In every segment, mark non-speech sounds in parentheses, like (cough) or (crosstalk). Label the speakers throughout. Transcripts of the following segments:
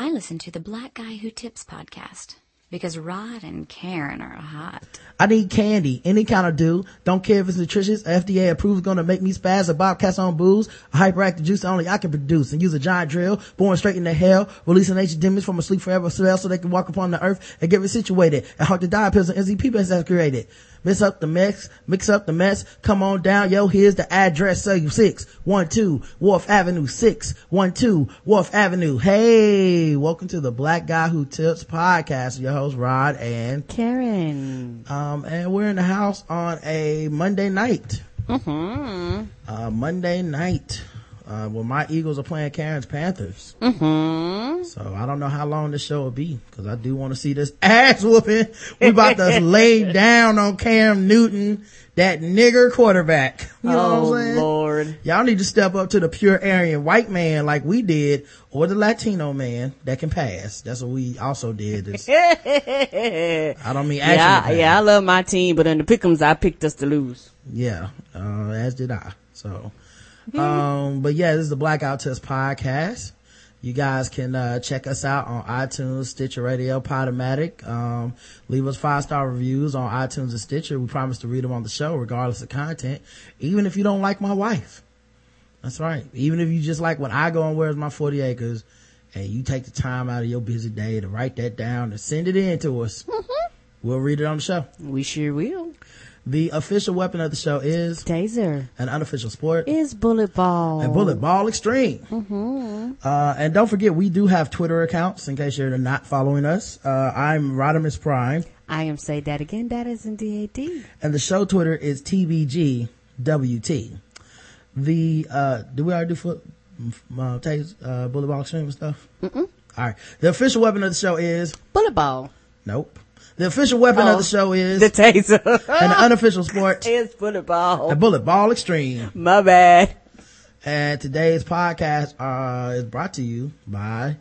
Speaker 1: I listen to the Black Guy Who Tips podcast because Rod and Karen are hot.
Speaker 2: I need candy, any kind of do. Don't care if it's nutritious. FDA approved gonna make me spaz. A Bobcats on booze. A hyperactive juice only I can produce. And use a giant drill, born straight into hell, releasing ancient demons from a sleep forever spell so they can walk upon the earth and get situated. And heart to die pills and NZP has created. Mix up the mess, mix up the mess. Come on down, yo. Here's the address. Say six one two Wharf Avenue. Six one two Wharf Avenue. Hey, welcome to the Black Guy Who Tips podcast. Your host Rod and
Speaker 3: Karen.
Speaker 2: Um, and we're in the house on a Monday night.
Speaker 3: Mm-hmm.
Speaker 2: Uh, Monday night. Uh, well, my Eagles are playing Karen's Panthers.
Speaker 3: Mm-hmm.
Speaker 2: So I don't know how long this show will be because I do want to see this (laughs) ass whooping. We about to (laughs) lay down on Cam Newton, that nigger quarterback. (laughs) You know
Speaker 3: oh,
Speaker 2: what I'm saying?
Speaker 3: Lord.
Speaker 2: Y'all need to step up to the pure Aryan white man like we did or the Latino man that can pass. That's what we also did. I don't mean actually.
Speaker 3: Yeah, yeah, I love my team, but in the pickums, I picked us to lose.
Speaker 2: Yeah, uh, as did I. So, (laughs) um, but yeah, this is the Blackout Test podcast. You guys can, uh, check us out on iTunes, Stitcher Radio, Podomatic. Um, leave us five star reviews on iTunes and Stitcher. We promise to read them on the show regardless of content, even if you don't like my wife. That's right. Even if you just like when I go and Where's My 40 Acres and you take the time out of your busy day to write that down and send it in to us. We'll read it on the show.
Speaker 3: We sure will.
Speaker 2: The official weapon of the show is
Speaker 3: Taser.
Speaker 2: An unofficial sport
Speaker 3: is bullet ball.
Speaker 2: And bullet ball extreme.
Speaker 3: Mm-hmm.
Speaker 2: Uh, and don't forget, we do have Twitter accounts in case you're not following us. Uh, I'm Rodimus Prime.
Speaker 3: I am say that again. That is in DAD.
Speaker 2: And the show Twitter is TBGWT. The, uh, do we already do foot, uh, taste, uh, bullet ball extreme and stuff?
Speaker 3: Mm-mm.
Speaker 2: All right. The official weapon of the show is
Speaker 3: bullet ball.
Speaker 2: Nope. The official weapon
Speaker 3: oh,
Speaker 2: of the show is
Speaker 3: the taser. (laughs)
Speaker 2: and the unofficial sport (laughs)
Speaker 3: is bullet ball.
Speaker 2: The bullet ball extreme.
Speaker 3: My bad.
Speaker 2: And today's podcast uh, is brought to you by.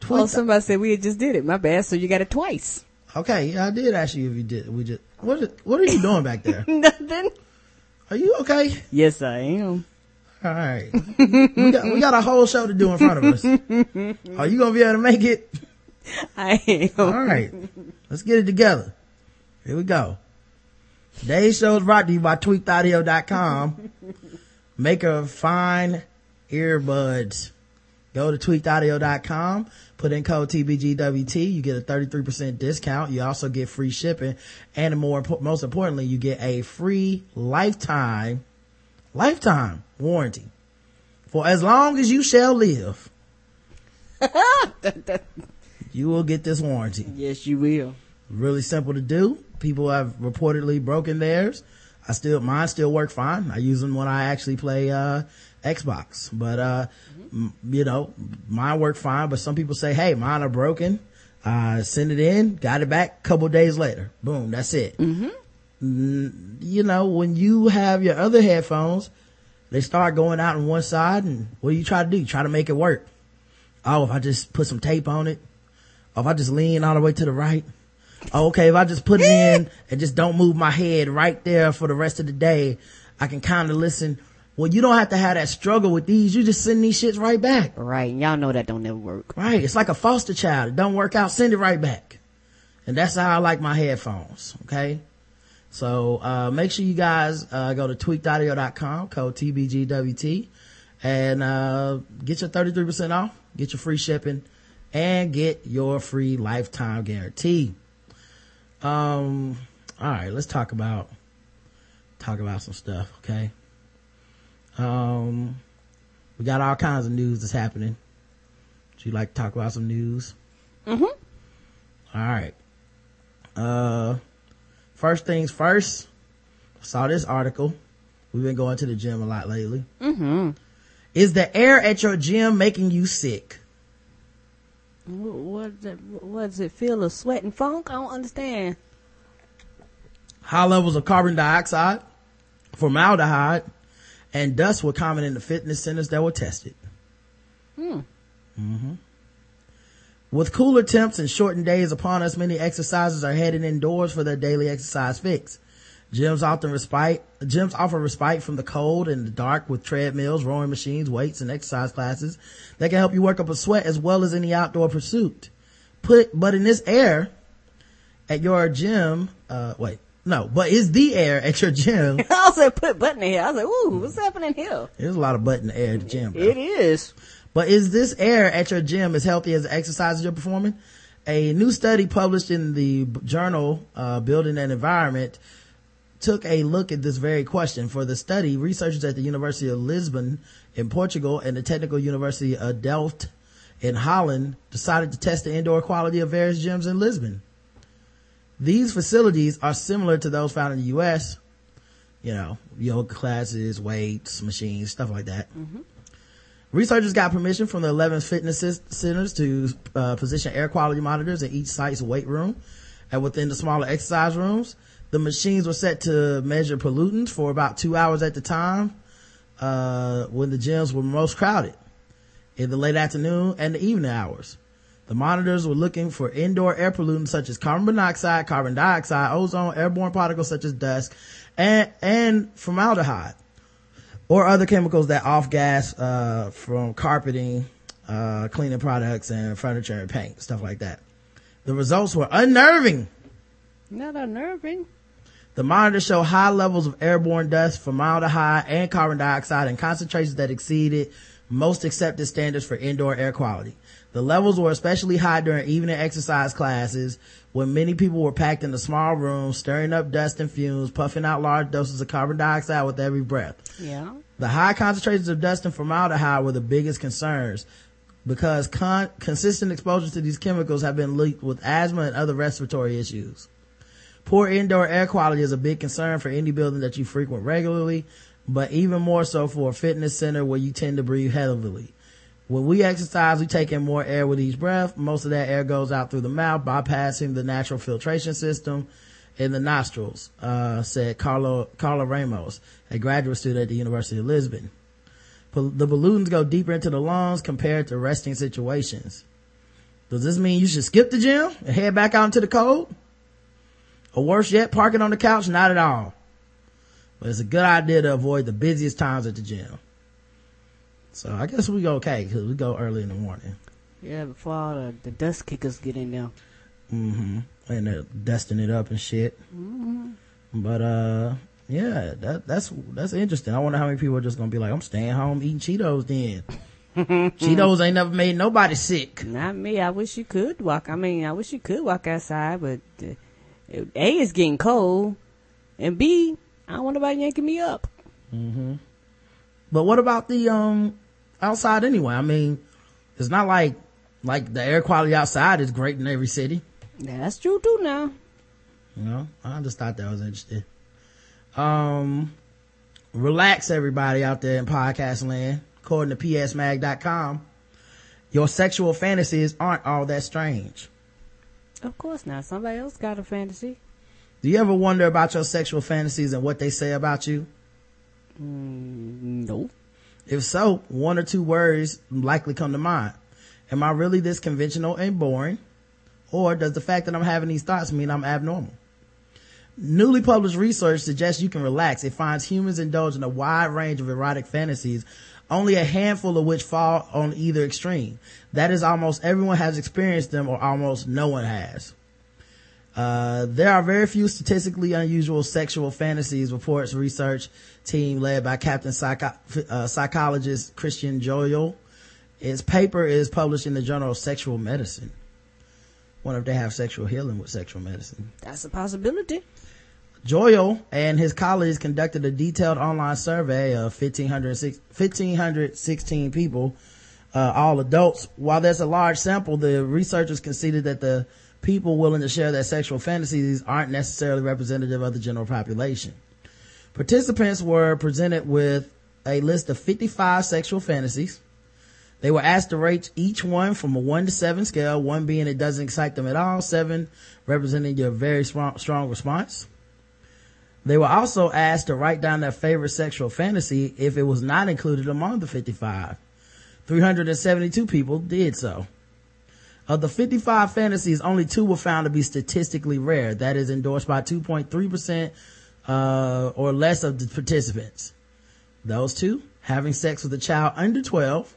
Speaker 3: Twitter. Oh, somebody said we just did it. My bad. So you got it twice.
Speaker 2: Okay, yeah, I did ask you if you did. We just what? Is, what are you doing back there? (laughs)
Speaker 3: Nothing.
Speaker 2: Are you okay?
Speaker 3: Yes, I am.
Speaker 2: All right. we got we got a whole show to do in front of us. Are you gonna be able to make it? (laughs)
Speaker 3: I am.
Speaker 2: All right. Let's get it together. Here we go. Today's show is brought to you by tweakedaudio.com. Maker of fine earbuds. Go to tweakedaudio.com, put in code TBGWT, you get a 33% discount. You also get free shipping and more, most importantly, you get a free lifetime, lifetime warranty for as long as you shall live. (laughs) (laughs) you will get this warranty.
Speaker 3: Yes, you will.
Speaker 2: Really simple to do. People have reportedly broken theirs. I still, mine still work fine. I use them when I actually play, uh, Xbox, but, uh, mm-hmm. m- you know, mine work fine, but some people say, Hey, mine are broken. Uh, send it in, got it back a couple days later. Boom. That's it.
Speaker 3: Mm-hmm.
Speaker 2: Mm, you know, when you have your other headphones, they start going out on one side and what do you try to do? You try to make it work. Oh, if I just put some tape on it, if I just lean all the way to the right, oh, okay, if I just put it in and just don't move my head right there for the rest of the day, I can kind of listen. Well, you don't have to have that struggle with these. You just send these shits right back.
Speaker 3: Right. Y'all know that don't never work.
Speaker 2: Right. It's like a foster child. It don't work out. Send it right back. And that's how I like my headphones. Okay. So, uh, make sure you guys, uh, go to tweakedaudio.com, code TBGWT, and, uh, get your 33% off, get your free shipping, and get your free lifetime guarantee. Um, all right, let's talk about, talk about some stuff, okay? Um, we got all kinds of news that's happening. Would you like to talk about some news?
Speaker 3: Mm-hmm.
Speaker 2: All right. Uh, first things first, I saw this article. We've been going to the gym a lot lately.
Speaker 3: Mm-hmm.
Speaker 2: Is the air at your gym making you sick?
Speaker 3: What does it, what does it feel? A sweat and funk? I don't understand.
Speaker 2: High levels of carbon dioxide, formaldehyde, and dust were common in the fitness centers that were tested.
Speaker 3: Hmm.
Speaker 2: Mm-hmm. With cooler temps and shortened days upon us, many exercisers are heading indoors for their daily exercise fix. Gyms often respite, gyms offer respite from the cold and the dark with treadmills, rowing machines, weights, and exercise classes that can help you work up a sweat as well as any outdoor pursuit. Put, but in this air at your gym, uh, wait, no, but is the air at your gym. (laughs)
Speaker 3: I also put button in here. I was like, ooh, what's happening here?
Speaker 2: There's a lot of butt in the air at the gym. Bro.
Speaker 3: It is.
Speaker 2: But is this air at your gym as healthy as the exercises you're performing? A new study published in the journal, uh, Building and Environment took a look at this very question. For the study, researchers at the University of Lisbon in Portugal and the Technical University of Delft in Holland decided to test the indoor quality of various gyms in Lisbon. These facilities are similar to those found in the U.S. You know, yoga classes, weights, machines, stuff like that. Mm-hmm. Researchers got permission from the 11 fitness centers to uh, position air quality monitors in each site's weight room and within the smaller exercise rooms. The machines were set to measure pollutants for about two hours at the time uh, when the gyms were most crowded in the late afternoon and the evening hours. The monitors were looking for indoor air pollutants such as carbon monoxide, carbon dioxide, ozone, airborne particles such as dust, and, and formaldehyde, or other chemicals that off gas, uh, from carpeting, uh, cleaning products and furniture and paint, stuff like that. The results were unnerving.
Speaker 3: Not unnerving.
Speaker 2: The monitors show high levels of airborne dust, formaldehyde, and carbon dioxide in concentrations that exceeded most accepted standards for indoor air quality. The levels were especially high during evening exercise classes when many people were packed in a small room, stirring up dust and fumes, puffing out large doses of carbon dioxide with every breath.
Speaker 3: Yeah.
Speaker 2: The high concentrations of dust and formaldehyde were the biggest concerns because con- consistent exposure to these chemicals have been linked with asthma and other respiratory issues. Poor indoor air quality is a big concern for any building that you frequent regularly, but even more so for a fitness center where you tend to breathe heavily. When we exercise, we take in more air with each breath. Most of that air goes out through the mouth, bypassing the natural filtration system in the nostrils, uh, said Carlo, Carla Ramos, a graduate student at the University of Lisbon. The balloons go deeper into the lungs compared to resting situations. Does this mean you should skip the gym and head back out into the cold? Or worse yet, parking on the couch? Not at all. But it's a good idea to avoid the busiest times at the gym. So I guess we go okay because we go early in the morning.
Speaker 3: Yeah, before all the, the dust kickers get in there.
Speaker 2: Mm-hmm. And they're dusting it up and shit.
Speaker 3: Mm-hmm.
Speaker 2: But uh, yeah, that that's that's interesting. I wonder how many people are just gonna be like, I'm staying home eating Cheetos then. (laughs) Cheetos ain't never made nobody sick.
Speaker 3: Not me. I wish you could walk. I mean, I wish you could walk outside, but uh, A is getting cold, and B, I don't want nobody yanking me up.
Speaker 2: Mm-hmm. But what about the um outside anyway. I mean, it's not like, like the air quality outside is great in every city.
Speaker 3: That's true too now.
Speaker 2: You know, I just thought that was interesting. Um, relax everybody out there in podcast land. According to psmag.com, your sexual fantasies aren't all that strange.
Speaker 3: Of course not. Somebody else got a fantasy.
Speaker 2: Do you ever wonder about your sexual fantasies and what they say about you?
Speaker 3: Mm, no.
Speaker 2: If so, one or two words likely come to mind. Am I really this conventional and boring? Or does the fact that I'm having these thoughts mean I'm abnormal? Newly published research suggests you can relax. It finds humans indulge in a wide range of erotic fantasies, only a handful of which fall on either extreme. That is almost everyone has experienced them or almost no one has. Uh, there are very few statistically unusual sexual fantasies, reports research team led by Captain Psycho- uh, psychologist Christian Joyal. His paper is published in the Journal of Sexual Medicine. Wonder if they have sexual healing with sexual medicine.
Speaker 3: That's a possibility.
Speaker 2: Joyal and his colleagues conducted a detailed online survey of 1,516 people, uh, all adults. While there's a large sample, the researchers conceded that the people willing to share their sexual fantasies aren't necessarily representative of the general population. Participants were presented with a list of 55 sexual fantasies. They were asked to rate each one from a one to seven scale, one being it doesn't excite them at all, seven representing your very strong, strong response. They were also asked to write down their favorite sexual fantasy if it was not included among the 55. 372 people did so. Of the 55 fantasies, only two were found to be statistically rare. That is endorsed by 2.3% uh, or less of the participants. Those two, having sex with a child under 12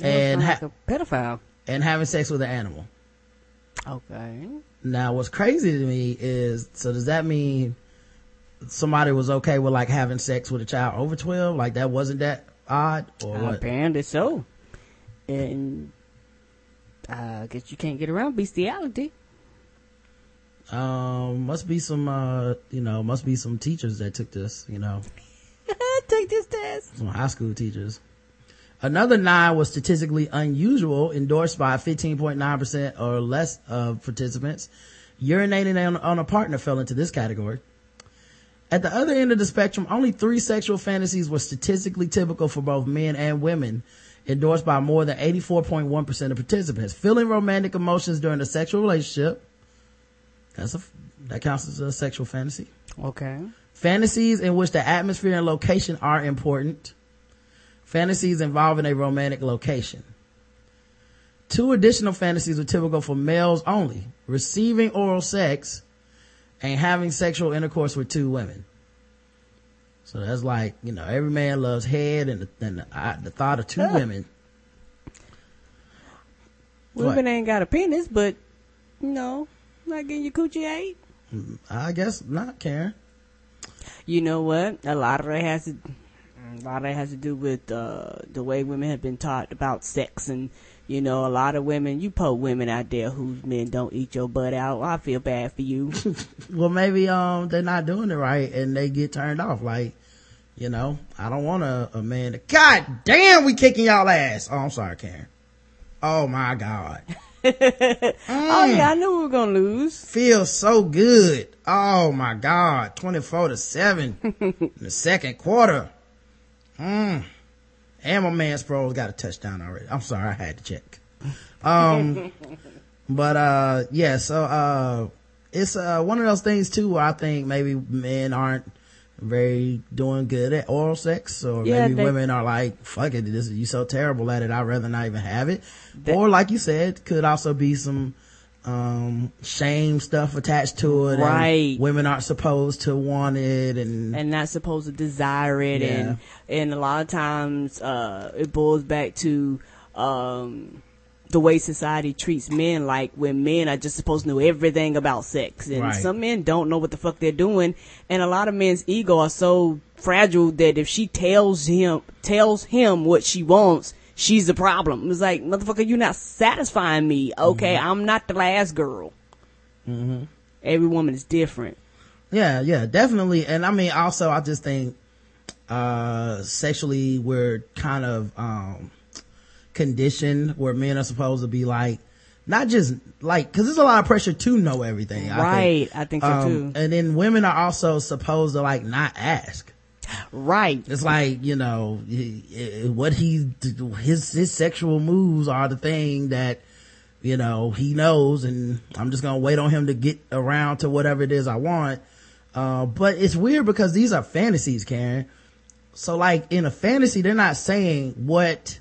Speaker 2: and,
Speaker 3: like
Speaker 2: ha-
Speaker 3: a pedophile.
Speaker 2: and having sex with an animal.
Speaker 3: Okay.
Speaker 2: Now, what's crazy to me is, so does that mean somebody was okay with like having sex with a child over 12? Like that wasn't that odd or what?
Speaker 3: Apparently so. And I guess you can't get around bestiality.
Speaker 2: Um, must be some, uh, you know, must be some teachers that took this, you know, (laughs)
Speaker 3: Take this test.
Speaker 2: some high school teachers. Another nine was statistically unusual, endorsed by 15.9% or less of participants. Urinating on, on a partner fell into this category. At the other end of the spectrum, only three sexual fantasies were statistically typical for both men and women, endorsed by more than 84.1% of participants. Feeling romantic emotions during a sexual relationship. That's a, that counts as a sexual fantasy.
Speaker 3: Okay.
Speaker 2: Fantasies in which the atmosphere and location are important. Fantasies involving a romantic location. Two additional fantasies were typical for males only. Receiving oral sex and having sexual intercourse with two women. So that's like, you know, every man loves head and the, and the, uh, the thought of two women.
Speaker 3: Women
Speaker 2: What?
Speaker 3: ain't got a penis, but, you know, not getting your coochie ate.
Speaker 2: I guess not, Karen.
Speaker 3: You know what? A lot of it has to, a lot of that has to do with uh, the way women have been taught about sex, and you know, a lot of women. You poor women out there whose men don't eat your butt out. I feel bad for you. (laughs)
Speaker 2: Well, maybe, um, they're not doing it right and they get turned off. Like, you know, I don't want a, a man to, God damn, we kicking y'all ass. Oh, I'm sorry, Karen. Oh my God. (laughs)
Speaker 3: oh yeah, I knew we were gonna lose.
Speaker 2: Feels so good. Oh my God. 24 to 7 (laughs) in the second quarter. Mm. And my man Sproles got a touchdown already. I'm sorry, I had to check. Um, (laughs) but, uh, yeah, so, uh, it's, uh, one of those things too where I think maybe men aren't very doing good at oral sex or
Speaker 3: Yeah,
Speaker 2: maybe
Speaker 3: they-
Speaker 2: women are like, fuck it, this you so terrible at it, I'd rather not even have it.
Speaker 3: That-
Speaker 2: or like you said, could also be some, um, shame stuff attached to it.
Speaker 3: Right.
Speaker 2: women aren't supposed to want it and,
Speaker 3: and not supposed to desire it
Speaker 2: Yeah.
Speaker 3: and and a lot of times uh it boils back to um the way society treats men like when men are just supposed to know everything about sex and
Speaker 2: Right.
Speaker 3: some men don't know what the fuck they're doing and a lot of men's ego are so fragile that if she tells him tells him what she wants she's the problem it's like motherfucker you're not satisfying me okay
Speaker 2: Mm-hmm.
Speaker 3: i'm not the last girl every woman is different
Speaker 2: Yeah, yeah, definitely. And I mean, also, I just think, uh, sexually, we're kind of, um, conditioned where men are supposed to be like, not just like, cause there's a lot of pressure to know everything. I
Speaker 3: right
Speaker 2: think.
Speaker 3: i think so
Speaker 2: Um,
Speaker 3: too
Speaker 2: and then women are also supposed to like not ask.
Speaker 3: Right
Speaker 2: It's like, you know, he- what he, his, his sexual moves are the thing that, you know, he knows and I'm just gonna wait on him to get around to whatever it is I want. Uh, but it's weird because these are fantasies, Karen. So like in a fantasy, they're not saying what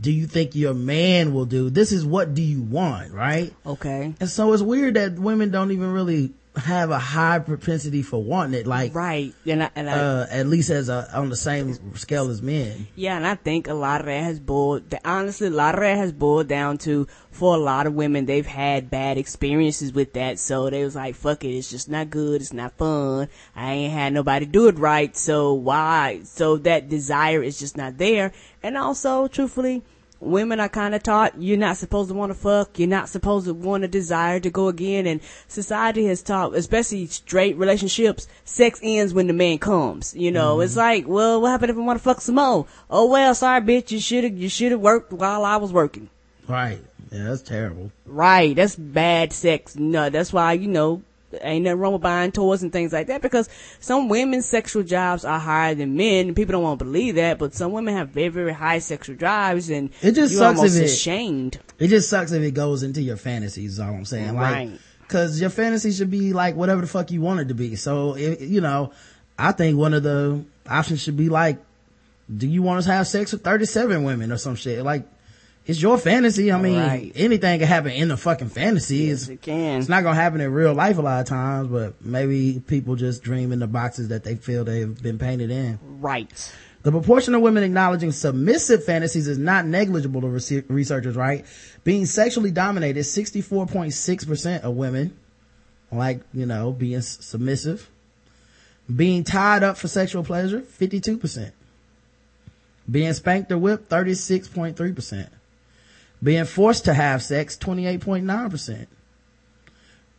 Speaker 2: do you think your man will do? This is what do you want, right?
Speaker 3: Okay.
Speaker 2: And so it's weird that women don't even really have a high propensity for wanting it, like,
Speaker 3: Right. And I, and I,
Speaker 2: uh, at least as a, on the same scale as men.
Speaker 3: yeah, and I think a lot of that has boiled, honestly, a lot of that has boiled down to, for a lot of women, they've had bad experiences with that. So they was like, fuck it, it's just not good. It's not fun. I ain't had nobody do it right. So why? So that desire is just not there. And also, truthfully, women are kind of taught you're not supposed to want to fuck, you're not supposed to want a desire to go again, and society has taught, especially straight relationships, sex ends when the man comes. You know, mm-hmm. it's like, well, what happened if I want to fuck some more? Oh well, sorry, bitch, you should have, you should have worked while I was working.
Speaker 2: Right. Yeah, that's terrible.
Speaker 3: Right, that's bad sex. No, that's why you know ain't nothing wrong with buying toys and things like that because some women's sexual drives are higher than men. and People don't want to believe that, but some women have very very high sexual drives, and
Speaker 2: It just sucks
Speaker 3: almost
Speaker 2: if it-
Speaker 3: ashamed.
Speaker 2: It just sucks if it goes into your fantasies, is all I'm saying. Like,
Speaker 3: Right.
Speaker 2: cause your fantasy should be like whatever the fuck you want it to be. So, you know, I think one of the options should be like, do you want to have sex with 37 women or some shit? Like, it's your fantasy. I mean,
Speaker 3: Right.
Speaker 2: anything can happen in the fucking fantasy.
Speaker 3: Yes,
Speaker 2: It's,
Speaker 3: it can.
Speaker 2: it's not gonna happen in real life a lot of times, but maybe people just dream in the boxes that they feel they've been painted in.
Speaker 3: Right.
Speaker 2: The proportion of women acknowledging submissive fantasies is not negligible to rese- researchers, right? Being sexually dominated, 64.6% of women like, you know, being s- submissive. Being tied up for sexual pleasure, 52%. Being spanked or whipped, 36.3%. Being forced to have sex, 28.9%.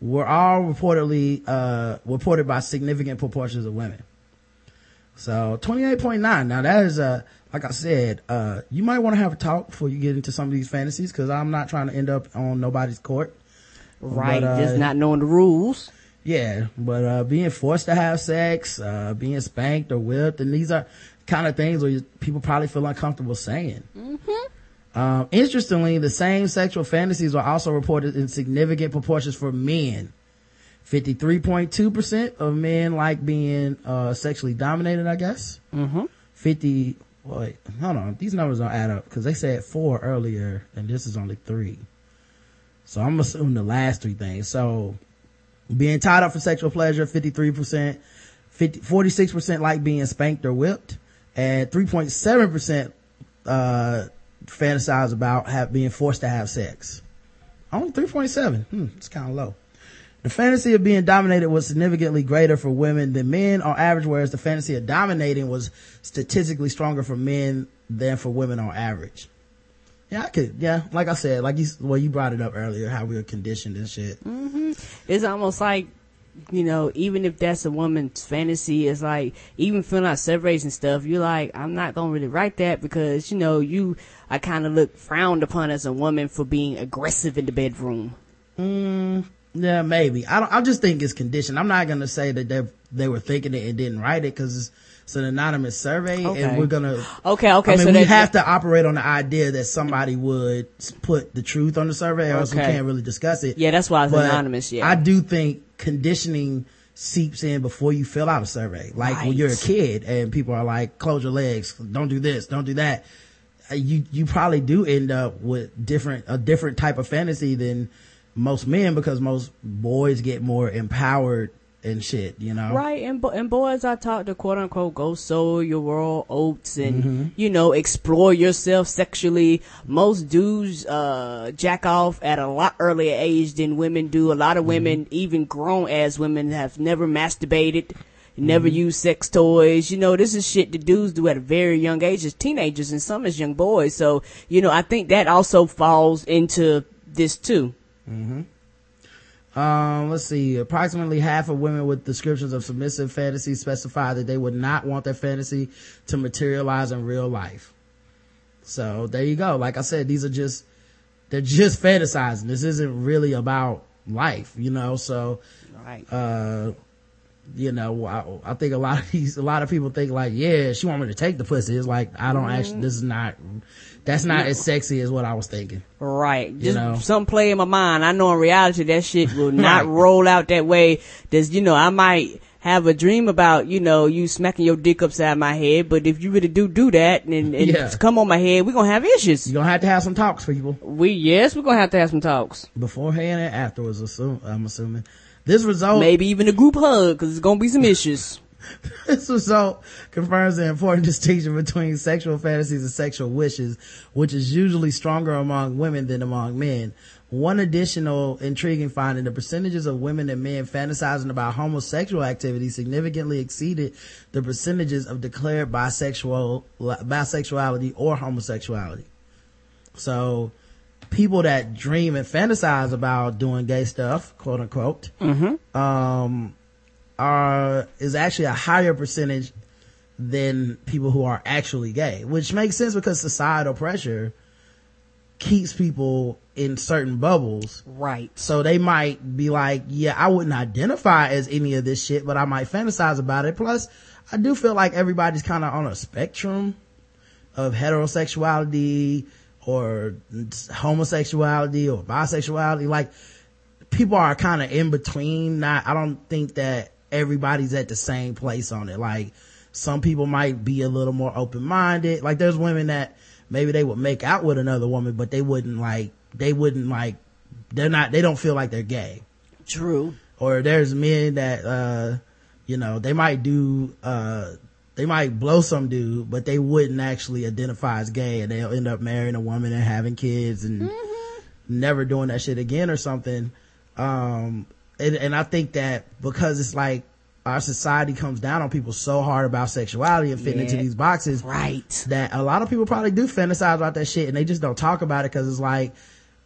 Speaker 2: Were all reportedly, uh, reported by significant proportions of women. So 28.9. Now that is, uh, like I said, uh, you might want to have a talk before you get into some of these fantasies because I'm not trying to end up on nobody's court.
Speaker 3: Right.
Speaker 2: But, uh,
Speaker 3: Just not knowing the rules.
Speaker 2: Yeah, but, uh, being forced to have sex, uh, being spanked or whipped, and these are kind of things where you, people probably feel uncomfortable saying. Um, interestingly, the same sexual fantasies are also reported in significant proportions for men. 53.2% of men like being, uh, sexually dominated, I guess.
Speaker 3: Mm-hmm.
Speaker 2: 50, wait, hold on. These numbers don't add up because they said four earlier and this is only three. So I'm assuming the last three things. So being tied up for sexual pleasure, 53%, 50, 46% like being spanked or whipped and 3.7%, uh, fantasize about have, being forced to have sex. Only 3.7. Hmm, it's kind of low. The fantasy of being dominated was significantly greater for women than men on average, whereas the fantasy of dominating was statistically stronger for men than for women on average. Yeah, I could, yeah, like I said, like you, well, you brought it up earlier, how we were conditioned and shit.
Speaker 3: It's almost like, you know, even if that's a woman's fantasy, it's like, even filling out surveys and stuff, you're like, I'm not gonna really write that because, you know, you, I kind of look frowned upon as a woman for being aggressive in the bedroom.
Speaker 2: Mm, yeah, maybe. I don't, I just think it's conditioned. I'm not gonna say that they, they were thinking it and didn't write it because it's, it's an anonymous survey
Speaker 3: Okay.
Speaker 2: and we're gonna,
Speaker 3: Okay, okay,
Speaker 2: I mean,
Speaker 3: so
Speaker 2: we
Speaker 3: that-
Speaker 2: have to operate on the idea that somebody would put the truth on the survey or else we can't really discuss it.
Speaker 3: Yeah, that's why it's
Speaker 2: But
Speaker 3: anonymous, yeah.
Speaker 2: I do think conditioning seeps in before you fill out a survey. Like when you're a kid and people are like, close your legs, don't do this, don't do that. Uh, You, you probably do end up with different, a different type of fantasy than most men because most boys get more empowered and shit, you know?
Speaker 3: Right, and bo- and boys, I talk to quote unquote go sow your world oats and
Speaker 2: Mm-hmm.
Speaker 3: you know explore yourself sexually. Most dudes uh jack off at a lot earlier age than women do. A lot of women,
Speaker 2: Mm-hmm.
Speaker 3: even grown as women, have never masturbated. Never
Speaker 2: Mm-hmm.
Speaker 3: used sex toys. You know, this is shit the dudes do at a very young age as teenagers and some as young boys. So, you know, I think that also falls into this too.
Speaker 2: Um, let's see. Approximately half of women with descriptions of submissive fantasies specify that they would not want their fantasy to materialize in real life. So there you go. Like I said, these are just, they're just fantasizing. This isn't really about life, you know? So,
Speaker 3: Right.
Speaker 2: uh, you know, I, I think a lot of these, a lot of people think like, yeah, she want me to take the pussy. It's like, I don't actually, this is not, that's not as sexy as what I was thinking.
Speaker 3: Right. Just
Speaker 2: know?
Speaker 3: some play in my mind. I know in reality that shit will (laughs) not roll out that way. There's, you know, I might have a dream about, you know, you smacking your dick upside my head, but if you really do do that and, and
Speaker 2: Yeah.
Speaker 3: come on my head, we're gonna have issues.
Speaker 2: You're gonna have to have some talks, people.
Speaker 3: We, yes, we're gonna have to have some talks.
Speaker 2: beforehand and afterwards. Assume, I'm assuming this result,
Speaker 3: Maybe even a group hug, cause it's gonna be some issues. (laughs)
Speaker 2: this result confirms the important (laughs) distinction between sexual fantasies and sexual wishes, which is usually stronger among women than among men. One additional intriguing finding, the percentages of women and men fantasizing about homosexual activity significantly exceeded the percentages of declared bisexual, bisexuality or homosexuality. So, people that dream and fantasize about doing gay stuff, quote unquote, um, are, is actually a higher percentage than people who are actually gay, which makes sense because societal pressure keeps people in certain bubbles.
Speaker 3: Right.
Speaker 2: So they might be like, yeah, I wouldn't identify as any of this shit, but I might fantasize about it. Plus, I do feel like everybody's kind of on a spectrum of heterosexuality or homosexuality or bisexuality. Like, people are kind of in between. Not, I don't think that everybody's at the same place on it. Like, some people might be a little more open-minded. Like, there's women that maybe they would make out with another woman, but they wouldn't like, they wouldn't like, they're not, they don't feel like they're gay.
Speaker 3: True.
Speaker 2: Or there's men that, uh, you know, they might do, uh, they might blow some dude, but they wouldn't actually identify as gay and they'll end up marrying a woman and having kids and mm-hmm. never doing that shit again or something. Um, and, and I think that because it's like our society comes down on people so hard about sexuality and fitting yeah. into these boxes.
Speaker 3: Right.
Speaker 2: That a lot of people probably do fantasize about that shit and they just don't talk about it because it's like,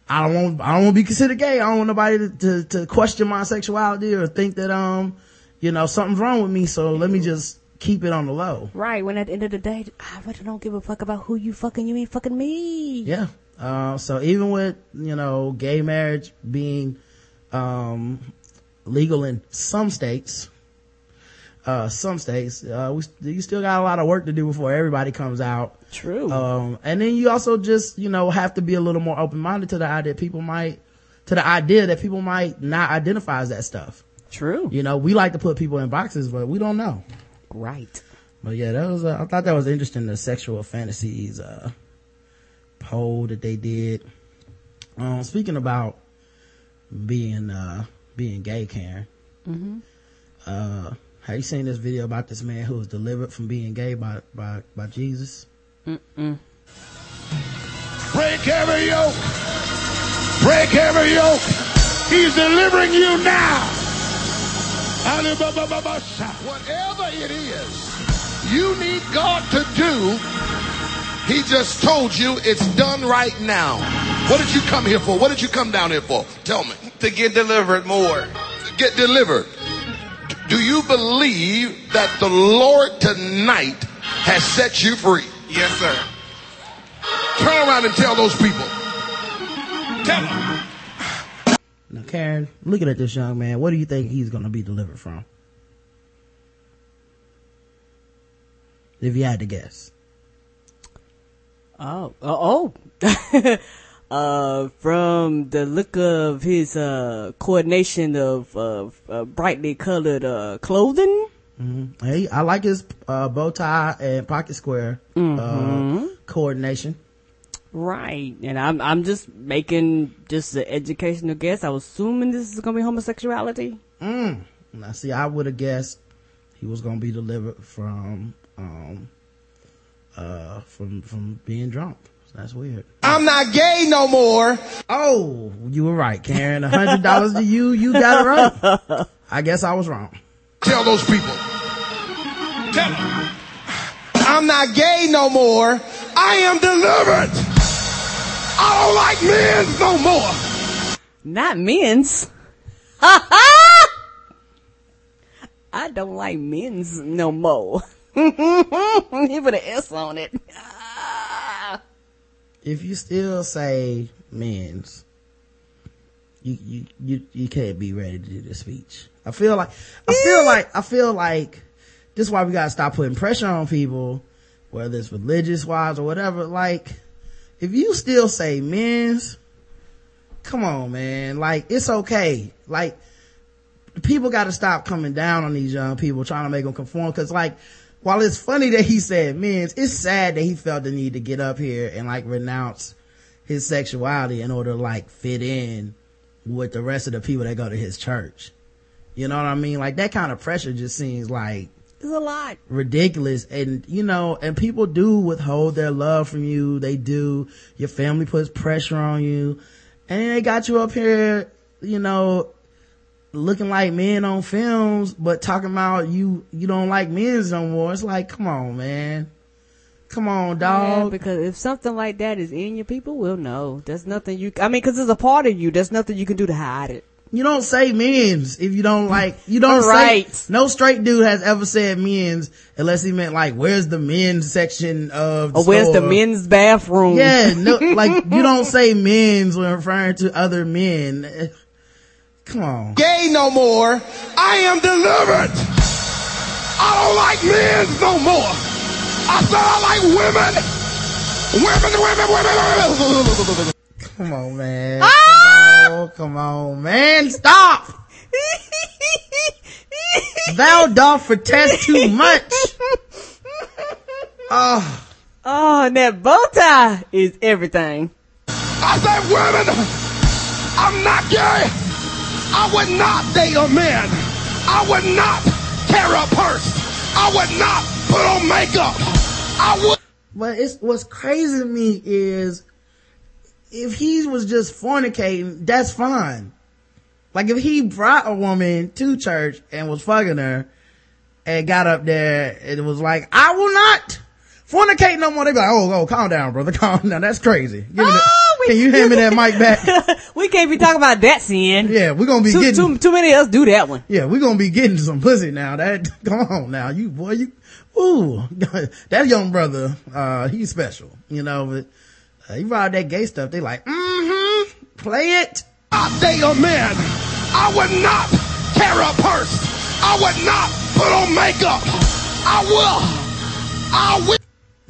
Speaker 2: I don't want, I don't want to be considered gay. I don't want nobody to, to, to, question my sexuality or think that, um, you know, something's wrong with me. So let me just keep it on the low.
Speaker 3: Right. When at the end of the day, I really don't give a fuck about who you fucking, you ain't fucking me.
Speaker 2: Yeah. Uh, so even with, you know, gay marriage being, um, legal in some states, uh, some states, uh, we, you still got a lot of work to do before everybody comes out.
Speaker 3: True.
Speaker 2: Um, and then you also just, you know, have to be a little more open-minded to the idea people might, to the idea that people might not identify as that stuff.
Speaker 3: True.
Speaker 2: You know, we like to put people in boxes, but we don't know.
Speaker 3: Right.
Speaker 2: But yeah, that was, uh, I thought that was interesting, the sexual fantasies, uh, poll that they did. Um, speaking about being, uh, being gay, Karen. Mm-hmm. Uh, have you seen this video about this man who was delivered from being gay by by by Jesus? Mm-mm.
Speaker 4: Break every yoke. Break every yoke. He's delivering you now. Whatever it is you need God to do, He just told you it's done right now. What did you come here for? What did you come down here for? Tell me.
Speaker 5: To get delivered more.
Speaker 4: To get delivered. Do you believe that the Lord tonight has set you free?
Speaker 5: Yes, sir.
Speaker 4: Turn around and tell those people. Tell them.
Speaker 2: Now, Karen, looking at this young man, what do you think he's going to be delivered from? If you had to guess.
Speaker 3: Oh, oh, oh. (laughs) uh, from the look of his, uh, coordination of, uh, brightly colored, uh, clothing.
Speaker 2: Mm-hmm. Hey, I like his, uh, bow tie and pocket square, uh, mm-hmm. coordination.
Speaker 3: Right. And I'm, I'm just making just an educational guess. I was assuming this is going to be homosexuality.
Speaker 2: Mm. Now see, I would have guessed he was going to be delivered from, um, uh, from, from being drunk. That's weird.
Speaker 4: I'm not gay no more.
Speaker 2: Oh, you were right, Karen. A hundred dollars to you. You got it right. (laughs) I guess I was wrong.
Speaker 4: Tell those people. Tell them. I'm not gay no more. I am delivered. I don't like men no more.
Speaker 3: Not men's. Ha (laughs) ha I don't like men's no more. Mm-hmm. (laughs) He put an S on it ah.
Speaker 2: if you still say men's, you, you, you, you can't be ready to do the speech. I feel like, I feel like, I feel like this is why we gotta stop putting pressure on people, whether it's religious wise or whatever. Like, if you still say men's, come on, man. Like, it's okay. Like, people gotta stop coming down on these young people trying to make them conform. Cause like, while it's funny that he said men's, it's sad that he felt the need to get up here and like renounce his sexuality in order to like fit in with the rest of the people that go to his church. You know what I mean? Like that kind of pressure just seems like
Speaker 3: it's a lot
Speaker 2: ridiculous. And you know, and people do withhold their love from you. They do. Your family puts pressure on you and they got you up here, you know, looking like men on films, but talking about you, you don't like men's no more. It's like, come on, man. Come on, dog.
Speaker 3: Yeah, because if something like that is in you, people will know. There's nothing you, I mean, cause it's a part of you. There's nothing you can do to hide it.
Speaker 2: You don't say men's if you don't like, you don't
Speaker 3: right.
Speaker 2: say, no straight dude has ever said men's unless he meant like, where's the men's section of the
Speaker 3: Or where's the men's bathroom?
Speaker 2: Yeah, no, (laughs) like you don't say men's when referring to other men. Come on.
Speaker 4: Gay no more. I am delivered. I don't like men no more. I said I like women. Women, women, women, women.
Speaker 2: Come on, man. Ah! Come on, come on, man. Stop. (laughs) Thou doth protest too much. Oh.
Speaker 3: Oh, and that bow tie is everything.
Speaker 4: I said, women, I'm not gay. I would not date a man. I would not carry a purse. I would not put on makeup. I would.
Speaker 2: But it's what's crazy to me is if he was just fornicating, that's fine. Like if he brought a woman to church and was fucking her and got up there and it was like, I will not fornicate no more. They be like, oh, oh, calm down, brother. (laughs) Calm down. That's crazy. Give me the-
Speaker 3: Oh, we-
Speaker 2: can you hand me that mic back? (laughs)
Speaker 3: we can't be talking about that sin.
Speaker 2: Yeah, we're gonna be
Speaker 3: Too,
Speaker 2: getting,
Speaker 3: too, too many of us do that one.
Speaker 2: yeah, we're gonna be getting some pussy now. That, (laughs) come on now. You, boy, you, ooh, (laughs) that young brother, uh, he's special, you know, but, uh, he brought that gay stuff. They like, mm-hmm, play it.
Speaker 4: I date a man. I would not carry a purse. I would not put on makeup. I will. I will.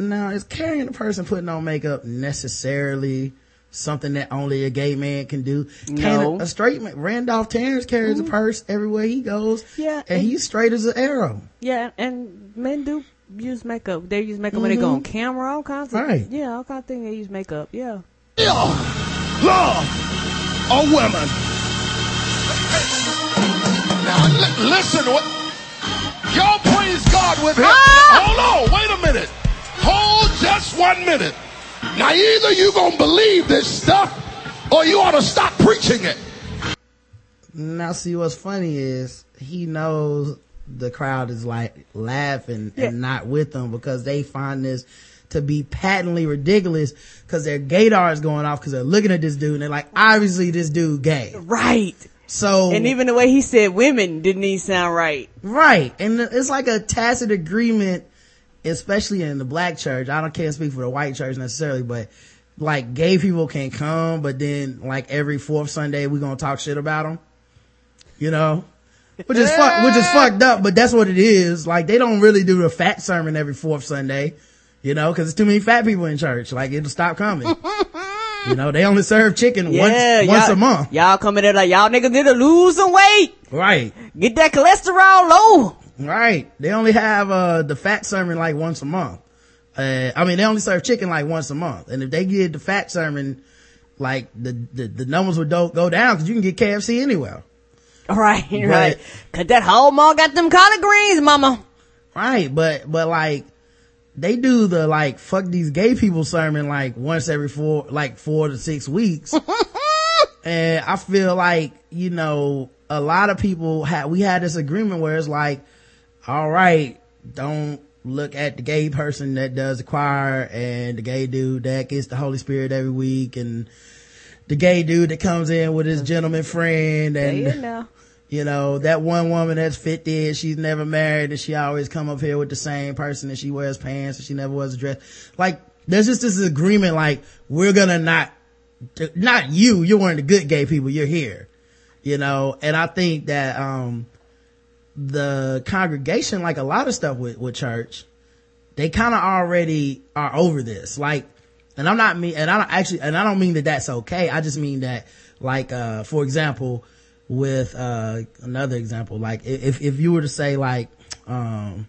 Speaker 2: Now, is carrying a person putting on makeup necessarily something that only a gay man can do? Can
Speaker 3: No.
Speaker 2: a, a straight man, Randolph Terrence carries a purse everywhere he goes.
Speaker 3: Yeah,
Speaker 2: And
Speaker 3: and-
Speaker 2: he's straight as an arrow.
Speaker 3: Yeah, and men do use makeup. They use makeup when they go on camera, all kinds of
Speaker 2: Right.
Speaker 3: Yeah, all kinds of things they use makeup. Yeah.
Speaker 4: love a woman. Now li- listen, what y'all praise God with him.
Speaker 3: Ah!
Speaker 4: Hold on, wait a minute. Hold just one minute. Now either you gonna believe this stuff or you ought to stop preaching it.
Speaker 2: Now, see, what's funny is he knows the crowd is like laughing
Speaker 3: Yeah.
Speaker 2: and not with them because they find this to be patently ridiculous because their gaydar is going off because they're looking at this dude and they're like, obviously this dude gay.
Speaker 3: Right.
Speaker 2: So,
Speaker 3: And even the way he said women didn't even sound right.
Speaker 2: Right. And it's like a tacit agreement, especially in the black church. I don't can't speak for the white church necessarily, but like gay people can come, but then like every fourth Sunday we're gonna talk shit about them. You know? Which is fuck, which is fucked up, but that's what it is. Like they don't really do the fat sermon every fourth Sunday, you know, cause it's too many fat people in church. Like it'll stop coming. you know, they only serve chicken (laughs)
Speaker 3: Yeah,
Speaker 2: once, once a month.
Speaker 3: Y'all coming there like y'all niggas need to lose some weight.
Speaker 2: Right.
Speaker 3: Get that cholesterol low.
Speaker 2: Right. They only have, uh, the fat sermon like once a month. Uh, I mean, they only serve chicken like once a month. And if they get the fat sermon, like the, the, the numbers would do, go down because you can get KFC anywhere.
Speaker 3: Right, (laughs) right. Cause that whole mall got them collard greens, mama.
Speaker 2: Right. But, but like, they do the like, fuck these gay people sermon like once every four, like four to six weeks. (laughs) and I feel like, you know, a lot of people had, we had this agreement where it's like, all right, don't look at the gay person that does the choir and the gay dude that gets the Holy Spirit every week and the gay dude that comes in with his gentleman friend
Speaker 3: There you
Speaker 2: and, (laughs)
Speaker 3: know.
Speaker 2: you know, that one woman that's 50 and she's never married and she always come up here with the same person and she wears pants and she never wears a dress. Like, there's just this agreement like, we're gonna not, not you, you're one of the good gay people, you're here. You know, and I think that, um, the congregation, like a lot of stuff with, with church, they kind of already are over this. Like, and I'm not mean, and I don't actually, and I don't mean that that's okay. I just mean that, like, uh, for example, with, uh, another example, like if, if you were to say like, um,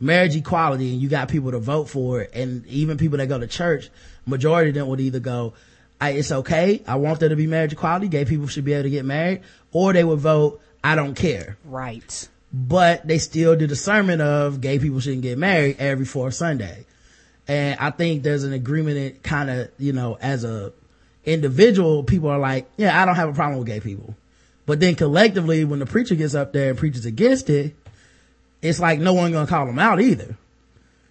Speaker 2: marriage equality and you got people to vote for it and even people that go to church, majority of them would either go, it's okay. I want there to be marriage equality. Gay people should be able to get married or they would vote, I don't care
Speaker 3: Right.
Speaker 2: but they still do the sermon of gay people shouldn't get married every fourth Sunday. And I think there's an agreement that kind of, you know, as a individual, people are like, yeah, I don't have a problem with gay people. But then collectively, when the preacher gets up there and preaches against it, it's like no one gonna call him out either.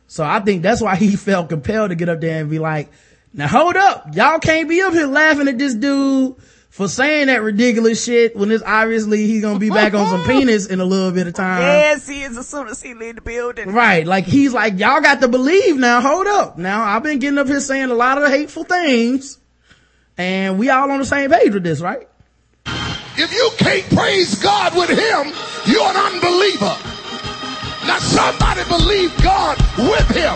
Speaker 2: So I think that's why he (laughs) felt compelled to get up there and be like, now hold up. Y'all can't be up here laughing at this dude for saying that ridiculous shit when it's obviously he's gonna be back on some (laughs) penis in a little bit of time.
Speaker 3: Yes, he is as soon as he leave the building.
Speaker 2: Right. Like he's like, y'all got to believe now. Hold up. Now I've been getting up here saying a lot of hateful things and we all on the same page with this, right?
Speaker 4: If you can't praise God with him, you're an unbeliever. Now somebody believe God with him.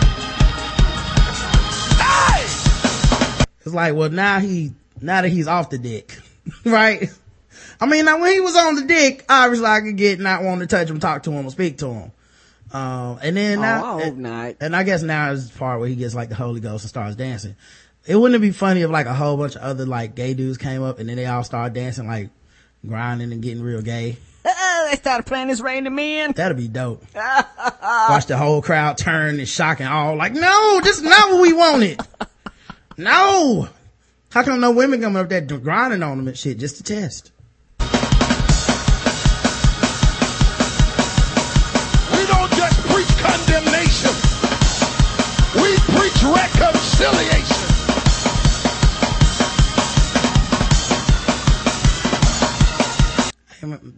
Speaker 4: Hey!
Speaker 2: It's like, well, now he, now that he's off the dick, (laughs) right? I mean, now when he was on the dick, obviously I could get not wanting to touch him, talk to him, or speak to him. Um, and then now,
Speaker 3: oh, I hope
Speaker 2: and, and I guess now is the part where he gets like the Holy Ghost and starts dancing. It wouldn't it be funny if like a whole bunch of other like gay dudes came up and then they all start dancing like grinding and getting real gay. (laughs)
Speaker 3: they started playing this Raining Men.
Speaker 2: That'd be dope. (laughs) Watch the whole crowd turn and shock and all like, no, this is not what we wanted. no. How come no women coming up there grinding on them and shit just to test?
Speaker 4: We don't just preach condemnation. We preach reconciliation.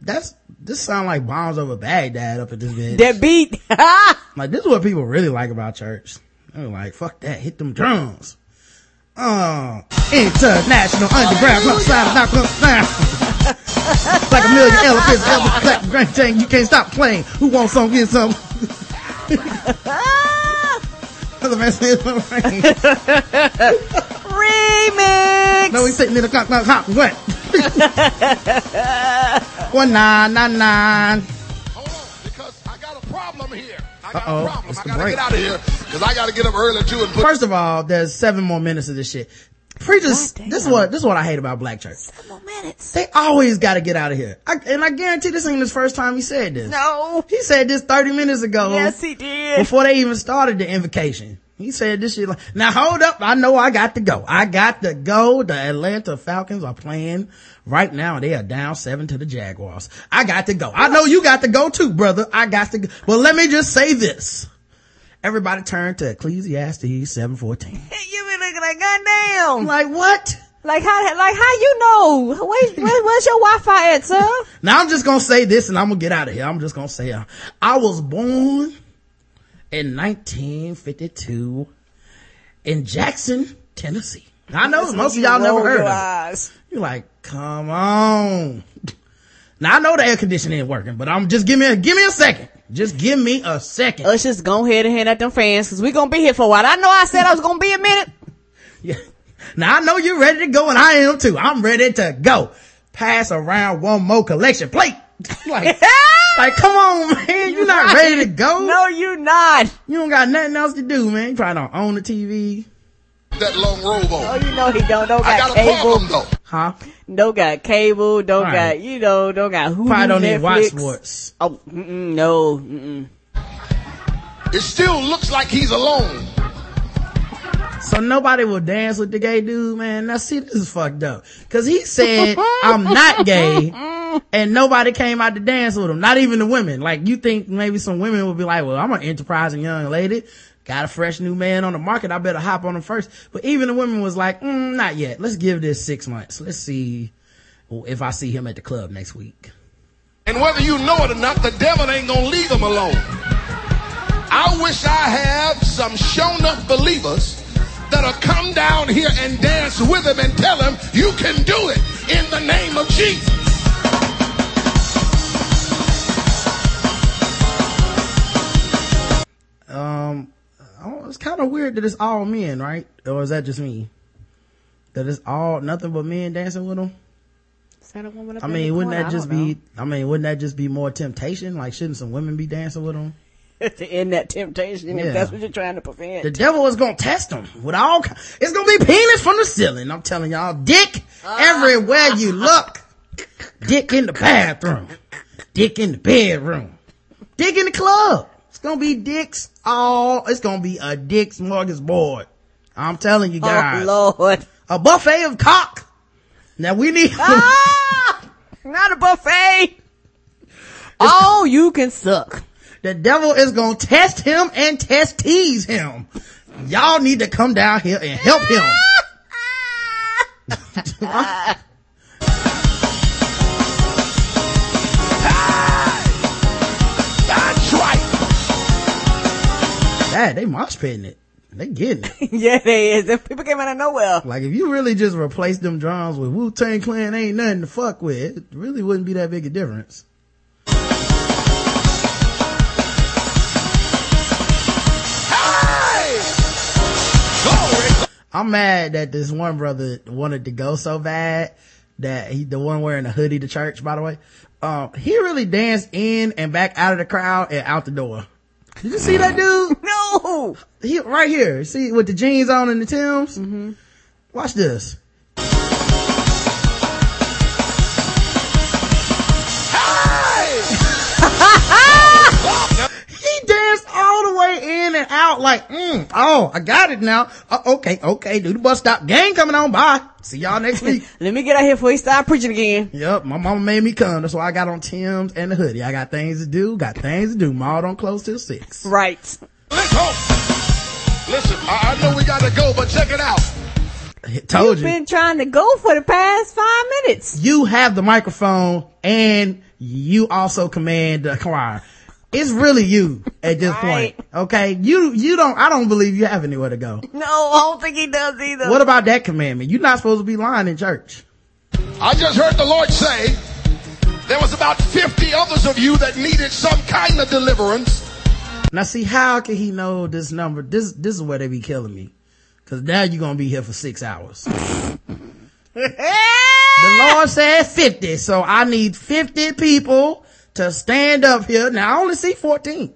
Speaker 2: That's, this sound like bombs over Baghdad up at this bitch.
Speaker 3: That beat. (laughs)
Speaker 2: Like this is what people really like about church. They're like, fuck that, hit them drums. Uh, international underground,
Speaker 4: Hallelujah.
Speaker 2: sound, knock, knock, knock. like a million elephants, elephants, clap, grand thing, you can't stop playing. Who wants some, get some. (laughs) Other man says,
Speaker 3: Remix.
Speaker 2: no, he's sitting in the clock, clock, clock, what? (laughs) One nine, nine, nine. Uh-oh,
Speaker 4: a problem.
Speaker 2: it's
Speaker 4: I
Speaker 2: the
Speaker 4: gotta
Speaker 2: break.
Speaker 4: get out of here because I gotta get up early too and put.
Speaker 2: First of all, there's seven more minutes of this shit. Preachers, this is what, this is what I hate about black church.
Speaker 3: more minutes.
Speaker 2: They always gotta get out of here. I, and I guarantee this ain't his first time he said this.
Speaker 3: No.
Speaker 2: He said this 30 minutes ago.
Speaker 3: Yes, he did.
Speaker 2: Before they even started the invocation. He said this shit like, now hold up. I know I got to go. I got to go. The Atlanta Falcons are playing right now. They are down seven to the Jaguars. I got to go. I know you got to go too, brother. I got to go. But let me just say this. Everybody turn to Ecclesiastes 714. (laughs)
Speaker 3: You be looking like goddamn.
Speaker 2: Like what?
Speaker 3: Like how? Like how you know? Where, where, where's your Wi-Fi at, sir? (laughs)
Speaker 2: Now I'm just gonna say this and I'm gonna get out of here. I'm just gonna say, uh, I was born in 1952 in Jackson, Tennessee. I know most of y'all never heard of it. You're like, come on. (laughs) Now I know the air conditioning ain't working, but I'm just give me a, give me a second. Just give me a second.
Speaker 3: Let's just go ahead and hand out them fans because we're gonna be here for a while. I know I said I was gonna be a minute. (laughs)
Speaker 2: Yeah. Now I know you're ready to go and I am too. I'm ready to go. Pass around one more collection plate. (laughs) like, like, come on, man. (laughs) You're not ready to go.
Speaker 3: No, you're not.
Speaker 2: You don't got nothing else to do, man. You probably don't own the TV.
Speaker 4: that long robe
Speaker 3: Oh, you know he don't. Don't
Speaker 4: I
Speaker 3: got,
Speaker 4: got a
Speaker 3: cable.
Speaker 4: problem though.
Speaker 2: Huh?
Speaker 3: Don't got cable. Don't
Speaker 2: Right.
Speaker 3: got you know. Don't got who.
Speaker 2: Probably don't even watch
Speaker 3: Netflix.
Speaker 2: sports.
Speaker 3: Oh mm-mm, no. Mm-mm.
Speaker 4: It still looks like he's alone.
Speaker 2: So nobody will dance with the gay dude, man. Now see, this is fucked up. Cause he said, I'm not gay. (laughs) And nobody came out to dance with him. Not even the women. Like you think maybe some women would be like, well, I'm an enterprising young lady. Got a fresh new man on the market. I better hop on him first. But even the women was like, mm, not yet. Let's give this six months. Let's see if I see him at the club next week.
Speaker 4: And whether you know it or not, the devil ain't gonna leave him alone. I wish I have some shown up believers that'll come down here and dance with him and tell him you can do it in the name of Jesus.
Speaker 2: Um, oh, it's kind of weird that it's all men, right? Or is that just me? That it's all nothing but men dancing with him.
Speaker 3: Is that a woman up
Speaker 2: I mean, wouldn't that just
Speaker 3: don't
Speaker 2: be? I mean, wouldn't that just be more temptation? Like, shouldn't some women be dancing with him? (laughs)
Speaker 3: to end that temptation
Speaker 2: Yeah.
Speaker 3: if that's what you're trying to prevent?
Speaker 2: The devil is gonna test them with all. It's gonna be penis from the ceiling. I'm telling y'all, dick everywhere you look. Dick in the bathroom. Dick in the bedroom. Dick in the club. It's gonna be dicks all. It's gonna be a dick smorgasbord. I'm telling you guys.
Speaker 3: oh Lord.
Speaker 2: a buffet of cock. Now we need.
Speaker 3: ah, (laughs) not a buffet. Oh, you can suck.
Speaker 2: The devil is gonna test him and test tease him. Y'all need to come down here and help him.
Speaker 4: That's right.
Speaker 2: Dad, they mosh pitting it. They getting it. (laughs)
Speaker 3: yeah, they is. If people came out of nowhere.
Speaker 2: Like if you really just replace them drums with Wu Tang Clan, ain't nothing to fuck with. It really wouldn't be that big a difference. I'm mad that this one brother wanted to go so bad that he, the one wearing the hoodie to church, by the way, um, he really danced in and back out of the crowd and out the door. Did you see that dude? (laughs)
Speaker 3: No.
Speaker 2: He right here. See with the jeans on and the Tims. Mm-hmm. Watch this. In and out like, mm, oh, I got it now. Uh, okay, okay, do the bus stop. Gang coming on. Bye. See y'all next week. (laughs)
Speaker 3: Let me get out here before he start preaching again.
Speaker 2: Yep, my mama made me come. That's why I got on Tim's and the hoodie. I got things to do, got things to do. Mall don't close till six.
Speaker 3: Right.
Speaker 4: Let's hope. Listen, I, I know we gotta go, but check it out.
Speaker 2: Told
Speaker 3: You've
Speaker 2: you.
Speaker 3: been trying to go for the past five minutes.
Speaker 2: you have the microphone and you also command the choir. It's really you at this
Speaker 3: Right.
Speaker 2: point. Okay. You, you don't, I don't believe you have anywhere to go.
Speaker 3: No, I don't think he does either.
Speaker 2: What about that commandment? You're not supposed to be lying in church.
Speaker 4: I just heard the Lord say there was about 50 others of you that needed some kind of deliverance.
Speaker 2: Now see, how can he know this number? This, this is where they be killing me. Cause now you're gonna be here for six hours. (laughs) The Lord said 50, so I need 50 people to stand up here. Now I only see 14.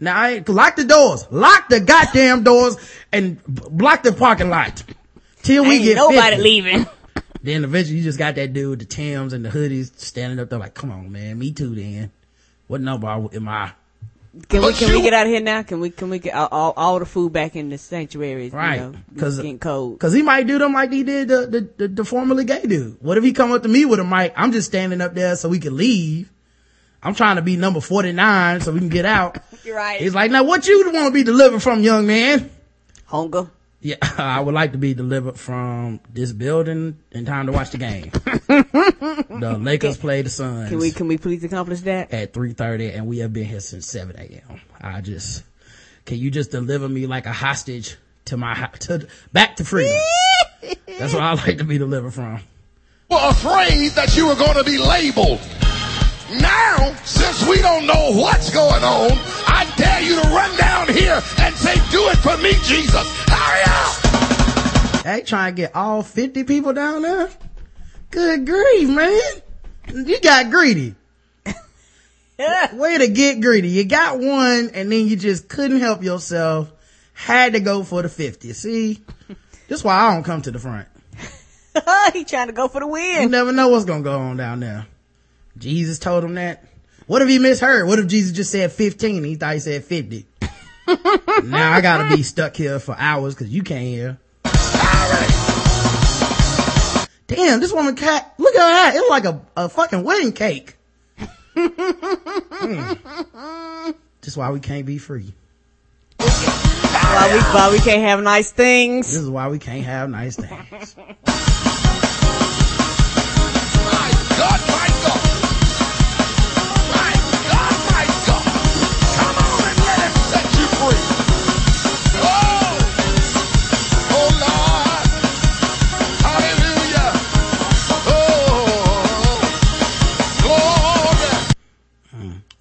Speaker 2: Now I lock the doors, lock the goddamn doors and block the parking lot till we
Speaker 3: Ain't
Speaker 2: get
Speaker 3: nobody
Speaker 2: 50.
Speaker 3: leaving. (laughs)
Speaker 2: Then eventually you just got that dude with the Tims and the hoodies standing up there like, come on man, me too then. What number am I?
Speaker 3: Can we can we get out of here now? Can we can we get all, all, all the food back in the sanctuary?
Speaker 2: Right.
Speaker 3: You know,
Speaker 2: Cause,
Speaker 3: it's getting cold.
Speaker 2: Cause he might do them like he did the, the, the, the formerly gay dude. What if he come up to me with a mic? I'm just standing up there so we can leave. I'm trying to be number 49 so we can get out. (laughs)
Speaker 3: You're right.
Speaker 2: He's like, now what you want to be delivered from, young man?
Speaker 3: Hunger.
Speaker 2: Yeah, (laughs) I would like to be delivered from this building in time to watch the game. (laughs) the Lakers play the Suns
Speaker 3: Can we can we please accomplish that?
Speaker 2: at 3.30 and we have been here since 7 a.m. I just, can you just deliver me like a hostage to my, to, back to freedom? That's what I like to be delivered from.
Speaker 4: Were afraid that you were going to be labeled. Now, since we don't know what's going on, I dare you to run down here and say, do it for me, Jesus. Hurry up!
Speaker 2: Hey, trying to get all 50 people down there? Good grief, man. You got greedy. (laughs) Way to get greedy. You got one and then you just couldn't help yourself. Had to go for the 50. See? That's why I don't come to the front. (laughs)
Speaker 3: he trying to go for the win.
Speaker 2: You
Speaker 3: win.
Speaker 2: never know what's gonna go on down there. Jesus told him that. What if he misheard? What if Jesus just said 15 he thought he said 50? (laughs) now I gotta be stuck here for hours cause you can't hear. Damn, this woman cat, look at her hat. It's like a, a fucking wedding cake. Hmm. That's why we can't be free.
Speaker 3: Why we why we can't have nice things.
Speaker 2: This is why we can't have nice things. (laughs)
Speaker 4: My God, my God.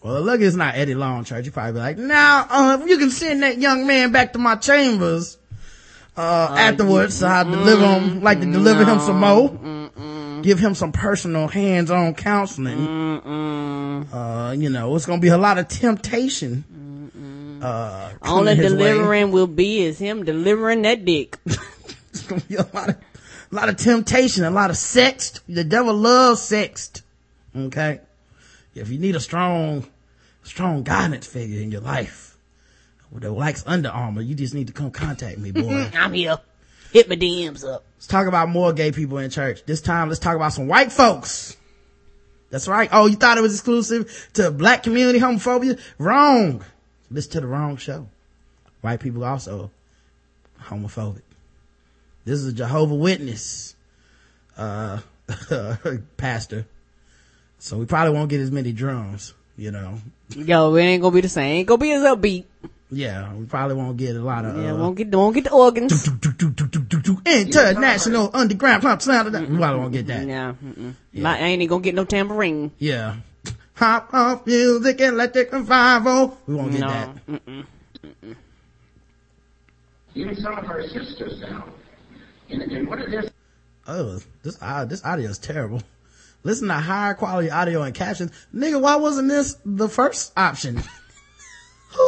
Speaker 2: Well, look, it's not Eddie Long Church. You probably be like, now, uh, if you can send that young man back to my chambers, uh, uh afterwards, so I mm, deliver him, like to mm, deliver him some more, mm, give him some personal hands-on counseling. Uh, you know, it's gonna be a lot of temptation. Uh,
Speaker 3: Only
Speaker 2: his way.
Speaker 3: delivering will be is him delivering that dick. (laughs)
Speaker 2: It's gonna be a lot of, a lot of temptation, a lot of sex. The devil loves sex. Okay. If you need a strong, strong guidance figure in your life that likes Under Armour, you just need to come contact me, boy. (laughs)
Speaker 3: I'm here. Hit my DMs up.
Speaker 2: let's talk about more gay people in church. This time, let's talk about some white folks. That's right. Oh, you thought it was exclusive to black community homophobia? Wrong. Listen to the wrong show. White people also homophobic. This is a Jehovah Witness, uh, (laughs) pastor. So we probably won't get as many drums, you know.
Speaker 3: Yo, it ain't gonna be the same. Ain't gonna be as upbeat.
Speaker 2: Yeah, we probably won't get a lot of,
Speaker 3: Yeah,
Speaker 2: uh,
Speaker 3: won't get won't get the organs.
Speaker 2: international underground pop sound. We probably won't get that.
Speaker 3: Yeah, mm-mm. Not, I ain't even gonna get no tambourine.
Speaker 2: Yeah. Hop off music, electric revival. We won't get
Speaker 3: No.
Speaker 2: that.
Speaker 5: Even some of our sisters now. And, and what it is,
Speaker 2: Oh, this uh, this audio is terrible. Listen to higher quality audio and captions. Nigga, why wasn't this the first option? (laughs)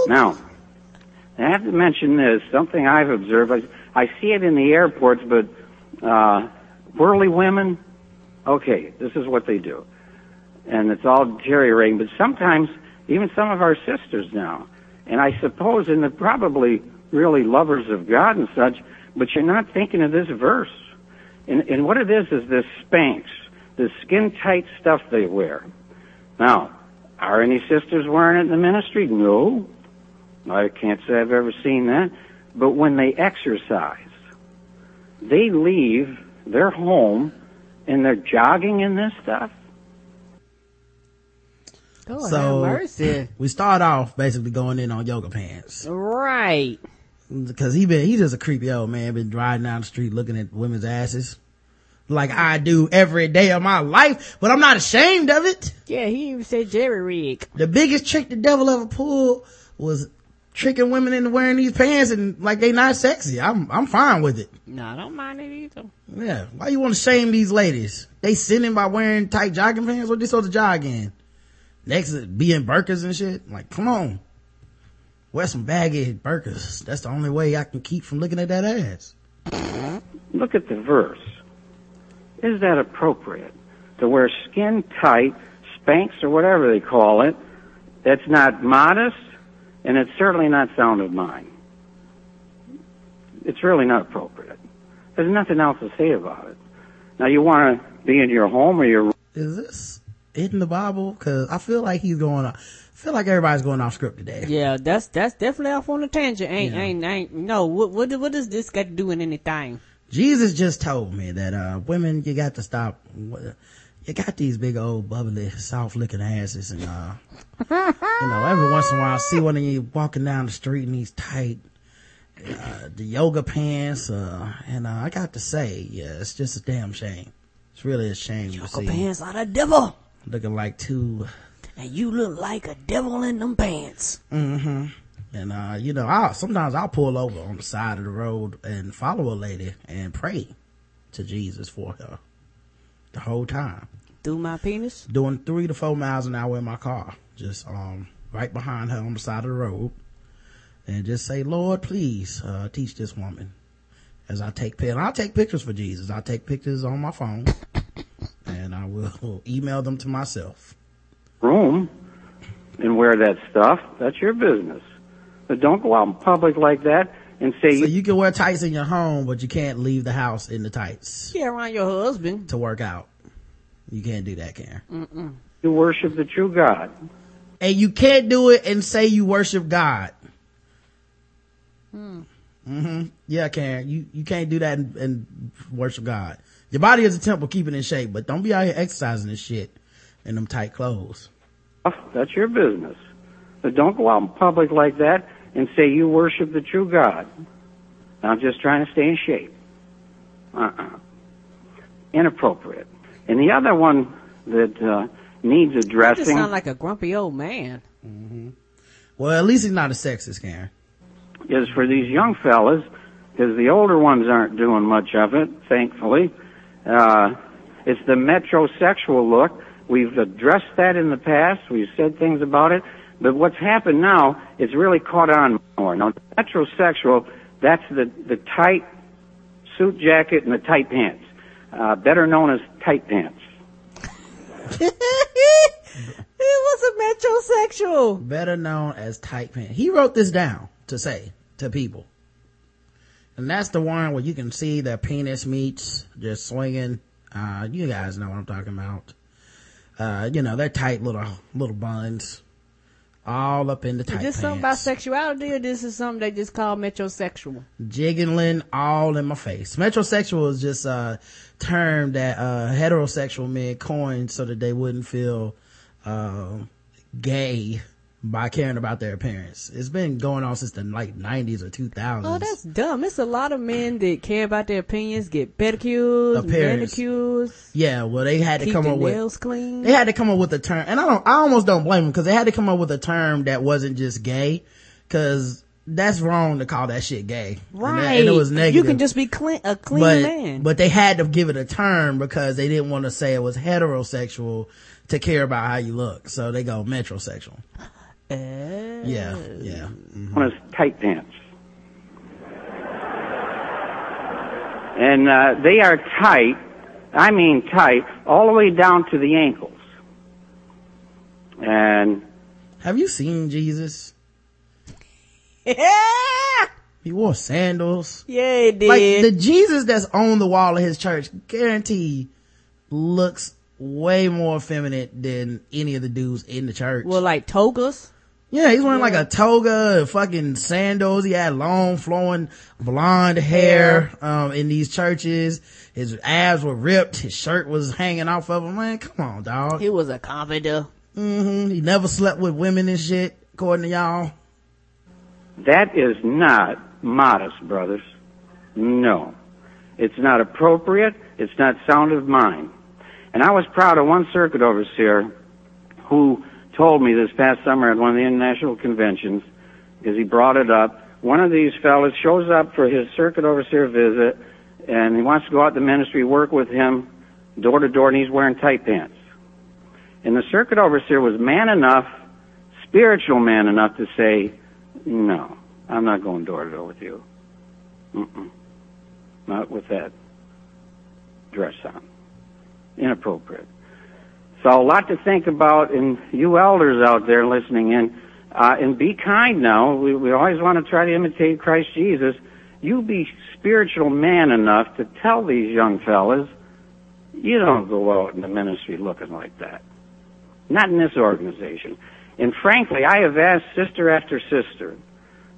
Speaker 6: Now, I have to mention this, something I've observed. I, I see it in the airports, but, uh, whirly women, okay, this is what they do. And it's all deteriorating, but sometimes, even some of our sisters now, and I suppose, and they're probably really lovers of God and such, but you're not thinking of this verse. And, and what it is is this Spanx, this skin tight stuff they wear. Now, are any sisters wearing it in the ministry? No. I can't say I've ever seen that. But when they exercise, they leave their home and they're jogging in this stuff.
Speaker 3: Oh,
Speaker 2: so
Speaker 3: mercy.
Speaker 2: we start off basically going in on yoga pants
Speaker 3: Right.
Speaker 2: because he been he's just a creepy old man been riding down the street looking at women's asses like I do every day of my life, but I'm not ashamed of it.
Speaker 3: Yeah, he even said jerry rig.
Speaker 2: The biggest trick the devil ever pulled was tricking women into wearing these pants and like they not sexy. I'm I'm fine with it.
Speaker 3: No, I don't mind it either.
Speaker 2: Yeah. Why you want to shame these ladies? They sinning by wearing tight jogging pants? What they supposed to jog in? Next to be in burkas and shit? Like, come on. Wear some baggy burkas. That's the only way I can keep from looking at that ass.
Speaker 6: Look at the verse. Is that appropriate? To wear skin tight, spanks or whatever they call it, that's not modest, and it's certainly not sound of mind. It's really not appropriate. There's nothing else to say about it. Now you want to be in your home or your
Speaker 2: Is this in the Bible? Cause I feel like he's going off, I feel like everybody's going off script today.
Speaker 3: Yeah, that's that's definitely off on a tangent. Ain't
Speaker 2: Yeah.
Speaker 3: ain't ain't no. What what what does this got to do with anything?
Speaker 2: Jesus just told me that, uh, women, you got to stop. You got these big old bubbly, soft looking asses and, uh, you know, every once in a while I see one of you walking down the street in these tight, uh, the yoga pants, uh, and, uh, I got to say, yeah, it's just a damn shame. It's really a shame to
Speaker 3: Yoga
Speaker 2: see
Speaker 3: pants are the devil,
Speaker 2: looking like two,
Speaker 3: and you look like a devil in them pants.
Speaker 2: And, uh, you know, I, sometimes I'll pull over on the side of the road and follow a lady and pray to Jesus for her the whole time.
Speaker 3: Through my penis.
Speaker 2: doing three to four miles an hour in my car, just um right behind her on the side of the road, and just say, Lord, please uh, teach this woman. As I take pictures, I'll take pictures for Jesus. I'll take pictures on my phone, (laughs) and I will (laughs) email them to myself.
Speaker 6: room and wear that stuff, that's your business. But don't go out in public like that and say
Speaker 2: So
Speaker 6: you,
Speaker 2: you can wear tights in your home, but you can't leave the house in the tights
Speaker 3: Yeah, around your husband.
Speaker 2: to work out. You can't do that, Karen.
Speaker 6: you worship the true God.
Speaker 2: and you can't do it and say you worship God. hmm Yeah, Karen, you you can't do that and, and worship God. Your body is a temple, keep it in shape, but don't be out here exercising this shit in them tight clothes.
Speaker 6: That's your business. But don't go out in public like that and say you worship the true God. I'm just trying to stay in shape. Uh-uh. Inappropriate. And the other one that uh, needs
Speaker 3: You just
Speaker 6: addressing
Speaker 3: sound like a grumpy old man.
Speaker 2: Well, at least he's not a sexist, Karen.
Speaker 6: is for these young fellas, because the older ones aren't doing much of it, thankfully. Uh, it's the metrosexual look. We've addressed that in the past. We've said things about it. But what's happened now, is really caught on more. Now, metrosexual, that's the, the tight suit jacket and the tight pants. Uh, better known as tight pants. (laughs)
Speaker 3: He was a metrosexual.
Speaker 2: Better known as tight pants. He wrote this down to say to people. And that's the one where you can see their penis meats just swinging. Uh, you guys know what I'm talking about. Uh, you know, they're tight little, little buns. All up in the tight
Speaker 3: Is this
Speaker 2: pants.
Speaker 3: something about sexuality or this is something they just call metrosexual?
Speaker 2: jiggling all in my face. Metrosexual is just a term that uh, heterosexual men coined so that they wouldn't feel uh, gay by caring about their appearance. It's been going on since the like 90s or 2000s.
Speaker 3: Oh, that's dumb. It's a lot of men that care about their opinions, get pedicures,
Speaker 2: Appearance.
Speaker 3: manicures,
Speaker 2: yeah, well, they had to come up with
Speaker 3: nails clean.
Speaker 2: they had to come up with a term, and I don't, I almost don't blame them because they had to come up with a term that wasn't just gay, because that's wrong to call that shit gay. And that-
Speaker 3: right.
Speaker 2: and it was negative.
Speaker 3: You can just be clean, a clean
Speaker 2: but,
Speaker 3: man.
Speaker 2: But they had to give it a term because they didn't want to say it was heterosexual to care about how you look. So they go metrosexual. Yeah, yeah.
Speaker 6: on his tight pants. And uh, they are tight, I mean tight, all the way down to the ankles. And
Speaker 2: Have you seen Jesus?
Speaker 3: Yeah, (laughs)
Speaker 2: He wore sandals.
Speaker 3: yeah, it did.
Speaker 2: Like the Jesus that's on the wall of his church, guarantee looks way more feminine than any of the dudes in the church.
Speaker 3: well, like togas.
Speaker 2: Yeah, he's wearing like a toga, fucking sandals. He had long flowing blonde hair, um, in these churches. His abs were ripped. His shirt was hanging off of him. Man, come on, dog.
Speaker 3: He was a carpenter.
Speaker 2: hmm He never slept with women and shit, according to y'all.
Speaker 6: that is not modest, brothers. No. It's not appropriate. It's not sound of mind. And I was proud of one circuit overseer who told me this past summer at one of the international conventions, because he brought it up. One of these fellas shows up for his circuit overseer visit, and he wants to go out to the ministry, work with him, door to door, and he's wearing tight pants. And the circuit overseer was man enough, spiritual man enough to say, no, I'm not going door to door with you. Mm-mm. Not with that dress on. Inappropriate. So a lot to think about, and you elders out there listening in, uh, and be kind now. We, we always want to try to imitate Christ Jesus. You be spiritual man enough to tell these young fellas, you don't go out in the ministry looking like that. Not in this organization. And frankly, I have asked sister after sister,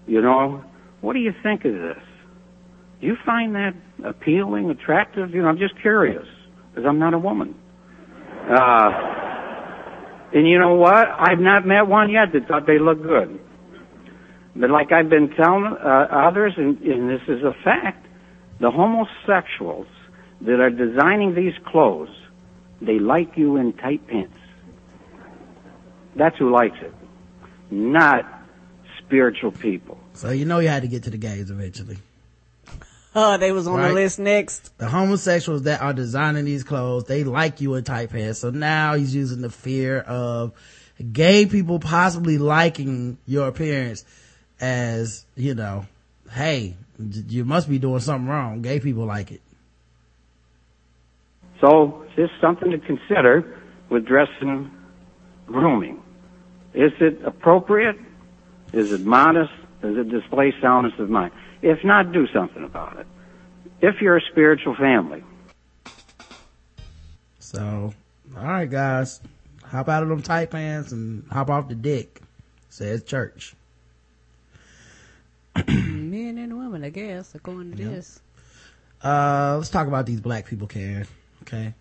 Speaker 6: you know, what do you think of this? Do you find that appealing, attractive? You know, I'm just curious, because I'm not a woman. Uh, and you know what? I've not met one yet that thought they look good. But like I've been telling uh, others, and, and this is a fact, the homosexuals that are designing these clothes, they like you in tight pants. That's who likes it, not spiritual people.
Speaker 2: So you know you had to get to the gays eventually.
Speaker 3: Oh, they was on
Speaker 2: Right.
Speaker 3: the list next.
Speaker 2: the homosexuals that are designing these clothes, they like you in tight pants. So now he's using the fear of gay people possibly liking your appearance as, you know, hey, you must be doing something wrong. Gay people like it.
Speaker 6: So just something to consider with dressing grooming. Is it appropriate? Is it modest? Does it display soundness of mind? If not, do something about it. If you're a spiritual family,
Speaker 2: So, all right, guys, hop out of them tight pants and hop off the dick. Says church. (clears throat)
Speaker 3: Men and women, I guess, according to this.
Speaker 2: Uh, let's talk about these black people, Karen. Okay.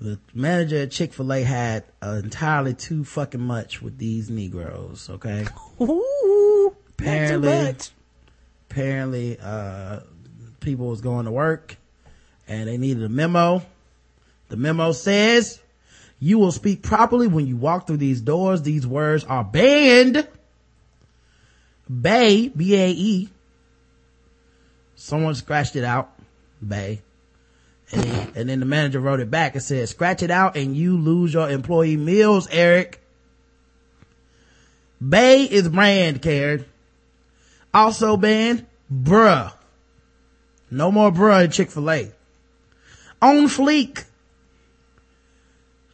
Speaker 2: The manager at Chick-fil-A had uh, entirely too fucking much with these Negroes. Okay. (laughs)
Speaker 3: Ooh,
Speaker 2: Apparently-
Speaker 3: not too much.
Speaker 2: Apparently, uh, people was going to work and they needed a memo. The memo says, you will speak properly when you walk through these doors. These words are banned. Bay, B-A-E. Someone scratched it out. Bay. And then, and then the manager wrote it back and said, scratch it out and you lose your employee meals, Eric. Bay is brand, Karen. Also banned, bruh. No more bruh in Chick-fil-A. On fleek.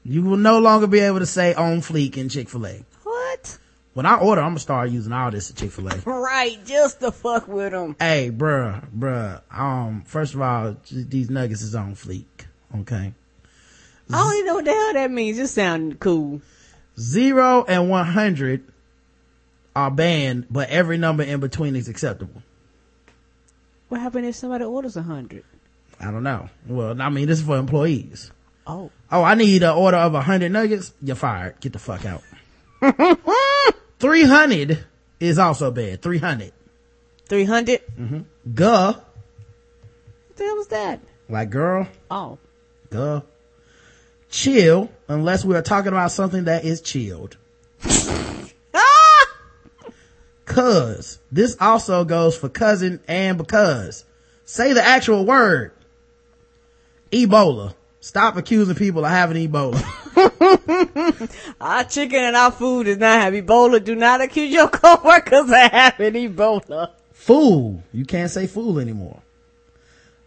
Speaker 2: You will no longer be able to say on fleek in Chick-fil-A.
Speaker 3: What?
Speaker 2: When I order, I'm gonna start using all this at Chick-fil-A. (laughs)
Speaker 3: Right, just to fuck with them.
Speaker 2: hey, bruh, bruh. Um, first of all, these nuggets is on fleek. Okay.
Speaker 3: I don't even know what the hell that means. Just sound cool.
Speaker 2: Zero and 100 are banned, but every number in between is acceptable.
Speaker 3: What happened if somebody orders a hundred?
Speaker 2: I don't know. Well, I mean, this is for employees.
Speaker 3: Oh.
Speaker 2: Oh, I need an order of a hundred nuggets. You're fired. Get the fuck out. (laughs) 300 is also bad. 300.
Speaker 3: 300? Mm-hmm.
Speaker 2: Guh.
Speaker 3: What the hell was that?
Speaker 2: Like girl.
Speaker 3: Oh.
Speaker 2: Guh. Chill. Unless we are talking about something that is chilled. (laughs) Cause. This also goes for cousin and because. Say the actual word. Ebola. Stop accusing people of having Ebola. (laughs)
Speaker 3: Our chicken and our food does not have Ebola. Do not accuse your (laughs) coworkers of having Ebola.
Speaker 2: fool. You can't say fool anymore.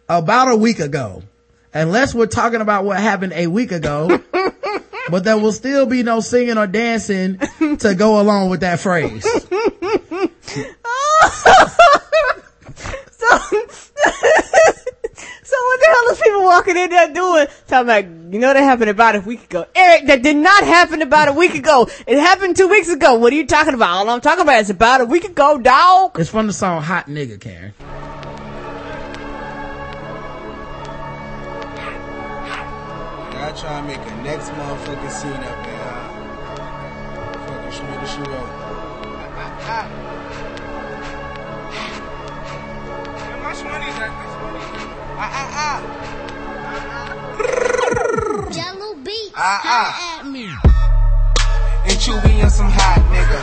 Speaker 2: About a week ago, unless we're talking about what happened a week ago, (laughs) but there will still be no singing or dancing to go along with that phrase. (laughs)
Speaker 3: So what the hell is people walking in there doing? Talking about, you know, that happened about a week ago. Eric, that did not happen about a week ago. It happened two weeks ago. What are you talking about? All I'm talking about is about a week ago, dog.
Speaker 2: It's from the song Hot Nigga, Karen.
Speaker 5: I try to make a next motherfucking scene up there. Fucking show me the shoe up. Much money is that? Ah, ah, ah.
Speaker 7: Jahlil Beats.
Speaker 5: Ah, ah.
Speaker 7: At me.
Speaker 5: And Chewy on some hot nigga.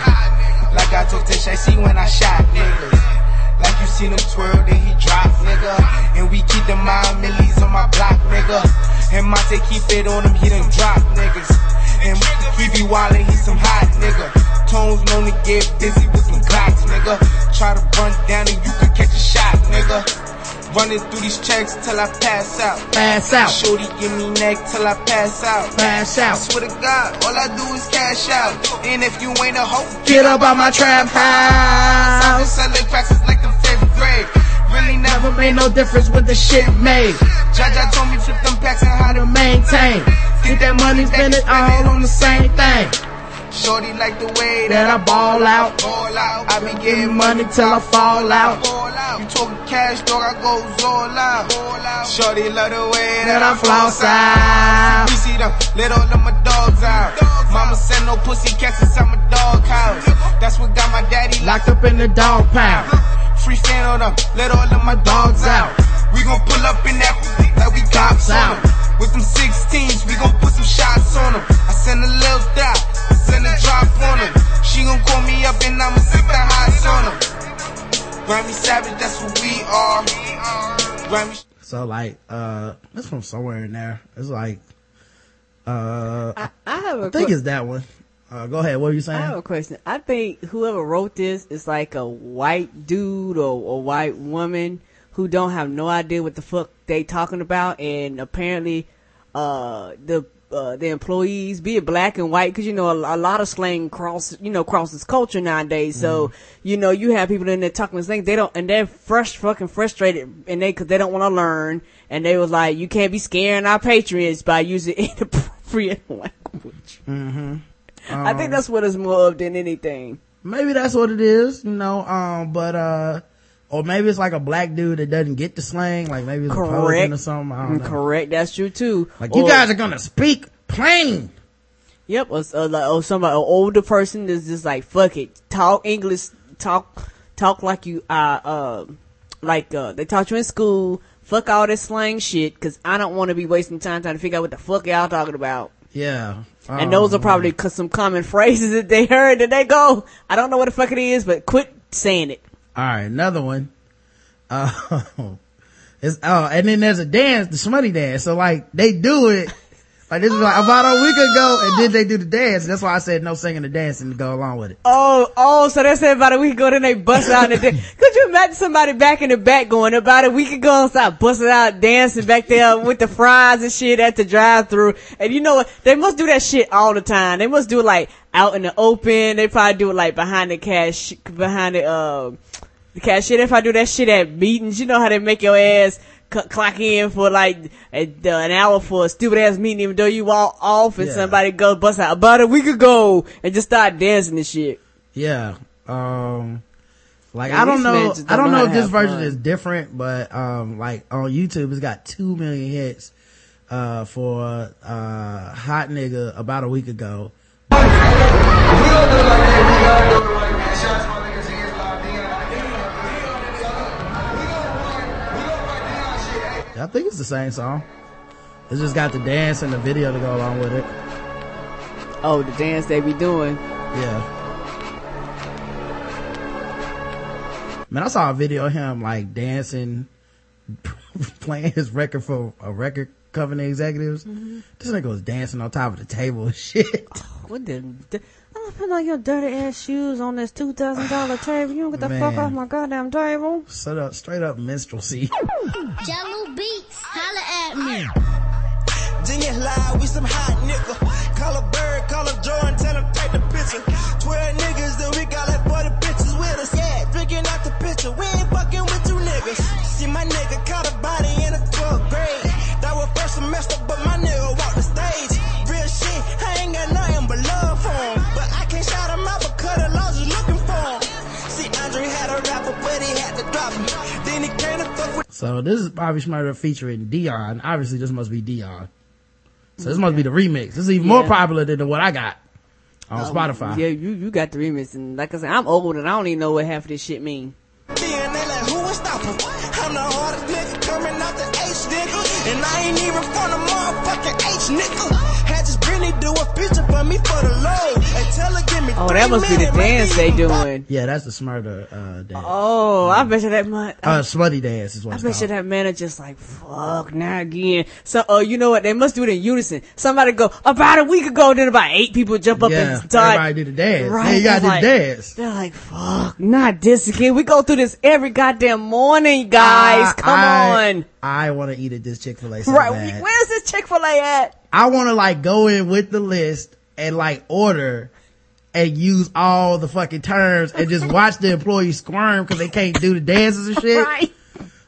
Speaker 5: Like I told Tish, I see when I shot niggas. Like you seen him twirl, then he drop, nigga. And we keep the mind millies on my block, nigga. And Monte keep it on him, he done drop niggas. And he be wildin', he some hot nigga. Tones known to get busy with some glocks, nigga. Try to run down and you could catch a shot, nigga. Running through these checks till I pass out.
Speaker 2: Pass out.
Speaker 5: Shorty give me neck till I pass out.
Speaker 2: Pass
Speaker 5: I
Speaker 2: out.
Speaker 5: swear to God, all I do is cash out. And if you ain't a hoe,
Speaker 2: Get up out my trap
Speaker 5: I've been
Speaker 2: house.
Speaker 5: selling cracks since like the fifth grade. Really never
Speaker 2: Never made no difference with the shit made.
Speaker 5: Jaja told me flip them packs and how to
Speaker 2: Maintain. Get that money, spend it all on the same thing.
Speaker 5: Shorty like the way
Speaker 2: That I ball out.
Speaker 5: ball out. I be
Speaker 2: Getting money till I fall out.
Speaker 5: You talking cash, dog, I go all out. Shorty love the way
Speaker 2: That I
Speaker 5: floss out. We see them, let all of my dogs out. Mama send no pussy cats inside my dog house. That's what got my daddy locked
Speaker 2: Locked up in the dog pound.
Speaker 5: Free fan on them, let all of my dogs out. We gon' pull up in that like we cops on 'em. With them 16s, we gon' put some shots on them. I send a little dot, I send a drop on them. She gon' call me up and I'ma sit the highs on them. Grammy Savage, that's what we are. Grammy.
Speaker 2: So like, uh, it's from somewhere in there. It's like, uh, I
Speaker 3: I have a
Speaker 2: think
Speaker 3: que-
Speaker 2: it's that one. Uh, go ahead. What were you saying?
Speaker 3: I have a question. I think whoever wrote this is like a white dude or a white woman who don't have no idea what the fuck they talking about, and apparently, uh, the uh, the employees, be it black and white, because you know a, a lot of slang cross, you know, crosses culture nowadays. So you know you have people in there talking slang, they don't, and they're fresh, fucking frustrated, and they because they don't want to learn, and they was like, you can't be scaring our patriots by using (laughs) inappropriate language. I think that's what it's more of than anything.
Speaker 2: maybe that's what it is, you know, um, but, uh, or maybe it's like a black dude that doesn't get the slang, like maybe it's a Republican
Speaker 3: Correct.
Speaker 2: or something. I don't know.
Speaker 3: Correct. That's true too.
Speaker 2: Like you guys are gonna speak plain.
Speaker 3: Yep. Or, or, like, or somebody, an older person that's just like, fuck it. Talk English. Talk, talk like you are, uh, like, uh, they taught you in school. Fuck all this slang shit, cause I don't want to be wasting time trying to figure out what the fuck y'all talking about.
Speaker 2: Yeah.
Speaker 3: And those are probably some common (laughs) phrases that they heard that they go, I don't know what the fuck it is, but quit saying it.
Speaker 2: All right, another one. Uh, (laughs) it's oh, and then there's a dance, the Shmoney dance. So like they do it. Like this was like about a week ago, and then they do the dance. That's why I said no singing and dancing to go along with it.
Speaker 3: Oh, oh, so they said about a week ago, then they bust out and dan- (laughs) Could you imagine somebody back in the back going about a week ago and start busting out dancing back there with the fries and shit at the drive through? And you know what? They must do that shit all the time. They must do it like out in the open. They probably do it like behind the cash, behind the, uh, the cashier. If I do that shit at meetings, you know how they make your ass c- clock in for like a, uh, an hour for a stupid ass meeting, even though you all off and
Speaker 2: Yeah.
Speaker 3: somebody goes bust out about a week ago and just start dancing and shit.
Speaker 2: Yeah. Um, like
Speaker 3: Yeah,
Speaker 2: I don't know,
Speaker 3: men just
Speaker 2: I
Speaker 3: don't
Speaker 2: don't
Speaker 3: know
Speaker 2: know if this version
Speaker 3: fun.
Speaker 2: is different, but um, like on YouTube, it's got two million hits uh for uh hot nigga about a week ago. Think it's the same song. It's just got the dance and the video to go along with it.
Speaker 3: Oh, the dance they be doing.
Speaker 2: Yeah. Man, I saw a video of him like dancing, (laughs) playing his record for a record the executives. Mm-hmm. This nigga was dancing on top of the table and (laughs) shit.
Speaker 3: What the? The I don't feel like your dirty ass shoes on this two thousand dollar table. You don't get the fuck off my goddamn table.
Speaker 2: Straight up, straight up minstrelsy. (laughs)
Speaker 8: Jahlil Beats. Holla at me.
Speaker 9: Genius live, we some hot nigga. Call a bird, call a Jordan, tell him take the picture. 12 niggas, then we got like 40 bitches with us. Yeah, drinking out the picture, we ain't fucking with you niggas. See my nigga caught a body in a 12th grade. That was first semester, but my
Speaker 2: So this is Bobby Shmurda featuring Dion. Obviously, this must be Dion. So this must be the remix. This is even more popular than the what I got on oh, Spotify.
Speaker 3: Yeah, you you got the remix, and like I said, I'm old and I don't even know what half of this shit mean.
Speaker 9: And like, who will stop him? I'm the hardest nigga coming out the H, nigga. And I ain't even from the motherfucking H, nigga. Had this Britney do a feature for me for the load. And tell her give me
Speaker 3: Oh,
Speaker 9: three
Speaker 3: that must be the dance they doing.
Speaker 2: Yeah, that's the smarter, uh, dance.
Speaker 3: Oh, I bet you that much.
Speaker 2: Uh, Shmoney dance is what
Speaker 3: I
Speaker 2: it's
Speaker 3: bet you
Speaker 2: called.
Speaker 3: that manager's like, fuck, not again. So, oh, you know what? They must do it in unison. Somebody go, about a week ago, then about eight people jump up
Speaker 2: Yeah,
Speaker 3: and start.
Speaker 2: everybody did the dance.
Speaker 3: Right.
Speaker 2: Yeah, you gotta do the
Speaker 3: like-
Speaker 2: dance.
Speaker 3: They're like, fuck, not this again. We go through this every goddamn morning, guys.
Speaker 2: I-
Speaker 3: Come
Speaker 2: I-
Speaker 3: on.
Speaker 2: I want to eat at this Chick-fil-A so
Speaker 3: Right.
Speaker 2: bad.
Speaker 3: Where's this Chick-fil-A at?
Speaker 2: I want to like go in with the list and like order and use all the fucking terms and just watch the employees squirm because they can't do the dances and shit.
Speaker 3: Right.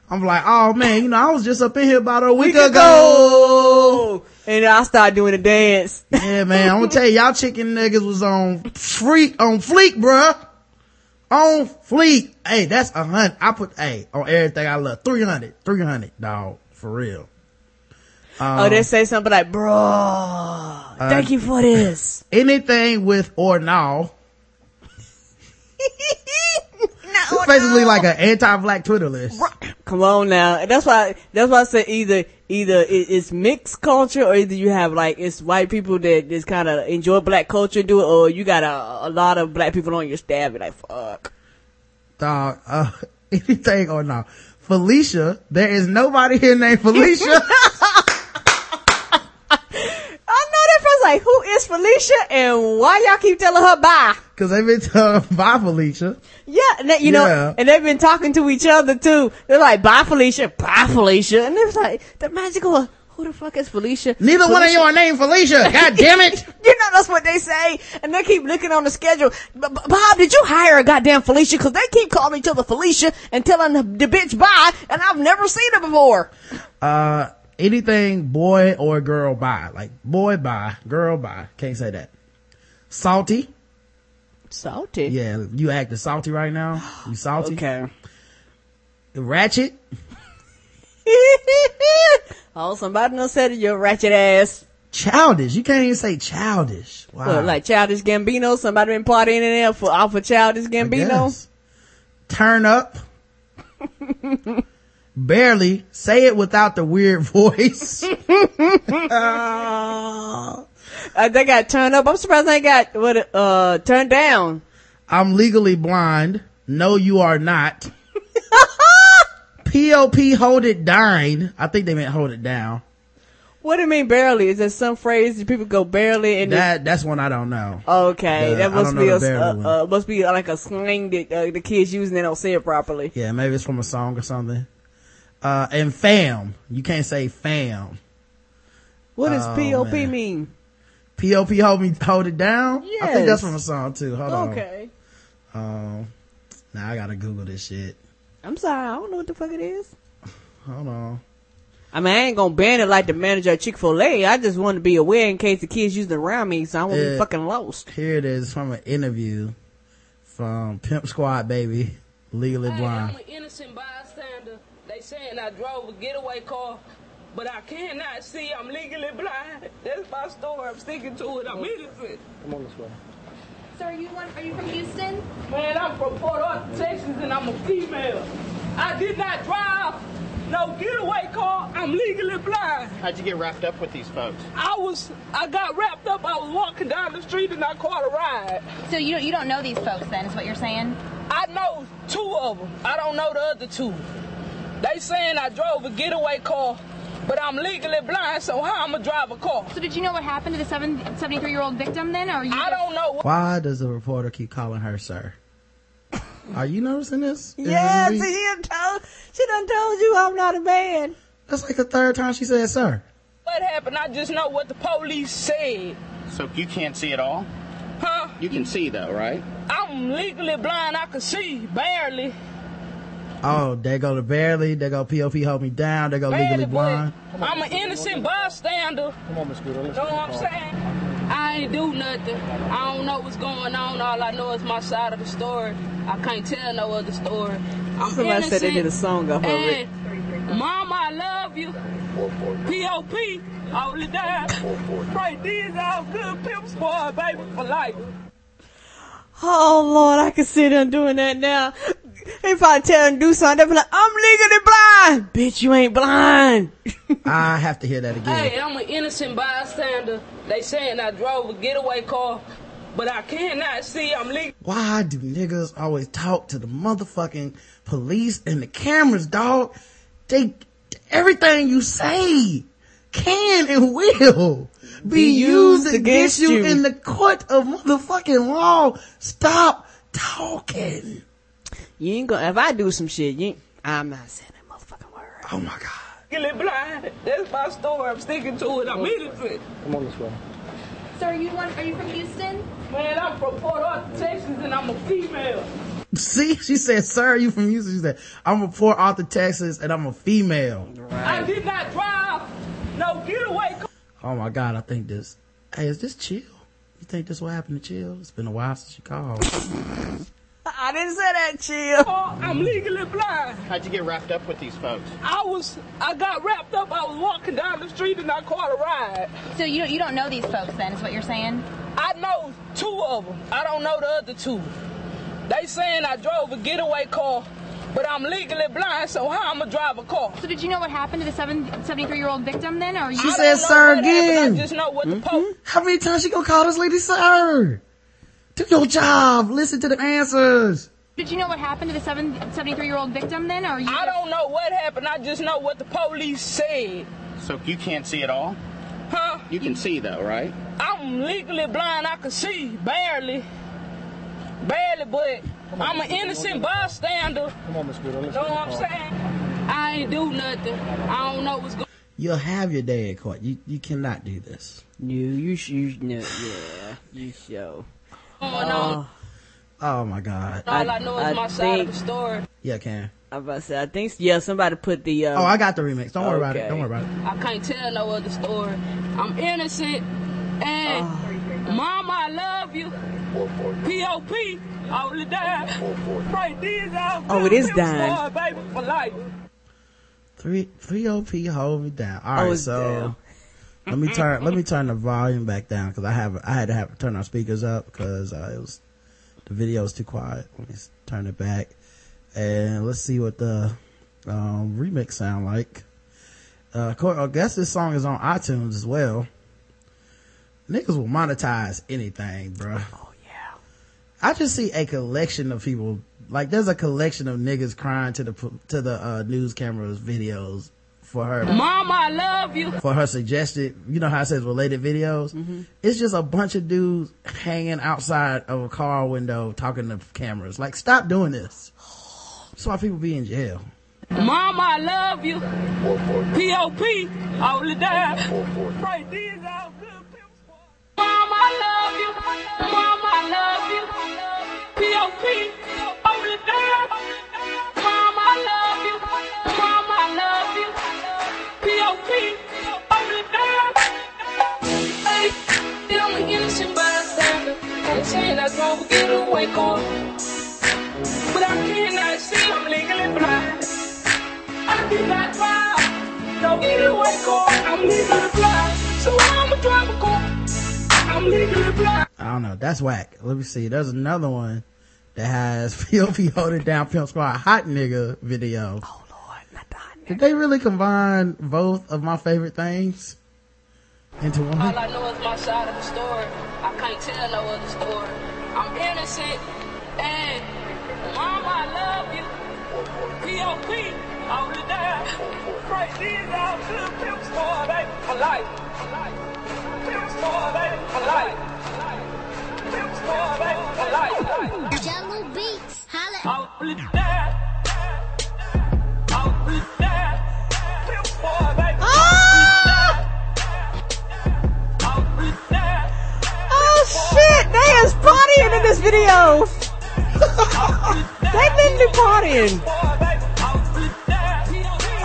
Speaker 2: I'm like, oh man, you know, I was just up in here about a week,
Speaker 3: Week
Speaker 2: ago.
Speaker 3: ago. And I started doing the dance.
Speaker 2: Yeah, man, I'm gonna tell you, y'all chicken niggas was on freak, on fleek, bruh. On fleek. Hey, that's a hundred. I put, hey, on everything I love. 300. 300, dog. For real.
Speaker 3: Oh, they say something like, bro,
Speaker 2: Uh,
Speaker 3: thank you for this. (laughs)
Speaker 2: Anything with or now. (laughs) It's basically like an anti-black Twitter list.
Speaker 3: Come on now. That's why. That's why I said either either it's mixed culture or either you have like it's white people that just kind of enjoy black culture and do it, or you got a, a lot of black people on your staff. You're like fuck.
Speaker 2: Dog, uh, (laughs) anything or now. Felicia, there is nobody here named Felicia.
Speaker 3: I know that first like who is Felicia and why y'all keep telling her bye?
Speaker 2: Cause they've been telling (laughs) bye Felicia.
Speaker 3: Yeah, and that, you know,
Speaker 2: Yeah.
Speaker 3: and they've been talking to each other too. They're like, bye Felicia, bye Felicia. And it's like, the magical, who the fuck is Felicia?
Speaker 2: Neither one of you are named Felicia. (laughs) God damn it.
Speaker 3: You know, that's what they say. And they keep looking on the schedule. Bob, did you hire a goddamn Felicia? Cause they keep calling each other Felicia and telling the bitch bye. And I've never seen her before.
Speaker 2: Uh, anything boy or girl bye. Like boy bye, girl bye. Can't say that. Salty.
Speaker 3: Salty.
Speaker 2: Yeah, you acting salty right now. You (gasps) salty.
Speaker 3: Okay.
Speaker 2: Ratchet. (laughs)
Speaker 3: oh, somebody done said it, your ratchet ass.
Speaker 2: Childish. You can't even say childish. Wow.
Speaker 3: What, like Childish Gambino? Somebody been partying in there for off of Childish Gambino?
Speaker 2: Turn up. (laughs) Barely. Say it without the weird (laughs) voice. (laughs) (laughs)
Speaker 3: Uh, they got turned up. I'm surprised they got what uh turned down.
Speaker 2: I'm legally blind. No, you are not. POP hold it down. I think they meant hold it down.
Speaker 3: What do you mean barely? Is there some phrase that people go barely and
Speaker 2: That, that's one I don't know.
Speaker 3: okay,
Speaker 2: Yeah,
Speaker 3: that must be a uh, uh, must be like a slang that uh, the kids use and they don't say it properly.
Speaker 2: Yeah, maybe it's from a song or something. Uh, and fam. You can't say fam.
Speaker 3: What does
Speaker 2: Oh,
Speaker 3: POP
Speaker 2: man.
Speaker 3: mean?
Speaker 2: POP hold me, hold it down? I think that's from a song too. Hold on.
Speaker 3: Okay,
Speaker 2: Um, now I gotta Google this shit.
Speaker 3: I'm sorry, I don't know what the fuck it is.
Speaker 2: Hold on.
Speaker 3: I mean, I ain't gonna ban it like the manager at Chick Fil A. I just want to be aware in case the kids using it around me, so I won't be fucking lost.
Speaker 2: Here it is from an interview from Pimp Squad Baby, Legally
Speaker 10: Hey,
Speaker 2: Blind.
Speaker 10: I'm an innocent bystander. They saying I drove a getaway car, but I cannot see. I'm legally blind. That's my story. I'm sticking to it. I'm innocent.
Speaker 7: So are you one? Are you from Houston?
Speaker 10: Man, I'm from Port Arthur, Texas, and I'm a female. I did not drive no getaway car. I'm legally blind.
Speaker 11: How'd you get wrapped up with these folks?
Speaker 10: I was, I got wrapped up. I was walking down the street and I caught a ride.
Speaker 7: So you don't you don't know these folks then? Is what you're saying?
Speaker 10: I know two of them. I don't know the other two. They saying I drove a getaway car, but I'm legally blind, so how I'ma drive a car?
Speaker 7: So did you know what happened to the 73 year old victim then, or you?
Speaker 10: I don't know.
Speaker 2: Why does the reporter keep calling her sir? Are you noticing this? Is
Speaker 3: Yeah, see, she done told, she done told you I'm not a man.
Speaker 2: That's like the third time she said sir.
Speaker 10: what happened? I just know what the police said.
Speaker 11: So you can't see at all?
Speaker 10: Huh?
Speaker 11: You can see though, right?
Speaker 10: I'm legally blind. I can see barely.
Speaker 2: Oh, they go to barely, they go POP hold me down, they go
Speaker 10: Barely,
Speaker 2: legally
Speaker 10: but
Speaker 2: blind.
Speaker 10: I'm an innocent bystander.
Speaker 11: Come on, Miss Guido.
Speaker 10: Know what I'm saying? I ain't do nothing. I don't know what's going on. All I know is my side of the story. I can't tell no other story. I'm
Speaker 3: Somebody
Speaker 10: innocent.
Speaker 3: said they did a song off of it.
Speaker 10: And Mama, I love you. P.O.P. Hold it down. Right, these all good pimp boy, baby, for life.
Speaker 3: Oh Lord, I can see them doing that now. If I tell them to do something, they'll be like, I'm legally blind. Bitch, you ain't blind. (laughs)
Speaker 2: I have to hear that again.
Speaker 10: Hey, I'm an innocent bystander. They saying I drove a getaway car, but I cannot see. I'm legal.
Speaker 2: Why do niggas always talk to the motherfucking police and the cameras, dog? They, everything you say can and will be,
Speaker 3: Be
Speaker 2: used,
Speaker 3: used
Speaker 2: against
Speaker 3: against
Speaker 2: you
Speaker 3: you.
Speaker 2: in the court of motherfucking law. Stop talking.
Speaker 3: You ain't gonna, if I do some shit, you ain't, I'm not saying that motherfucking word.
Speaker 2: Oh my God.
Speaker 10: Legally blind. That's my story. I'm sticking to it. I'm innocent.
Speaker 11: Come on this way.
Speaker 7: So are you one? Are you from Houston?
Speaker 10: Man, I'm from Port Arthur, Texas, and I'm a female.
Speaker 2: See, she said, sir, you from Houston? She said, I'm from Port Arthur, Texas, and I'm a female.
Speaker 10: I did not drive no getaway car.
Speaker 2: Oh my God, I think this, hey, is this chill? You think this will happen to chill? It's been a while since she called. (laughs)
Speaker 3: I didn't say that, chill.
Speaker 10: Oh, I'm legally blind.
Speaker 11: How'd you get wrapped up with these folks?
Speaker 10: I was, I got wrapped up. I was walking down the street and I caught a ride.
Speaker 7: So you don't, you don't know these folks then, is what you're saying?
Speaker 10: I know two of them. I don't know the other two. They saying I drove a getaway car, but I'm legally blind, so how I'ma drive a car?
Speaker 7: So did you know what happened to the 73 year old victim then, or you?
Speaker 2: She
Speaker 10: I
Speaker 2: said, sir,
Speaker 10: what happened.
Speaker 2: again.
Speaker 10: I just know what the mm-hmm. po-
Speaker 2: How many times she gonna call this lady sir? Do your job. Listen to the answers.
Speaker 7: Did you know what happened to the 73 year old victim then, or you?
Speaker 10: I don't know what happened. I just know what the police said.
Speaker 11: So you can't see at all?
Speaker 10: Huh?
Speaker 11: You can see though, right?
Speaker 10: I'm legally blind. I can see barely, barely, but I'm an innocent bystander.
Speaker 11: Come on, Miss Guido.
Speaker 10: Know what I'm saying? I ain't do nothing. I don't know what's going.
Speaker 2: You'll have your day in court. You you cannot do this.
Speaker 3: You, you, sh- you, no, yeah, you show.
Speaker 10: Going on.
Speaker 2: Oh my God.
Speaker 10: All I, know is
Speaker 3: I
Speaker 10: my side of the story.
Speaker 2: Yeah, can.
Speaker 3: I'm about to say, I think, yeah, somebody put the, uh,
Speaker 2: Oh, I got the remix. Don't worry about it. Don't worry about it.
Speaker 10: I can't tell no other story. I'm innocent, and Mama, I love you. P.O.P. Hold it down. Right, these all
Speaker 3: Oh, it is
Speaker 10: pimp
Speaker 3: dying.
Speaker 10: boy, baby, for life.
Speaker 2: Three three OP hold me down. All
Speaker 3: Oh, it's
Speaker 2: so
Speaker 3: down.
Speaker 2: Let me turn let me turn the volume back down because I have I had to have turn our speakers up because uh, it was the video was too quiet. Let me turn it back and let's see what the um, remix sound like. Uh, I guess this song is on iTunes as well. Niggas will monetize anything, bro.
Speaker 3: oh yeah.
Speaker 2: I just see a collection of people like there's a collection of niggas crying to the to the uh, news cameras videos for her
Speaker 10: Mama, I love you.
Speaker 2: for her suggested you know how it says related videos mm-hmm. it's just a bunch of dudes hanging outside of a car window talking to cameras like stop doing this that's why people be in jail
Speaker 10: Mama, I love you. P.O.P. Hold it down. Right, these all good pimp boy. Mama, I love you. Mama, I love you. P.O.P. Hold it down. Hey, I'm an innocent bystander. I'm saying I drove a getaway car. But I cannot see, I'm legally blind. I did not drive. No getaway car, I'm legally blind. So I'm a driver car. I'm legally blind.
Speaker 2: i don't know that's whack let me see there's another one that has (laughs) pop holding down pimp squad hot nigga video
Speaker 3: Oh Lord, not the hot
Speaker 2: did they really combine both of my favorite things into one
Speaker 10: All I know is my side of the story. I can't tell no other story. I'm innocent, and Mama, I love you. P.O.P. Hold it down. Right these out to the pimp store, baby, for life. Pimp store, baby, for life. Pimp store, baby, for life.
Speaker 8: Jahlil Beats. Holla.
Speaker 10: Hold it down.
Speaker 3: They is partying in this video. they been be partying.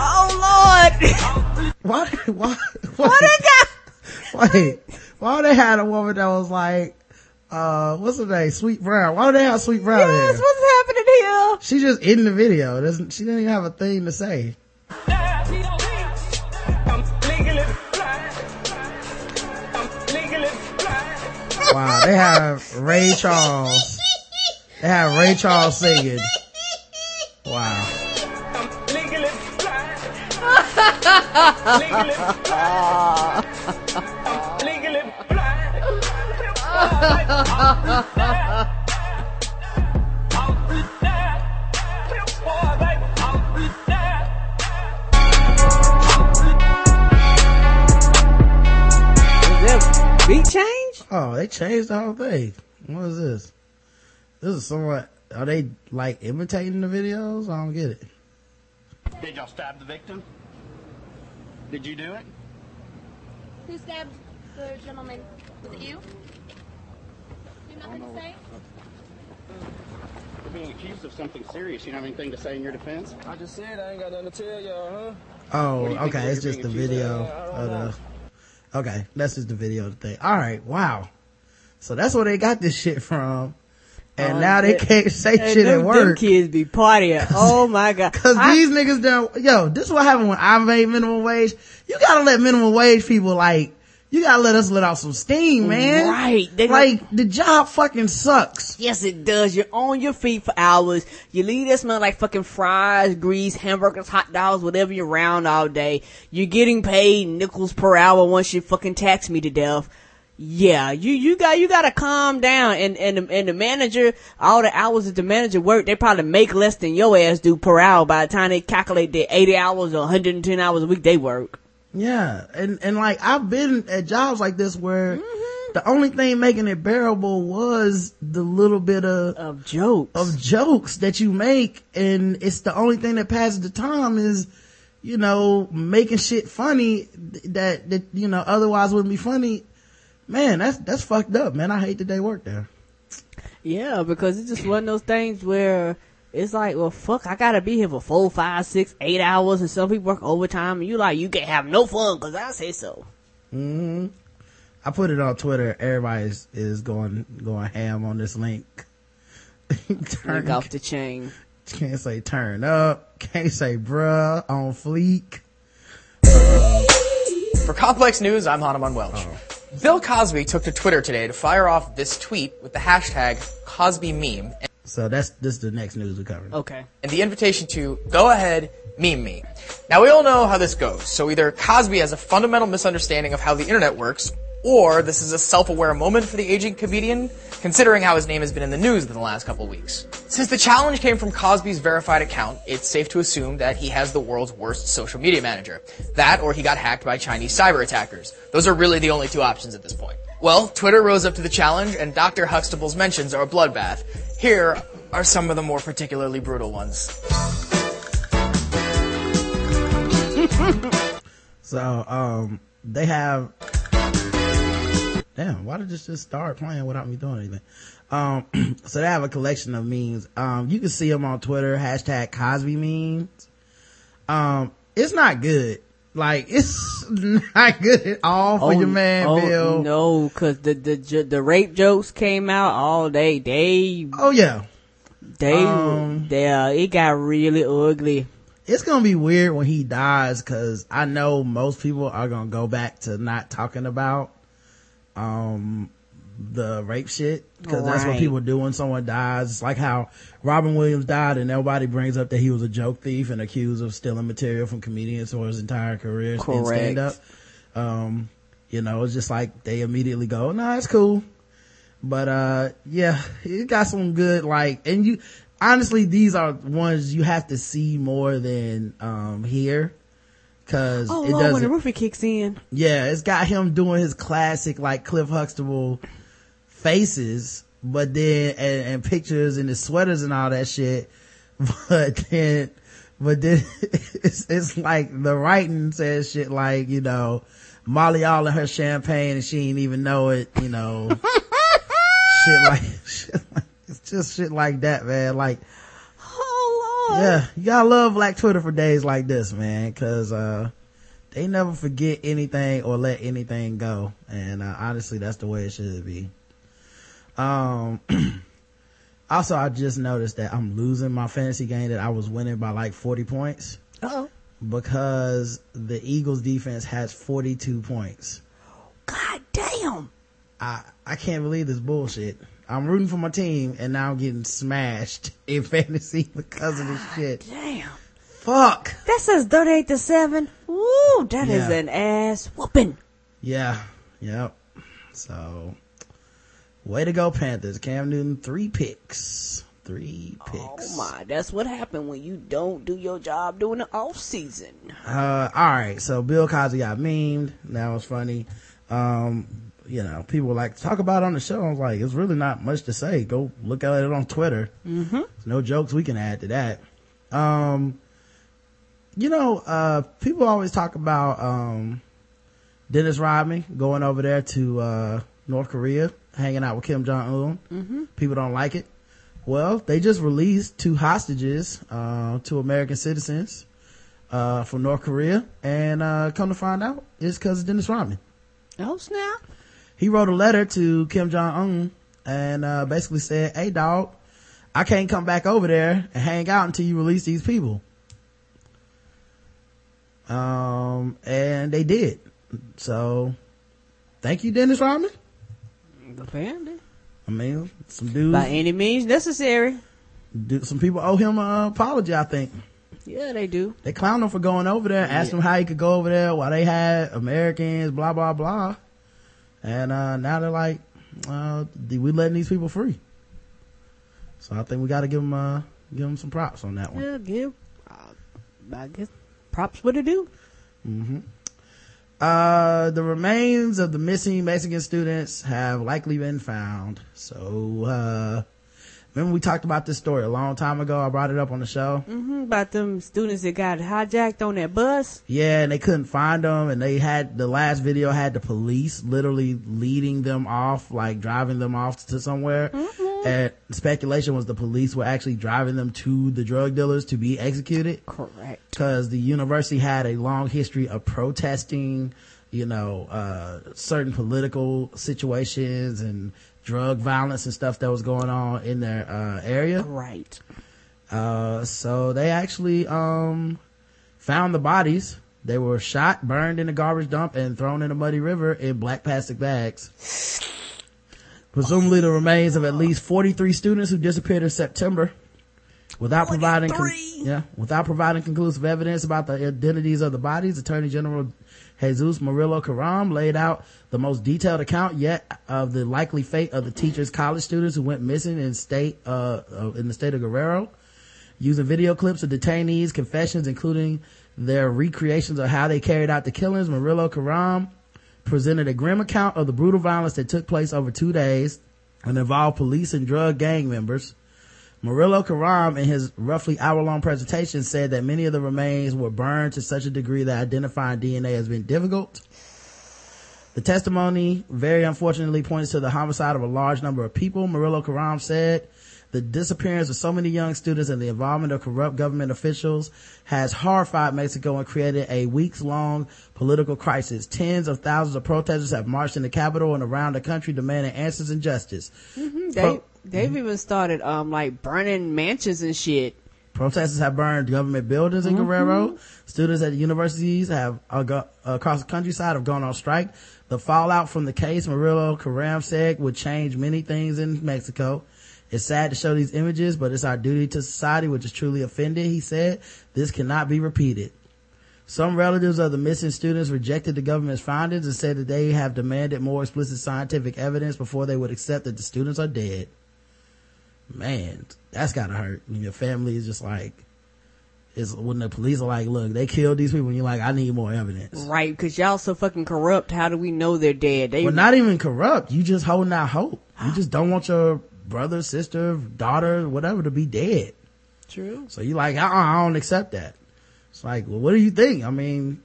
Speaker 3: Oh lord!
Speaker 2: Why, why,
Speaker 3: What they got?
Speaker 2: wait, why they had a woman that was like, uh, what's her name? Sweet Brown. Why do they have Sweet Brown
Speaker 3: Yes,
Speaker 2: in?
Speaker 3: what's happening here?
Speaker 2: She just in the video. Doesn't, she didn't even have a thing to say. Wow, they have Ray Charles. They have Ray Charles singing. Wow.
Speaker 3: Beat change?
Speaker 2: Oh, they changed the whole thing. What is this? This is somewhat, are they like imitating the videos? I don't get it.
Speaker 11: Did y'all stab the victim? Did you do it?
Speaker 7: Who stabbed the gentleman? Was it you? You have nothing to say?
Speaker 11: You're being accused of something serious. You don't have anything to say in your defense?
Speaker 12: I just said I ain't got nothing to tell y'all, huh?
Speaker 2: Oh,
Speaker 11: What do you think
Speaker 2: okay. It's just the video
Speaker 12: of?
Speaker 2: of the, okay. That's just the video thing. All right. Wow. So that's where they got this shit from. And
Speaker 3: Oh,
Speaker 2: now they can't say shit
Speaker 3: them,
Speaker 2: at
Speaker 3: Them
Speaker 2: work.
Speaker 3: kids be partying. (laughs) Oh my god!
Speaker 2: Cause these niggas don't, yo, this is what happened when I made minimum wage. You gotta let minimum wage people like, you gotta let us let out some steam, man.
Speaker 3: Right. They-
Speaker 2: like, the job fucking sucks.
Speaker 3: Yes, it does. You're on your feet for hours. You leave that smell like fucking fries, grease, hamburgers, hot dogs, whatever you're around all day. You're getting paid nickels per hour once you fucking tax me to death. Yeah, you, you got, you gotta calm down. And, and, the, and the manager, all the hours that the manager work, they probably make less than your ass do per hour by the time they calculate their 80 hours or 110 hours a week they work.
Speaker 2: Yeah. And, and like, I've been at jobs like this where mm-hmm. the only thing making it bearable was the little bit of,
Speaker 3: Of jokes.
Speaker 2: of jokes that you make. And it's the only thing that passes the time is, you know, making shit funny that, that, you know, otherwise wouldn't be funny. Man, that's, that's fucked up, man. I hate that they work there.
Speaker 3: Yeah, because it's just one of those things where it's like, well, fuck, I gotta be here for four, five, six, eight hours, and some people work overtime, and you like, you can have no fun, cause I say so.
Speaker 2: hmm I put it on Twitter. Everybody is, is going, going ham on this link. (laughs)
Speaker 3: Link off the chain.
Speaker 2: Can't say turn up. Can't say bruh on fleek.
Speaker 13: For Complex News, I'm Hanuman Welch. Bill Cosby took to Twitter today to fire off this tweet with the hashtag Cosby meme
Speaker 2: So that's, this is the next news we're covering.
Speaker 3: Okay.
Speaker 13: and the invitation to go ahead, meme me. Now we all know how this goes. So either Cosby has a fundamental misunderstanding of how the internet works, or this is a self-aware moment for the aging comedian, considering how his name has been in the news in the last couple weeks. Since the challenge came from Cosby's verified account, it's safe to assume that he has the world's worst social media manager. That, or he got hacked by Chinese cyber attackers. Those are really the only two options at this point. Well, Twitter rose up to the challenge, and Dr. Huxtable's mentions are a bloodbath. Here are some of the more particularly brutal ones. (laughs)
Speaker 2: So, um, they have, damn, why did this just start playing without me doing anything? Um, (clears throat) so they have a collection of memes. Um, you can see them on Twitter, hashtag Cosby memes. Um, it's not good. Like, it's (laughs) not good at all for your man,
Speaker 3: oh,
Speaker 2: Bill.
Speaker 3: No, cause the, the, the rape jokes came out all day. They,
Speaker 2: Oh yeah.
Speaker 3: they,
Speaker 2: Um,
Speaker 3: they, uh, it got really ugly.
Speaker 2: it's gonna be weird when he dies because I know most people are gonna go back to not talking about um the rape shit because that's what people do when someone dies. It's like how Robin Williams died and everybody brings up that he was a joke thief and accused of stealing material from comedians for his entire career in stand up. Um, you know, it's just like they immediately go, no, it's cool. But, uh, yeah, it got some good, like, and you, honestly, these are ones you have to see more than, um, hear. Cause
Speaker 3: Oh
Speaker 2: it
Speaker 3: Lord, when the roofie kicks in.
Speaker 2: yeah, it's got him doing his classic, like Cliff Huxtable faces, but then, and, and pictures and the sweaters and all that shit. (laughs) But then, but then (laughs) it's, it's like the writing says shit like, you know, Molly all in her champagne and she ain't even know it, you know. (laughs) shit like, shit like, it's just shit like that, man. Like,
Speaker 3: Oh Lord.
Speaker 2: yeah, you gotta love Black Twitter for days like this, man, cause, uh, they never forget anything or let anything go. And, uh, honestly, that's the way it should be. Um, (clears throat) also, I just noticed that I'm losing my fantasy game that I was winning by like 40 points
Speaker 3: Uh-oh.
Speaker 2: because the Eagles defense has 42 points.
Speaker 3: God damn.
Speaker 2: I, I can't believe this bullshit. I'm rooting for my team and now I'm getting smashed (laughs) in fantasy because of this shit.
Speaker 3: Damn.
Speaker 2: Fuck.
Speaker 3: That says 38 to 7. Woo, that is
Speaker 2: Yeah.
Speaker 3: an ass whooping.
Speaker 2: Yeah. Yep. So, way to go Panthers. Cam Newton, three picks. Three picks.
Speaker 3: Oh my, that's what happened when you don't do your job during the off season.
Speaker 2: Uh, alright, so Bill Cosby got memed. That was funny. Um, you know, people like, talk about it on the show. I was like, it's really not much to say. Go look at it on Twitter.
Speaker 3: Mm-hmm.
Speaker 2: No jokes we can add to that. Um, you know, uh, people always talk about, um, Dennis Rodman going over there to, uh, North Korea, hanging out with Kim Jong-un.
Speaker 3: Mm-hmm.
Speaker 2: People don't like it. Well, they just released two hostages, uh, two American citizens, uh, from North Korea. And, uh, come to find out, it's cause of Dennis Rodman.
Speaker 3: Oh snap.
Speaker 2: He wrote a letter to Kim Jong-un and, uh, basically said, hey dog, I can't come back over there and hang out until you release these people. Um, and they did. So, thank you, Dennis Rodman.
Speaker 3: Apparently.
Speaker 2: I mean, some dudes,
Speaker 3: By any means necessary.
Speaker 2: do, some people owe him an apology, I think.
Speaker 3: Yeah, they do.
Speaker 2: They clowned him for going over there, asked him how he could go over there while they had Americans, blah, blah, blah. And, uh, now they're like, uh, we letting these people free. So I think we gotta give them, uh, give them some props on that one.
Speaker 3: Yeah, give. Uh, I guess props what it do.
Speaker 2: hmm Uh, the remains of the missing Mexican students have likely been found. So, uh, remember we talked about this story a long time ago? I brought it up on the show.
Speaker 3: hmm About them students that got hijacked on that bus.
Speaker 2: Yeah, and they couldn't find them, and they had the last video had the police literally leading them off, like driving them off to somewhere. And speculation was the police were actually driving them to the drug dealers to be executed.
Speaker 3: Correct.
Speaker 2: Because the university had a long history of protesting, you know, uh, certain political situations and drug violence and stuff that was going on in their uh, area.
Speaker 3: Right.
Speaker 2: Uh, so they actually um found the bodies. They were shot, burned in a garbage dump, and thrown in a muddy river in black plastic bags. Presumably the remains of at least 43 students who disappeared in September without providing con- yeah without providing conclusive evidence about the identities of the bodies attorney general jesus murillo karam laid out the most detailed account yet of the likely fate of the teachers college students who went missing in state uh, uh, in the state of guerrero. Using video clips of detainees confessions including their recreations of how they carried out the killings murillo karam presented a grim account of the brutal violence that took place over two days and involved police and drug gang members Murillo Karam in his roughly hour-long presentation said that many of the remains were burned to such a degree that identifying DNA has been difficult. The testimony very unfortunately points to the homicide of a large number of people. Murillo Karam said the disappearance of so many young students and the involvement of corrupt government officials has horrified Mexico and created a weeks-long political crisis. Tens of thousands of protesters have marched in the capital and around the country demanding answers and justice.
Speaker 3: hmm They
Speaker 2: Pro-
Speaker 3: they've even started um like burning mansions and shit.
Speaker 2: Protesters have burned government buildings in Guerrero. Students at universities have uh, go, across the countryside have gone on strike. The fallout from the case, Murillo Karam said, would change many things in Mexico. It's sad to show these images, but it's our duty to society, which is truly offended. He said, this cannot be repeated. Some relatives of the missing students rejected the government's findings and said that they have demanded more explicit scientific evidence before they would accept that the students are dead. man, that's gotta hurt. When your family is just like, is when the police are like, look, they killed these people, and you're like, I need more evidence.
Speaker 3: Right, because y'all so fucking corrupt. How do we know they're dead? They
Speaker 2: Well, not even corrupt. You just holding out hope. You just don't want your brother, sister, daughter, whatever to be dead.
Speaker 3: True.
Speaker 2: So you like, uh I don't accept that. It's like, well, what do you think? I mean,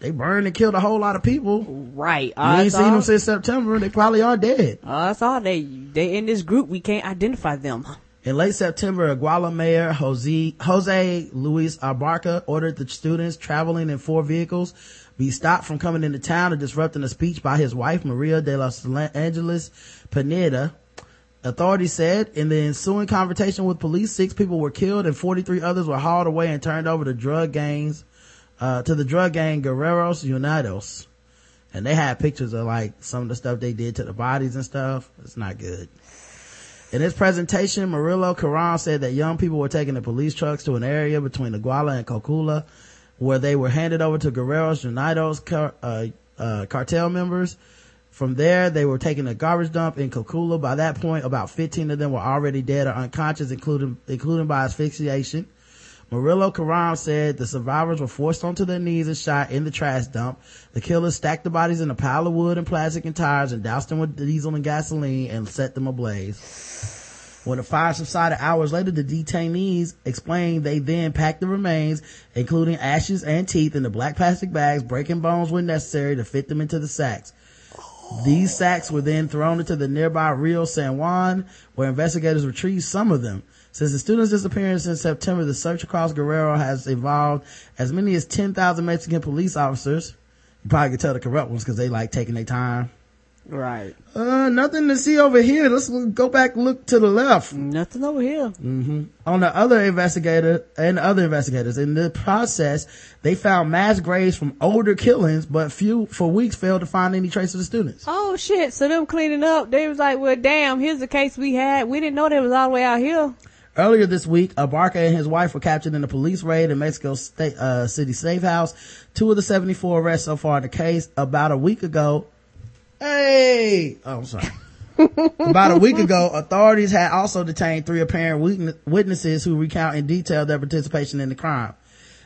Speaker 2: they burned and killed a whole lot of people.
Speaker 3: Right.
Speaker 2: You ain't
Speaker 3: Odds
Speaker 2: seen them since September. They probably are dead.
Speaker 3: That's all they they in this group. We can't identify them.
Speaker 2: In late September, Iguala Mayor Jose, Jose Luis Abarca ordered the students traveling in four vehicles be stopped from coming into town and disrupting a speech by his wife, Maria de los Angeles Pineda. Authorities said in the ensuing confrontation with police, six people were killed and 43 others were hauled away and turned over to drug gangs, uh, to the drug gang Guerreros Unidos. And they had pictures of like some of the stuff they did to the bodies and stuff. It's not good. In his presentation, Murillo Karam said that young people were taking the police trucks to an area between Iguala and Cocula where they were handed over to Guerreros Unidos car, uh, uh, cartel members. From there, they were taking a garbage dump in Cocula. By that point, about 15 of them were already dead or unconscious, including, including by asphyxiation. Murillo Karam said the survivors were forced onto their knees and shot in the trash dump. The killers stacked the bodies in a pile of wood and plastic and tires and doused them with diesel and gasoline and set them ablaze. When the fire subsided hours later, the detainees explained they then packed the remains, including ashes and teeth, into black plastic bags, breaking bones when necessary to fit them into the sacks. These sacks were then thrown into the nearby Rio San Juan, where investigators retrieved some of them. Since the students' disappearance in September, the search across Guerrero has involved as many as 10,000 Mexican police officers. You probably could tell the corrupt ones because they like taking their time.
Speaker 3: Right.
Speaker 2: Uh, nothing to see over here. Let's go back, look to the left.
Speaker 3: Nothing over here.
Speaker 2: Mm-hmm. On the other investigator and other investigators, in the process, they found mass graves from older killings, but few for weeks failed to find any trace of the students.
Speaker 3: Oh shit! So them cleaning up, they was like, "Well, damn, here's the case we had. We didn't know they was all the way out here."
Speaker 2: Earlier this week, Abarca and his wife were captured in a police raid in Mexico State, uh, City Safe House. Two of the 74 arrests so far in the case. About a week ago, hey, oh, I'm sorry. (laughs) About a week ago, authorities had also detained three apparent witnesses who recount in detail their participation in the crime.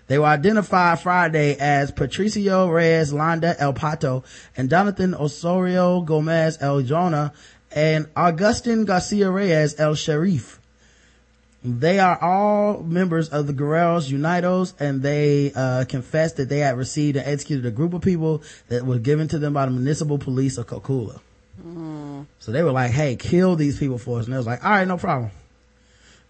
Speaker 2: They were identified Friday as Patricio Reyes Landa El Pato and Jonathan Osorio Gomez El Jona and Augustin Garcia Reyes El Sharif. They are all members of the Guerreros Unidos and they uh, confessed that they had received and executed a group of people that was given to them by the municipal police of Cocula. So they were like, hey, kill these people for us. And they was like, all right, no problem.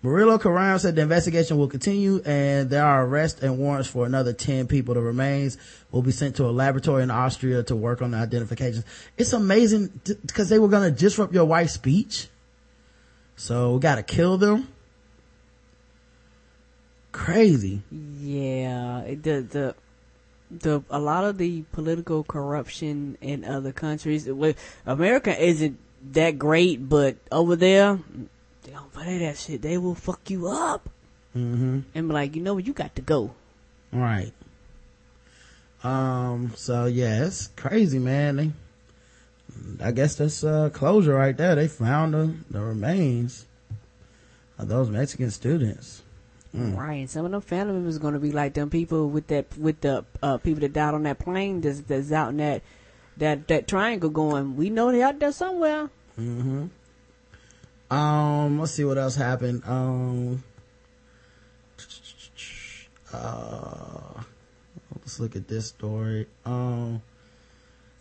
Speaker 2: Murillo Carrano said the investigation will continue and there are arrests and warrants for another 10 people. The remains will be sent to a laboratory in Austria to work on the identifications. It's amazing because they were going to disrupt your wife's speech. So we got to kill them. Crazy.
Speaker 3: Yeah, the the the a lot of the political corruption in other countries. America isn't that great, but over there, they don't play that shit. They will fuck you up
Speaker 2: Mm-hmm.
Speaker 3: and be like, you know what, you got to go.
Speaker 2: Right. Um, so yeah, it's crazy, man. They, I guess that's, uh, closure right there. They found the, the remains of those Mexican students. Mm.
Speaker 3: Right, some of them family members going to be like them people with that with the uh, people that died on that plane that's, that's out in that that that triangle going. We know they out there somewhere.
Speaker 2: hmm Um, let's see what else happened. Um, uh, let's look at this story. Um,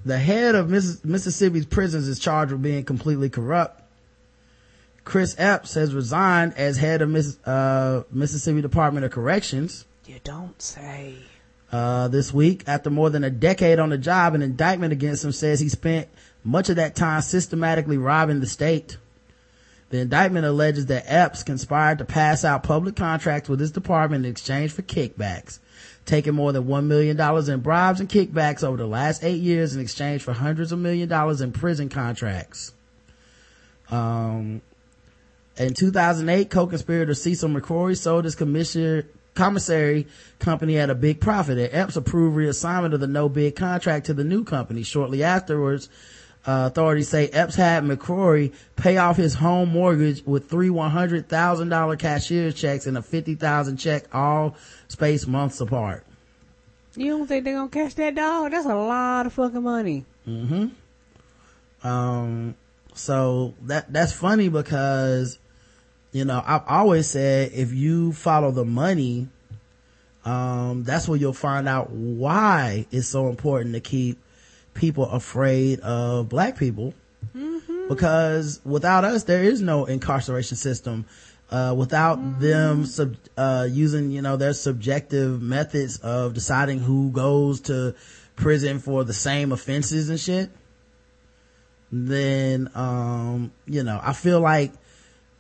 Speaker 2: the head of Miss- Mississippi's prisons is charged with being completely corrupt. Chris Epps has resigned as head of Miss, uh, Mississippi Department of Corrections.
Speaker 3: You don't say.
Speaker 2: Uh, this week, after more than a decade on the job, an indictment against him says he spent much of that time systematically robbing the state. The indictment alleges that Epps conspired to pass out public contracts with his department in exchange for kickbacks, taking more than $1 million in bribes and kickbacks over the last eight years in exchange for hundreds of million dollars in prison contracts. Um, in 2008, co-conspirator Cecil McCrory sold his commissioner, commissary company at a big profit and Epps approved reassignment of the no bid contract to the new company. Shortly afterwards, Uh, authorities say Epps had McCrory pay off his home mortgage with three $100,000 cashier checks and a 50000 check all spaced months apart.
Speaker 3: You don't think they're gonna catch that dog? That's a lot of fucking money.
Speaker 2: hmm Um, so that, that's funny because, you know, I've always said if you follow the money, um, that's where you'll find out why it's so important to keep people afraid of black people. Because without us, there is no incarceration system. Uh, without them sub, uh, using, you know, their subjective methods of deciding who goes to prison for the same offenses and shit, then, um, you know, I feel like,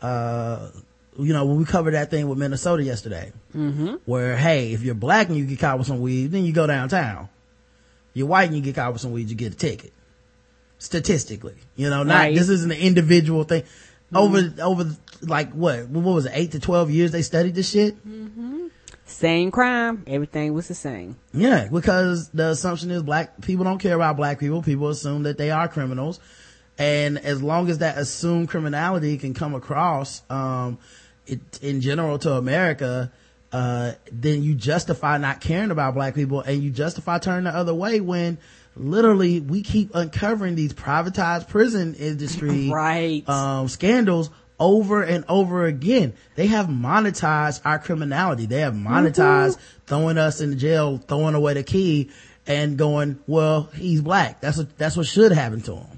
Speaker 2: uh, you know, when we covered that thing with Minnesota yesterday,
Speaker 3: Mm-hmm.
Speaker 2: where, hey, if you're black and you get caught with some weed, then you go downtown. You're white and you get caught with some weed, you get a ticket. Statistically, you know, not,
Speaker 3: Right.
Speaker 2: this isn't an individual thing. Over, over, like what, what was it, eight to 12 years they studied this shit?
Speaker 3: Same crime, everything was the same.
Speaker 2: Yeah, because the assumption is black people don't care about black people. People assume that they are criminals. And as long as that assumed criminality can come across, um, it, in general to America, uh, then you justify not caring about black people and you justify turning the other way when literally we keep uncovering these privatized prison industry (laughs)
Speaker 3: right.
Speaker 2: um, scandals over and over again. They have monetized our criminality. They have monetized throwing us in jail, throwing away the key and going, well, he's black. That's what, that's what should happen to him.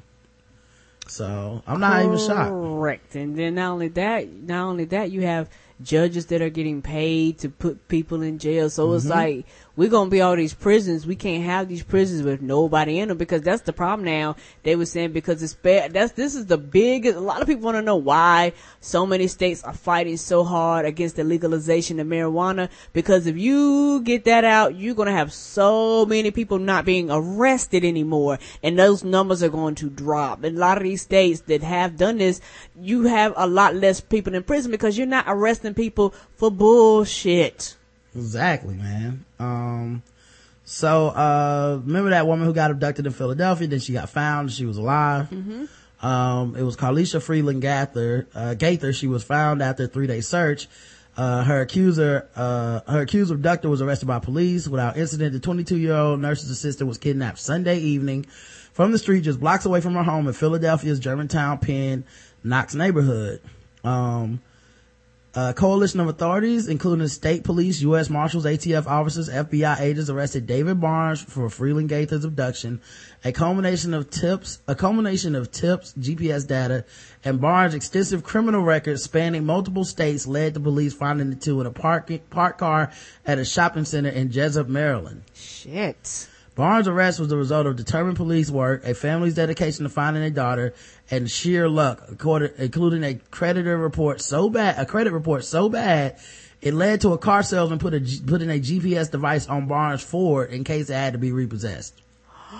Speaker 2: So I'm not even shocked.
Speaker 3: Correct. And then not only that, not only that, you have judges that are getting paid to put people in jail. So it's
Speaker 2: Mhm.
Speaker 3: like we're gonna be all these prisons. We can't have these prisons with nobody in them because that's the problem now. They were saying because it's bad. That's this is the biggest. A lot of people want to know why so many states are fighting so hard against the legalization of marijuana. Because if you get that out, you're gonna have so many people not being arrested anymore, and those numbers are going to drop. And a lot of these states that have done this, you have a lot less people in prison because you're not arresting people for bullshit.
Speaker 2: Exactly, man. Um, so, uh, remember that woman who got abducted in Philadelphia? Then she got found. She was alive. Um, it was Carlesha Freeland Gaither, uh, Gaither. She was found after a three day search. Uh, her accuser, uh, her accused abductor was arrested by police without incident. The 22 year old nurse's assistant was kidnapped Sunday evening from the street just blocks away from her home in Philadelphia's Germantown Penn Knox neighborhood. Um, a coalition of authorities, including state police, U.S. Marshals, ATF officers, FBI agents, arrested David Barnes for Freeland Gaither's abduction. A culmination of tips, a culmination of tips, GPS data, and Barnes' extensive criminal record spanning multiple states led to police finding the two in a park, parked car at a shopping center in Jessup, Maryland.
Speaker 3: Shit.
Speaker 2: Barnes' arrest was the result of determined police work, a family's dedication to finding a daughter, and sheer luck, including a creditor report so bad, a credit report so bad, it led to a car salesman put a, putting a GPS device on Barnes' Ford in case it had to be repossessed. (gasps)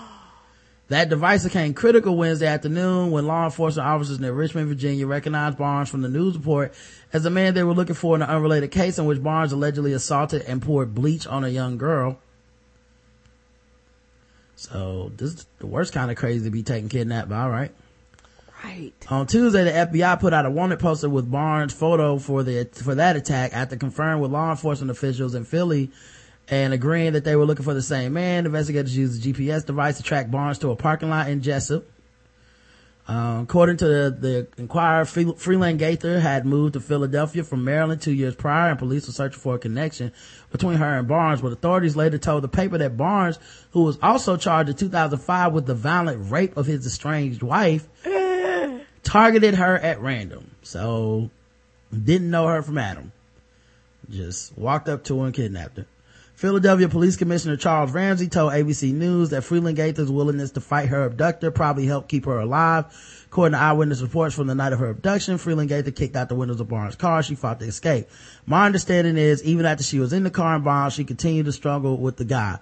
Speaker 2: That device became critical Wednesday afternoon when law enforcement officers near Richmond, Virginia recognized Barnes from the news report as the man they were looking for in an unrelated case in which Barnes allegedly assaulted and poured bleach on a young girl. So this is the worst kind of crazy to be taken kidnapped by, right?
Speaker 3: Right.
Speaker 2: On Tuesday, the FBI put out a wanted poster with Barnes' photo for the for that attack after conferring with law enforcement officials in Philly and agreeing that they were looking for the same man. Investigators used a GPS device to track Barnes to a parking lot in Jessup. Uh, according to the, the Inquirer, Free- Freeland Gaither had moved to Philadelphia from Maryland two years prior, and police were searching for a connection between her and Barnes. But authorities later told the paper that Barnes, who was also charged in 2005 with the violent rape of his estranged wife, targeted her at random. So, didn't know her from Adam. Just walked up to her and kidnapped her. Philadelphia Police Commissioner Charles Ramsey told ABC News that Freeland Gaither's willingness to fight her abductor probably helped keep her alive. According to eyewitness reports from the night of her abduction, Freeland Gaither kicked out the windows of Barnes' car. She fought to escape. My understanding is even after she was in the car and Barnes, she continued to struggle with the guy.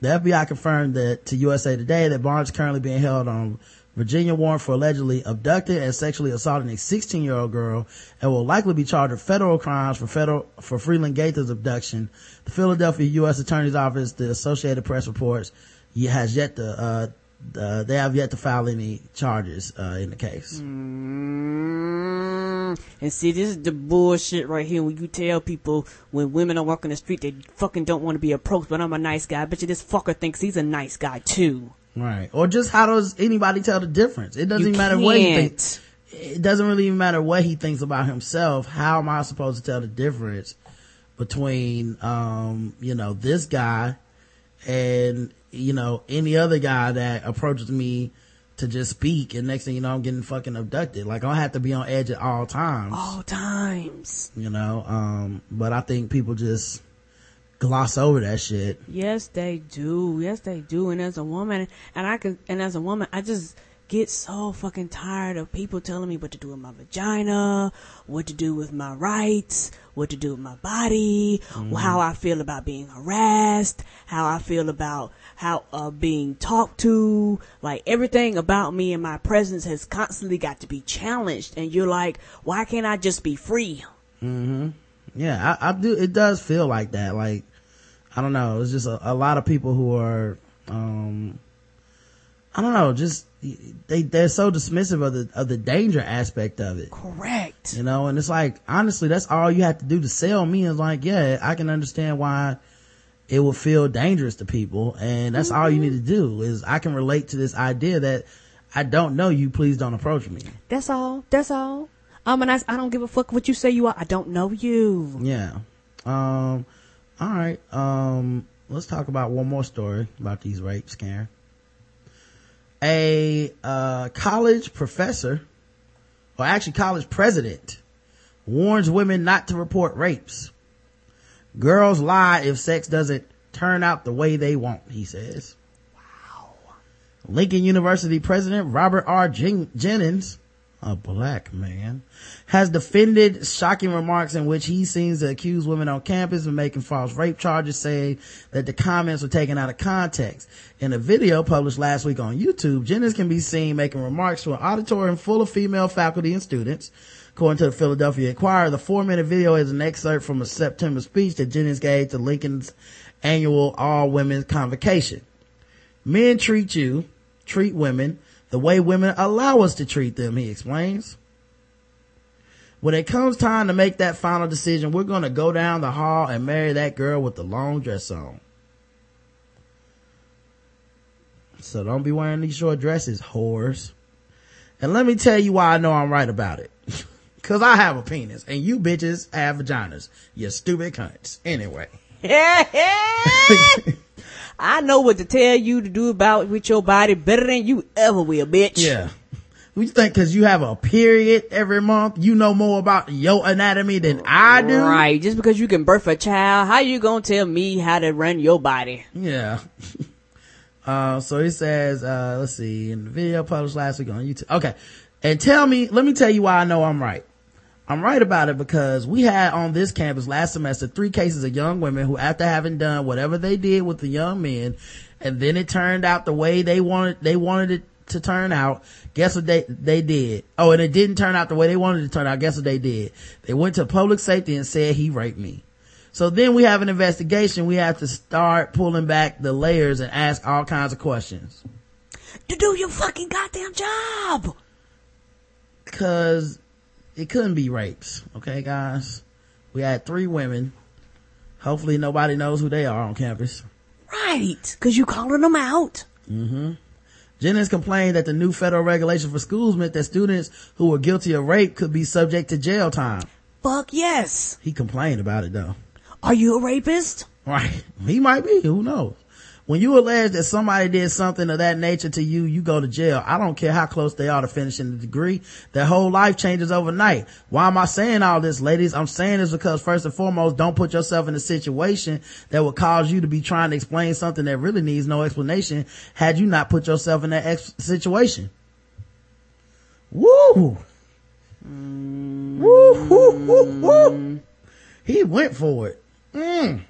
Speaker 2: The FBI confirmed that to USA Today that Barnes is currently being held on Virginia warrant for allegedly abducted and sexually assaulting a 16 year old girl and will likely be charged with federal crimes for federal, for Freeland Gaither's abduction. The Philadelphia U.S. Attorney's Office, the Associated Press reports, has yet to, uh, uh, they have yet to file any charges uh, in the case.
Speaker 3: Mm, and see, this is the bullshit right here. When you tell people when women are walking the street, they fucking don't want to be approached, but I'm a nice guy. I bet you this fucker thinks he's a nice guy too.
Speaker 2: Right. Or just how does anybody tell the difference? It doesn't
Speaker 3: You
Speaker 2: even matter what he thinks. It doesn't really even matter what he thinks about himself. How am I supposed to tell the difference between, um, you know, this guy and, you know, any other guy that approaches me to just speak and next thing you know, I'm getting fucking abducted. Like I have to be on edge at all times.
Speaker 3: All times.
Speaker 2: You know, um, but I think people just gloss over that shit.
Speaker 3: Yes, they do. Yes, they do. And as a woman, and I can, and as a woman, I just get so fucking tired of people telling me what to do with my vagina, what to do with my rights, what to do with my body, how I feel about being harassed, how I feel about how uh, being talked to, like everything about me and my presence has constantly got to be challenged. And you're like, why can't I just be free?
Speaker 2: Mm-hmm. Yeah, I, I do. It does feel like that. Like, I don't know. It's just a, a lot of people who are, um, I don't know, just, they, they're so dismissive of the, of the danger aspect of it.
Speaker 3: Correct.
Speaker 2: You know, and it's like, honestly, that's all you have to do to sell me is like, yeah, I can understand why it will feel dangerous to people. And that's all you need to do is I can relate to this idea that I don't know you. Please don't approach me.
Speaker 3: That's all. That's all. Um, and I, I don't give a fuck what you say you are. I don't know you.
Speaker 2: Yeah. Um, all right. Um, let's talk about one more story about these rapes, Karen. A, uh, college professor, or actually college president, warns women not to report rapes. Girls lie if sex doesn't turn out the way they want, he says. Wow. Lincoln University President Robert R. Jen- Jennings, a black man, has defended shocking remarks in which he seems to accuse women on campus of making false rape charges, saying that the comments were taken out of context. In a video published last week on YouTube, Jennings can be seen making remarks to an auditorium full of female faculty and students. According to the Philadelphia Inquirer, the four minute video is an excerpt from a September speech that Jennings gave to Lincoln's annual all women's convocation. Men treat you, treat women, the way women allow us to treat them, he explains. When it comes time to make that final decision, we're going to go down the hall and marry that girl with the long dress on. So don't be wearing these short dresses, whores. And let me tell you why I know I'm right about it. (laughs) Cause I have a penis and you bitches have vaginas. You stupid cunts. Anyway. (laughs) (laughs)
Speaker 3: I know what to tell you to do about with your body better than you ever will, bitch.
Speaker 2: Yeah. We think cause you have a period every month, you know more about your anatomy than I do.
Speaker 3: Right. Just because you can birth a child, how you gonna tell me how to run your body?
Speaker 2: Yeah. (laughs) Uh, so he says, uh, let's see, in the video published last week on YouTube. Okay. And tell me, let me tell you why I know I'm right. I'm right about it because we had on this campus last semester three cases of young women who after having done whatever they did with the young men and then it turned out the way they wanted, they wanted it to turn out. Guess what they, they did? Oh, and it didn't turn out the way they wanted it to turn out. Guess what they did? They went to public safety and said he raped me. So then we have an investigation. We have to start pulling back the layers and ask all kinds of questions.
Speaker 3: To do your fucking goddamn job.
Speaker 2: Cause it couldn't be rapes. Okay, guys. We had three women. Hopefully nobody knows who they are on campus.
Speaker 3: Right. Cause you calling them out.
Speaker 2: Mm-hmm. Jennings complained that the new federal regulation for schools meant that students who were guilty of rape could be subject to jail time.
Speaker 3: Fuck yes.
Speaker 2: He complained about it though.
Speaker 3: Are you a rapist?
Speaker 2: Right. He might be. Who knows? When you allege that somebody did something of that nature to you, you go to jail. I don't care how close they are to finishing the degree. Their whole life changes overnight. Why am I saying all this, ladies? I'm saying this because first and foremost, don't put yourself in a situation that would cause you to be trying to explain something that really needs no explanation had you not put yourself in that ex- situation. Woo! Woo, woo, woo, woo. He went for it. Mm.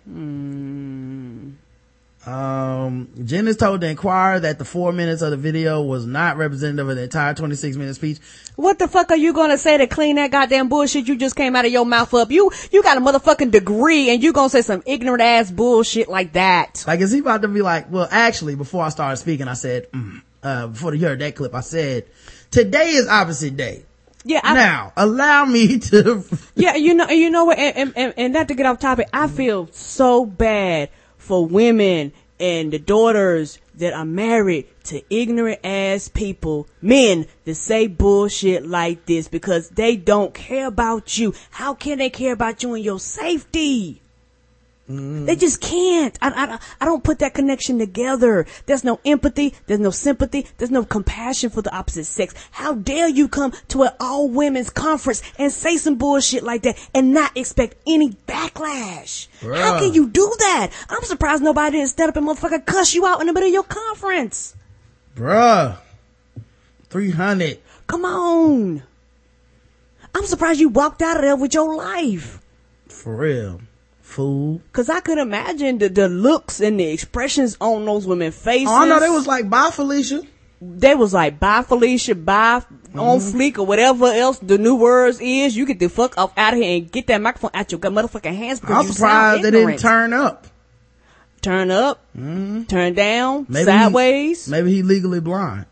Speaker 2: Um, Jennings told the Inquirer that the four minutes of the video was not representative of the entire 26 minute speech.
Speaker 3: What the fuck are you gonna say to clean that goddamn bullshit you just came out of your mouth up? You, you got a motherfucking degree and you gonna say some ignorant ass bullshit like that.
Speaker 2: Like, is he about to be like, well, actually, before I started speaking, I said, mm, uh, before you heard that clip, I said, today is opposite day.
Speaker 3: Yeah. I,
Speaker 2: now, allow me (laughs) to.
Speaker 3: yeah, you know, you know what, and, and, and not to get off topic, I feel so bad for women and the daughters that are married to ignorant ass people, men that say bullshit like this because they don't care about you. How can they care about you and your safety? Mm-hmm. They just can't. I, I, I don't put that connection together. There's no empathy. There's no sympathy. There's no compassion for the opposite sex. How dare you come to an all women's conference and say some bullshit like that and not expect any backlash? How can you do that? I'm surprised nobody didn't stand up and motherfucker cuss you out in the middle of your conference.
Speaker 2: Bruh. 300.
Speaker 3: Come on. I'm surprised you walked out of there with your life.
Speaker 2: For real. Fool.
Speaker 3: Cause I could imagine the, the looks and the expressions on those women's faces.
Speaker 2: Oh, I know they was like, bye, Felicia.
Speaker 3: They was like, bye Felicia, bye on
Speaker 2: Mm-hmm.
Speaker 3: fleek or whatever else the new words is. You get the fuck off out of here and get that microphone out your motherfucking hands because
Speaker 2: I'm
Speaker 3: you
Speaker 2: surprised they didn't turn up.
Speaker 3: Turn up, turn down,
Speaker 2: Maybe he-
Speaker 3: sideways.
Speaker 2: maybe he legally blind.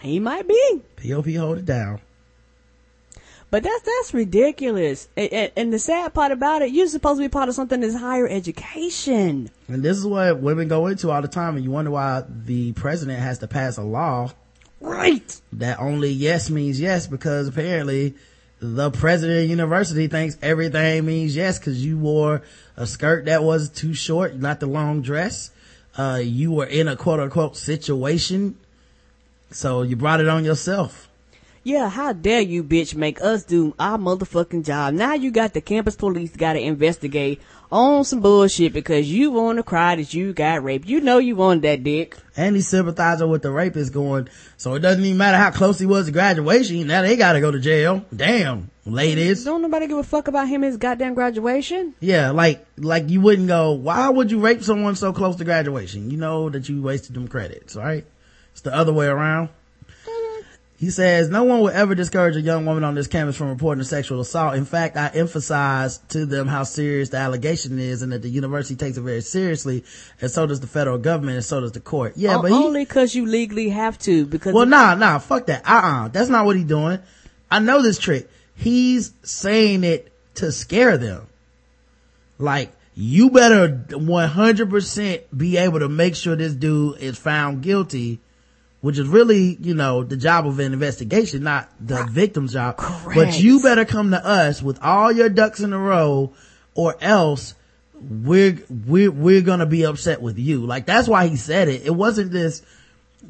Speaker 3: He might be.
Speaker 2: POP hold it down.
Speaker 3: But that's that's ridiculous. And, and, the sad part about it, you're supposed to be part of something that's higher education.
Speaker 2: And this is what women go into all the time, and you wonder why the president has to pass a law.
Speaker 3: Right.
Speaker 2: That only yes means yes, because apparently the president of university thinks everything means yes, because you wore a skirt that was too short, not the long dress. Uh, you were in a quote unquote situation. So you brought it on yourself.
Speaker 3: Yeah, how dare you, bitch, make us do our motherfucking job. Now you got the campus police got to investigate on some bullshit because you want to cry that you got raped. You know you wanted that dick.
Speaker 2: And he's sympathizing with the rapist going, so it doesn't even matter how close he was to graduation. Now they gotta go to jail. Damn, ladies.
Speaker 3: Don't nobody give a fuck about him his goddamn graduation.
Speaker 2: Yeah, like, like you wouldn't go, why would you rape someone so close to graduation? You know that you wasted them credits, right? It's the other way around. He says, no one will ever discourage a young woman on this campus from reporting a sexual assault. In fact, I emphasize to them how serious the allegation is and that the university takes it very seriously. And so does the federal government and so does the court. Yeah,
Speaker 3: O-
Speaker 2: but he,
Speaker 3: only cause you legally have to because
Speaker 2: well, nah, nah, fuck that. Uh-uh. That's not what he's doing. I know this trick. He's saying it to scare them. Like, you better 100% be able to make sure this dude is found guilty, which is really, you know, the job of an investigation, not the victim's job. But you better come to us with all your ducks in a row or else we're, we're, we're gonna be upset with you. Like, that's why he said it. It wasn't this,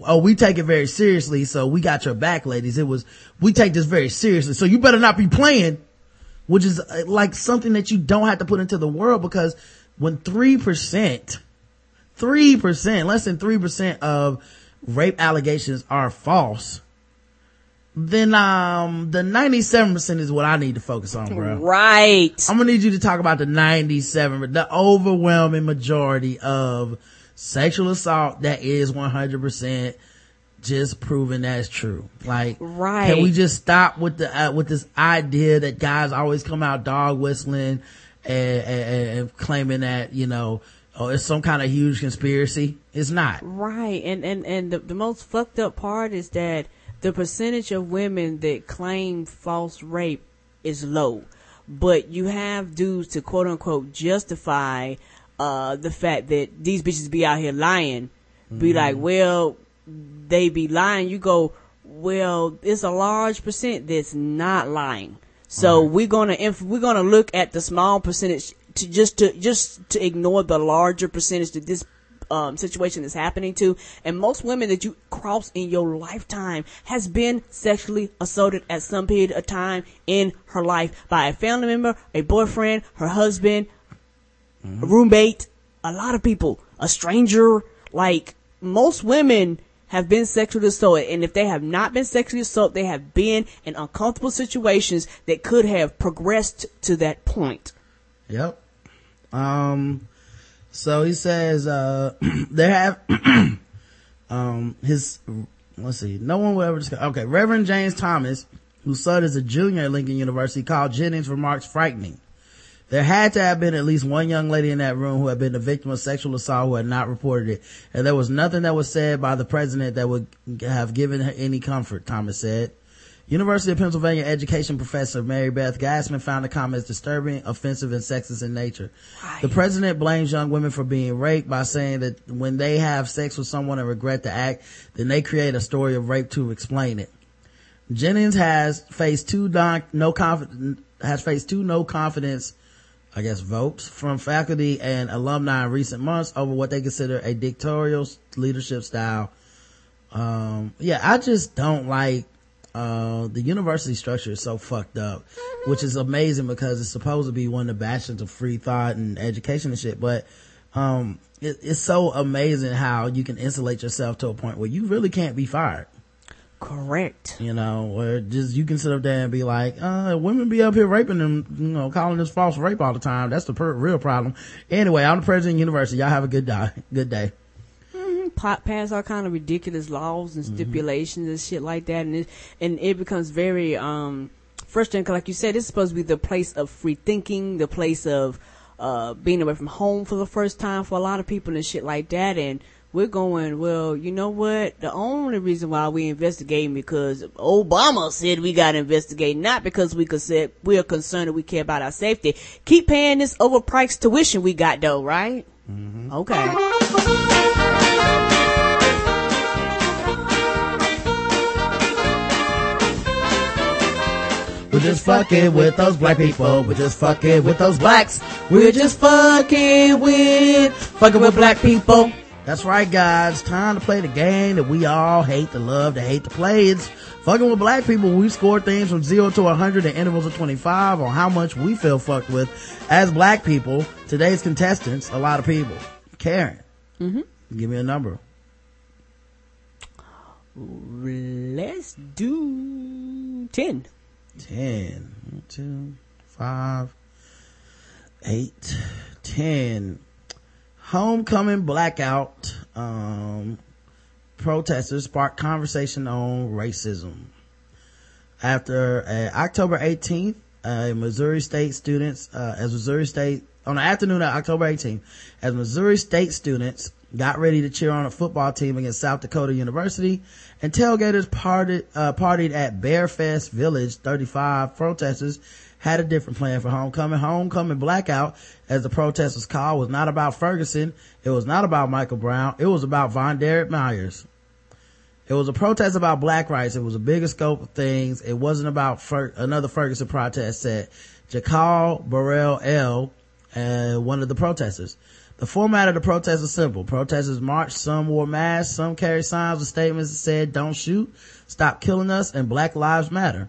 Speaker 2: oh, we take it very seriously, so we got your back, ladies. It was, we take this very seriously, so you better not be playing, which is uh, like something that you don't have to put into the world because when 3%, 3%, less than 3% of rape allegations are false, then, um, the 97% is what I need to focus on, bro.
Speaker 3: Right.
Speaker 2: I'm gonna need you to talk about the 97, the overwhelming majority of sexual assault that is 100% just proven that's true. Like,
Speaker 3: Right.
Speaker 2: can we just stop with the, uh, with this idea that guys always come out dog whistling and, and, and claiming that, you know, oh, it's some kind of huge conspiracy? It's not.
Speaker 3: Right. And, and, and the, the most fucked up part is that the percentage of women that claim false rape is low. But you have dudes to quote unquote justify, uh, the fact that these bitches be out here lying. Be like, well, they be lying. You go, well, it's a large percent that's not lying. So we're gonna, if we're gonna look at the small percentage to just to, just to ignore the larger percentage that this um, situation is happening to. And most women that you cross in your lifetime has been sexually assaulted at some period of time in her life by a family member, a boyfriend, her husband, a roommate, a lot of people, a stranger. Like most women have been sexually assaulted, and if they have not been sexually assaulted, they have been in uncomfortable situations that could have progressed to that point.
Speaker 2: Yep. Um, so he says, uh, (clears throat) there have, (clears throat) um, his, let's see, no one will ever discuss, okay, Reverend James Thomas, whose son is a junior at Lincoln University, called Jennings' remarks frightening. There had to have been at least one young lady in that room who had been the victim of sexual assault who had not reported it. And there was nothing that was said by the president that would have given her any comfort, Thomas said. University of Pennsylvania education professor Marybeth Gasman found the comments disturbing, offensive, and sexist in nature. The president blames young women for being raped by saying that when they have sex with someone and regret the act, then they create a story of rape to explain it. Jennings has faced two non, no confidence, has faced two no confidence, I guess, votes from faculty and alumni in recent months over what they consider a dictatorial leadership style. Um, yeah, I just don't like, uh, the university structure is so fucked up, which is amazing because it's supposed to be one of the bastions of free thought and education and shit. But, um, it, it's so amazing how you can insulate yourself to a point where you really can't be fired.
Speaker 3: Correct.
Speaker 2: You know, where just you can sit up there and be like, uh, women be up here raping them, you know, calling this false rape all the time. That's the per- real problem. Anyway, I'm the president of the university. Y'all have a good day. Good day.
Speaker 3: Mm-hmm. Pass all kind of ridiculous laws and stipulations and shit like that, and it and it becomes very um frustrating. 'cause like you said, it's supposed to be the place of free thinking, the place of uh being away from home for the first time for a lot of people and shit like that, and we're going, well, you know what? The only reason why we investigating because Obama said we got to investigate, not because we could say we are concerned that we care about our safety. Keep paying this overpriced tuition we got though, right? Okay.
Speaker 2: We're just fucking with those black people. We're just fucking with those blacks. We're just fucking with, fucking with black people. That's right, guys. Time to play the game that we all hate to love, to hate to play. It's fucking with black people. We score things from zero to 100 in intervals of 25 on how much we feel fucked with as black people. Today's contestants, a lot of people. Karen,
Speaker 3: Mm-hmm.
Speaker 2: give me a number.
Speaker 3: Let's do ten.
Speaker 2: 10, one, two, five, eight, ten. Homecoming blackout, um, protesters sparked conversation on racism. After uh, October 18th, uh, Missouri State students, uh, as Missouri State, on the afternoon of October 18th, as Missouri State students got ready to cheer on a football team against South Dakota University, and tailgaters partied, uh, partied at Bearfest Village. 35 protesters had a different plan for homecoming. Homecoming blackout, as the protest was called, was not about Ferguson. It was not about Michael Brown. It was about VonDerrit Myers. It was a protest about black rights. It was a bigger scope of things. It wasn't about Fer- another Ferguson protest, said Jacal Burrell L., uh, one of the protesters. The format of the protest was simple. Protesters marched, some wore masks, some carried signs with statements that said, don't shoot, stop killing us, and Black Lives Matter.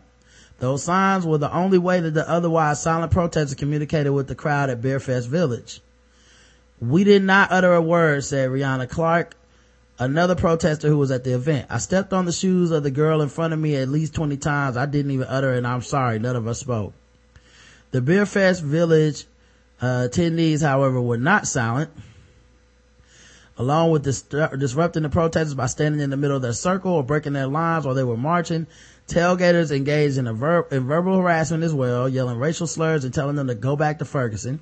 Speaker 2: Those signs were the only way that the otherwise silent protesters communicated with the crowd at Bearfest Village. We did not utter a word, said Rihanna Clark, another protester who was at the event. I stepped on the shoes of the girl in front of me at least 20 times. I didn't even utter and I'm sorry. None of us spoke. The Bearfest Village uh, attendees, however, were not silent. Along with dis- disrupting the protesters by standing in the middle of their circle or breaking their lines while they were marching, tailgaters engaged in, ver- in verbal harassment as well, yelling racial slurs and telling them to go back to Ferguson.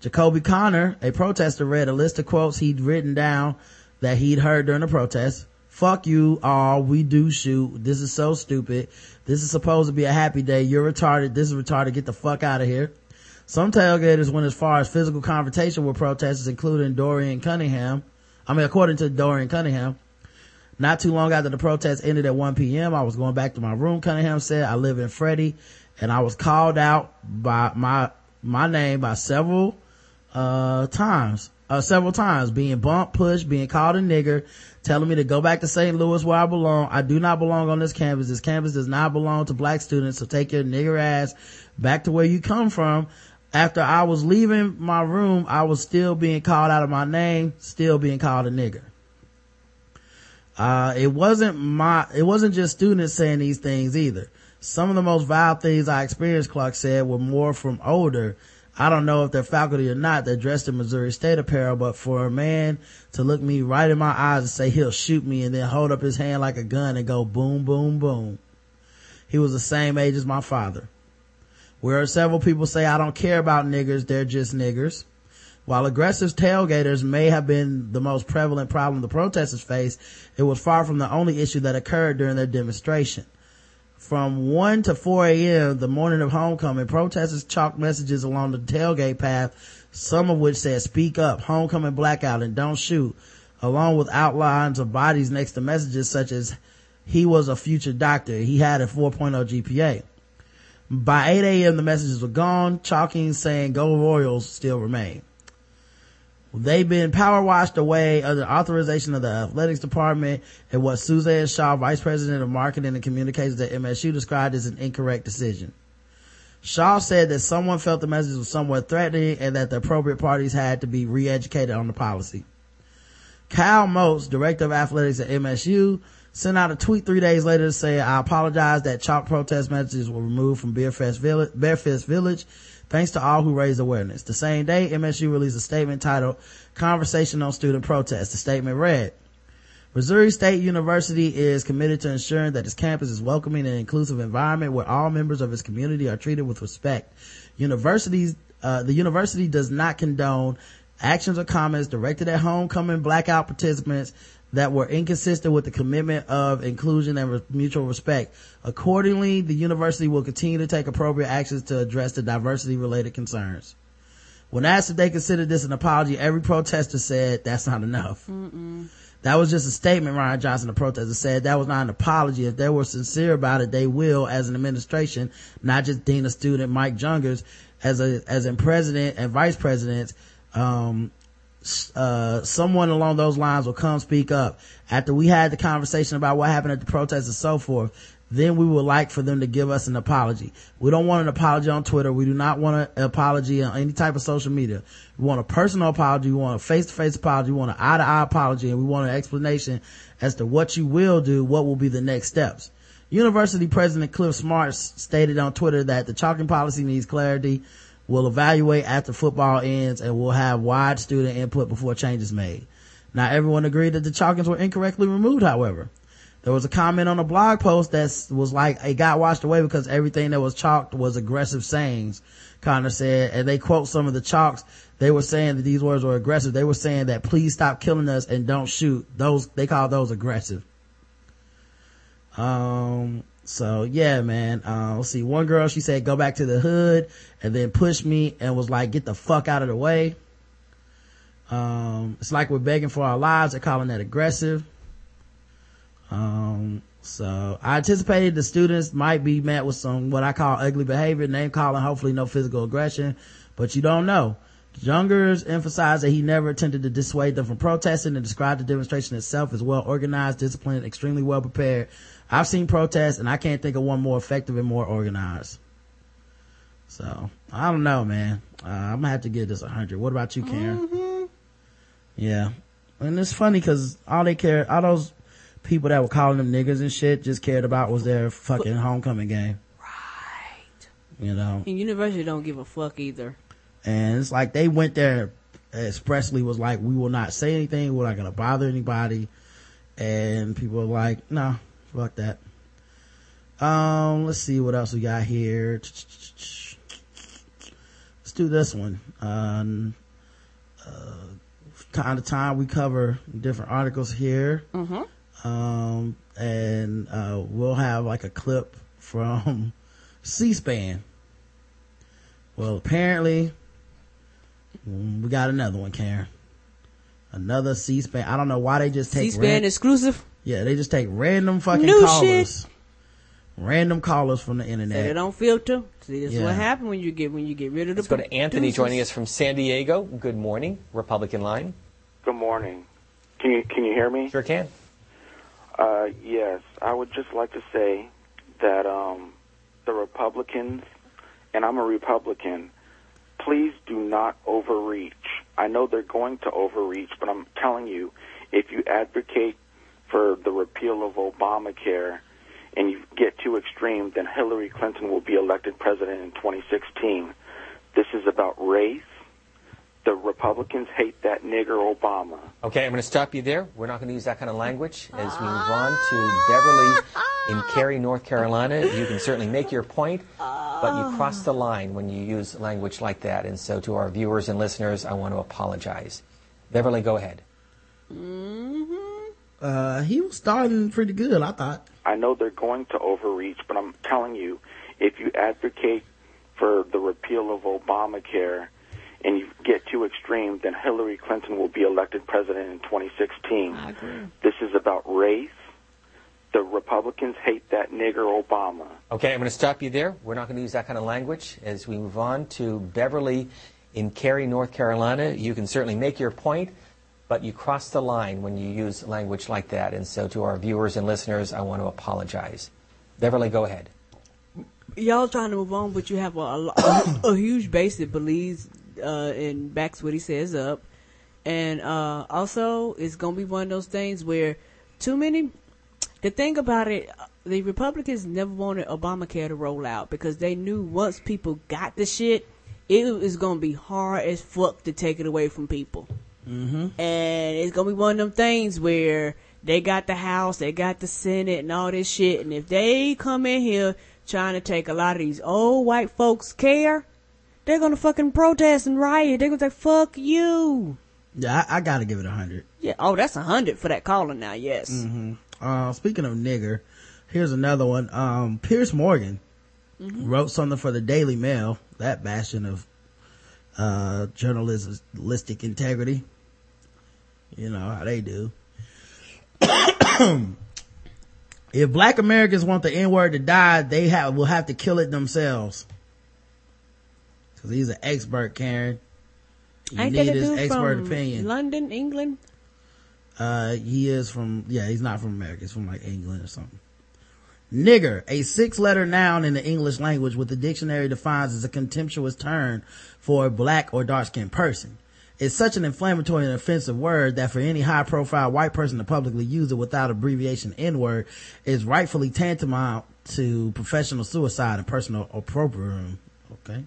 Speaker 2: Jacoby Connor, a protester, read a list of quotes he'd written down that he'd heard during the protest. Fuck you all. We do shoot. This is so stupid. This is supposed to be a happy day. You're retarded. This is retarded. Get the fuck out of here. Some tailgaters went as far as physical confrontation with protesters, including Dorian Cunningham. I mean, according to Dorian Cunningham. Not too long after the protest ended at 1 p.m., I was going back to my room, Cunningham said. I live in Freddie and I was called out by my, my name by several, uh, times, uh, several times being bumped, pushed, being called a nigger, telling me to go back to St. Louis where I belong. I do not belong on this campus. This campus does not belong to black students. So take your nigger ass back to where you come from. After I was leaving my room, I was still being called out of my name, still being called a nigger. Uh, it wasn't my, it wasn't just students saying these things either. Some of the most vile things I experienced, Clark said, were more from older. I don't know if they're faculty or not. They're dressed in Missouri State apparel, but for a man to look me right in my eyes and say he'll shoot me and then hold up his hand like a gun and go boom, boom, boom. He was the same age as my father. We heard several people say, I don't care about niggers, they're just niggers. While aggressive tailgaters may have been the most prevalent problem the protesters faced, it was far from the only issue that occurred during their demonstration. From 1 to 4 a.m. the morning of homecoming, protesters chalked messages along the tailgate path, some of which said, speak up, homecoming blackout, and don't shoot, along with outlines of bodies next to messages such as, he was a future doctor, he had a 4.0 GPA. By 8 a.m. the messages were gone, chalking saying go Royals still remain. They've been power washed away under authorization of the athletics department and what Suzanne Shaw, vice president of marketing and communications at MSU described as an incorrect decision. Shaw said that someone felt the message was somewhat threatening and that the appropriate parties had to be re-educated on the policy. Kyle Moats, director of athletics at MSU, sent out a tweet three days later to say, I apologize that chalk protest messages were removed from Bearfest Village, Village Thanks to all who raised awareness. The same day, MSU released a statement titled Conversation on Student Protest. The statement read, Missouri State University is committed to ensuring that its campus is welcoming and inclusive environment where all members of its community are treated with respect. Universities, uh, the university does not condone actions or comments directed at homecoming blackout participants that were inconsistent with the commitment of inclusion and re- mutual respect. Accordingly, the university will continue to take appropriate actions to address the diversity related concerns. When asked if they considered this an apology, every protester said that's not enough.
Speaker 3: Mm-mm.
Speaker 2: That was just a statement, Ryan Johnson, the protester said. That was not an apology. If they were sincere about it, they will, as an administration, not just Dean of Student Mike Jungers, as a, as in president and vice president, um, uh, someone along those lines will come speak up after we had the conversation about what happened at the protest and so forth then we would like for them to give us an apology. We don't want an apology on Twitter. We do not want an apology on any type of social media. We want a personal apology. We want a face-to-face apology. We want an eye-to-eye apology and we want an explanation as to what you will do, what will be the next steps. University President Cliff Smart stated on Twitter that the chalking policy needs clarity will evaluate after football ends and we'll have wide student input before change is made. Now everyone agreed that the chalkings were incorrectly removed, however. There was a comment on a blog post that was like, it got washed away because everything that was chalked was aggressive sayings, of said, and they quote some of the chalks. They were saying that these words were aggressive. They were saying that please stop killing us and don't shoot. Those, they call those aggressive. Um, so yeah, man. Uh, let's see. One girl, she said, go back to the hood and then push me and was like, get the fuck out of the way. Um, it's like we're begging for our lives. They're calling that aggressive. Um, so I anticipated the students might be met with some, what I call ugly behavior, name calling, hopefully no physical aggression, but you don't know. Jungers emphasized that he never attempted to dissuade them from protesting and described the demonstration itself as well organized, disciplined, extremely well prepared, I've seen protests and I can't think of one more effective and more organized. So I don't know, man. Uh, I'm gonna have to give this a hundred. What about you, Karen?
Speaker 3: Mm-hmm.
Speaker 2: Yeah, and it's funny because all they care, all those people that were calling them niggas and shit, just cared about was their fucking homecoming game.
Speaker 3: Right.
Speaker 2: You know.
Speaker 3: And university don't give a fuck either.
Speaker 2: And it's like they went there expressly was like, we will not say anything. We're not gonna bother anybody. And people are like, no, Fuck that. Um, let's see what else we got here. Let's do this one. Um, uh, time to time we cover different articles here.
Speaker 3: Mm-hmm.
Speaker 2: Um, and, uh, we'll have like a clip from (laughs) C-SPAN. Well, apparently we got another one, Karen. Another C-SPAN. I don't know why they just take
Speaker 3: C-SPAN exclusive.
Speaker 2: Yeah, they just take random fucking
Speaker 3: New
Speaker 2: callers.
Speaker 3: shit.
Speaker 2: Random callers from the internet.
Speaker 3: They don't filter. See, this is
Speaker 2: Yeah.
Speaker 3: what happens when you get when you get rid of the.
Speaker 14: Let's go to Anthony
Speaker 3: producers.
Speaker 14: joining us from San Diego. Good morning, Republican line.
Speaker 15: Good morning. Can you can you hear me?
Speaker 14: Sure can.
Speaker 15: Uh, yes, I would just like to say that um, the Republicans, and I'm a Republican, please do not overreach. I know they're going to overreach, but I'm telling you, if you advocate for the repeal of Obamacare and you get too extreme, then Hillary Clinton will be elected president in 2016. This is about race. The Republicans hate that nigger Obama.
Speaker 14: Okay, I'm going to stop you there. We're not going to use that kind of language as we move on to Beverly in Cary, North Carolina. You can certainly make your point, but you cross the line when you use language like that. And so, to our viewers and listeners, I want to apologize. Beverly, go ahead. Mm-hmm.
Speaker 2: Uh, he was starting pretty good, I thought.
Speaker 15: I know they're going to overreach, but I'm telling you, if you advocate for the repeal of Obamacare and you get too extreme, then Hillary Clinton will be elected president in 2016.
Speaker 3: I agree.
Speaker 15: This is about race. The Republicans hate that nigger Obama.
Speaker 14: Okay, I'm going to stop you there. We're not going to use that kind of language as we move on to Beverly in Cary, North Carolina. You can certainly make your point, but you cross the line when you use language like that. And so, to our viewers and listeners, I want to apologize. Beverly, go ahead.
Speaker 3: Y'all trying to move on, but you have a, a, a huge base that believes uh, and backs what he says up. And uh, also, it's going to be one of those things where too many. The thing about it, the Republicans never wanted Obamacare to roll out because they knew once people got the shit, it was going to be hard as fuck to take it away from people.
Speaker 2: Mm-hmm.
Speaker 3: And it's gonna be one of them things where they got the House, they got the Senate and all this shit. And if they come in here trying to take a lot of these old white folks care, they're gonna fucking protest and riot. They're gonna say, fuck you.
Speaker 2: Yeah, I, I gotta give it a hundred.
Speaker 3: Yeah. Oh, that's a hundred for that calling now. Yes.
Speaker 2: hmm Uh, speaking of nigger, here's another one. Um, Piers Morgan
Speaker 3: Mhm.
Speaker 2: wrote something for the Daily Mail, that bastion of, uh, journalistic integrity. You know how they do. (coughs) if black Americans want the N-word to die, they have, will have to kill it themselves. Cause he's an expert, Karen. You
Speaker 3: Ain't
Speaker 2: need his expert opinion.
Speaker 3: London, England?
Speaker 2: Uh, he is from, yeah, he's not from America. He's from like England or something. Nigger, a six letter noun in the English language, what the dictionary defines as a contemptuous term for a black or dark skinned person. It's such an inflammatory and offensive word that for any high profile white person to publicly use it without abbreviation N word is rightfully tantamount to professional suicide and personal opprobrium. Okay.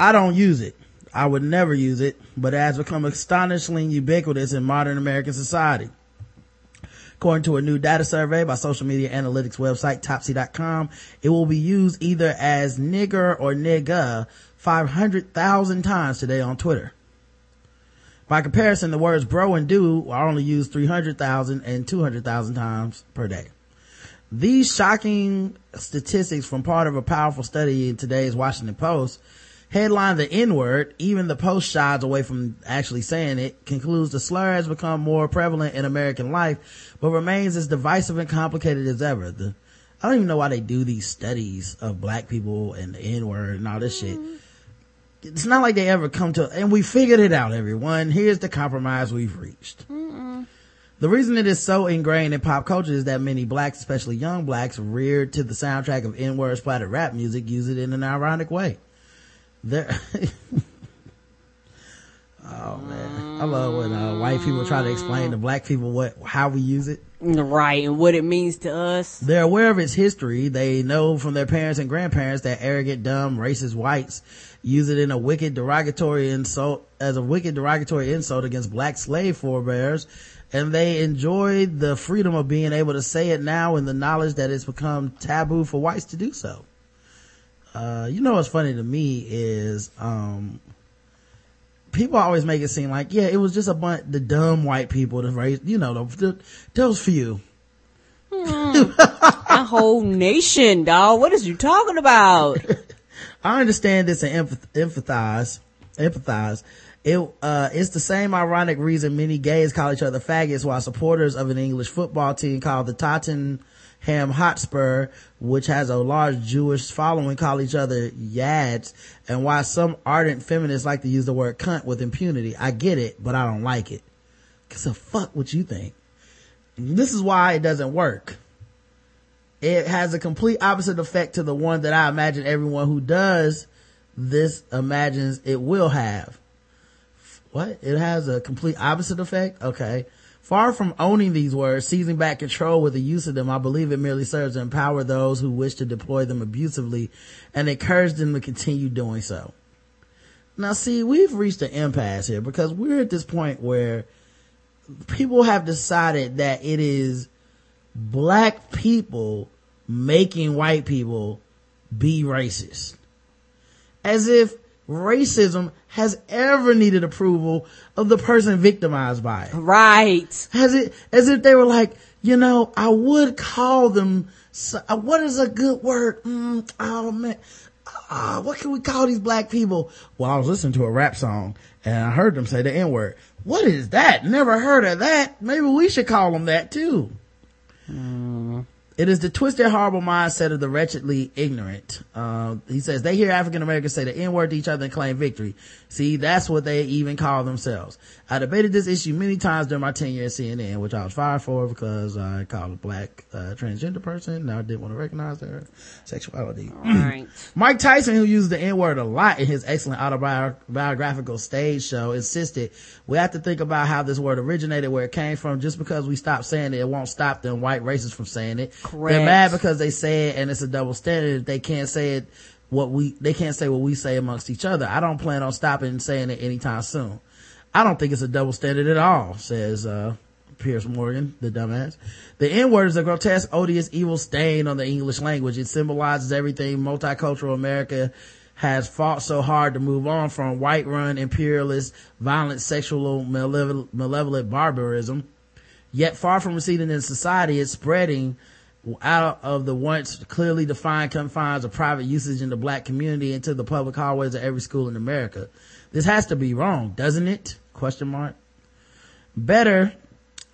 Speaker 2: I don't use it. I would never use it, but it has become astonishingly ubiquitous in modern American society. According to a new data survey by social media analytics website Topsy.com, it will be used either as nigger or nigga 500,000 times today on Twitter. By comparison, the words bro and do are only used 300,000 and 200,000 times per day. These shocking statistics from part of a powerful study in today's Washington Post headline the N-word, even the Post shies away from actually saying it, concludes the slur has become more prevalent in American life, but remains as divisive and complicated as ever. The, I don't even know why they do these studies of black people and the N-word and all this shit. It's not like they ever come to, and we figured it out, everyone. Here's the compromise we've reached. The reason it is so ingrained in pop culture is that many blacks, especially young blacks, reared to the soundtrack of N-word splattered rap music, use it in an ironic way. There, (laughs) oh man, I love when uh, white people try to explain to black people what how we use it.
Speaker 3: Right, and what it means to us.
Speaker 2: They're aware of its history. They know from their parents and grandparents that arrogant, dumb, racist whites use it in a wicked derogatory insult as a wicked derogatory insult against black slave forebears and they enjoy the freedom of being able to say it now in the knowledge that it's become taboo for whites to do so. Uh, you know what's funny to me is, um, people always make it seem like, yeah, it was just a bunch, the dumb white people, the race, you know, the, the, those few.
Speaker 3: A whole nation, dog. What is you talking about? (laughs)
Speaker 2: I understand this and empath- empathize, empathize. It, uh, it's the same ironic reason many gays call each other faggots while supporters of an English football team called the Tottenham Hotspur, which has a large Jewish following, call each other yads, and why some ardent feminists like to use the word cunt with impunity. I get it, but I don't like it. Cause the fuck what you think? This is why it doesn't work. It has a complete opposite effect to the one that I imagine everyone who does this imagines it will have. What? It has a complete opposite effect? Okay. Far from owning these words, seizing back control with the use of them, I believe it merely serves to empower those who wish to deploy them abusively and encourage them to continue doing so. Now see, we've reached an impasse here because we're at this point where people have decided that it is black people making white people be racist. As if racism has ever needed approval of the person victimized by it.
Speaker 3: Right.
Speaker 2: Has it, as if they were like, you know, I would call them, so- uh, what is a good word? Mm, oh man, ah, what can we call these black people? Well, I was listening to a rap song and I heard them say the N word. What is that? Never heard of that. Maybe we should call them that too. It is the twisted, horrible mindset of the wretchedly ignorant. Uh, he says they hear African Americans say the N word to each other and claim victory. See, that's what they even call themselves. I debated this issue many times during my tenure at CNN, which I was fired for because I called a black uh, transgender person. and I didn't want to recognize their sexuality.
Speaker 3: Right. (clears throat)
Speaker 2: Mike Tyson, who used the N-word a lot in his excellent autobiographical stage show, insisted we have to think about how this word originated, where it came from. Just because we stop saying it, it won't stop them white racists from saying it.
Speaker 3: Correct.
Speaker 2: They're mad because they say it and it's a double standard. They can't say it what we, they can't say what we say amongst each other. I don't plan on stopping saying it anytime soon. I don't think it's a double standard at all, says, uh, Piers Morgan, the dumbass. The N-word is a grotesque, odious, evil stain on the English language. It symbolizes everything multicultural America has fought so hard to move on from white run, imperialist, violent, sexual, malevolent, malevolent barbarism. Yet far from receding in society, it's spreading out of the once clearly defined confines of private usage in the black community into the public hallways of every school in America. This has to be wrong, doesn't it? Question mark. Better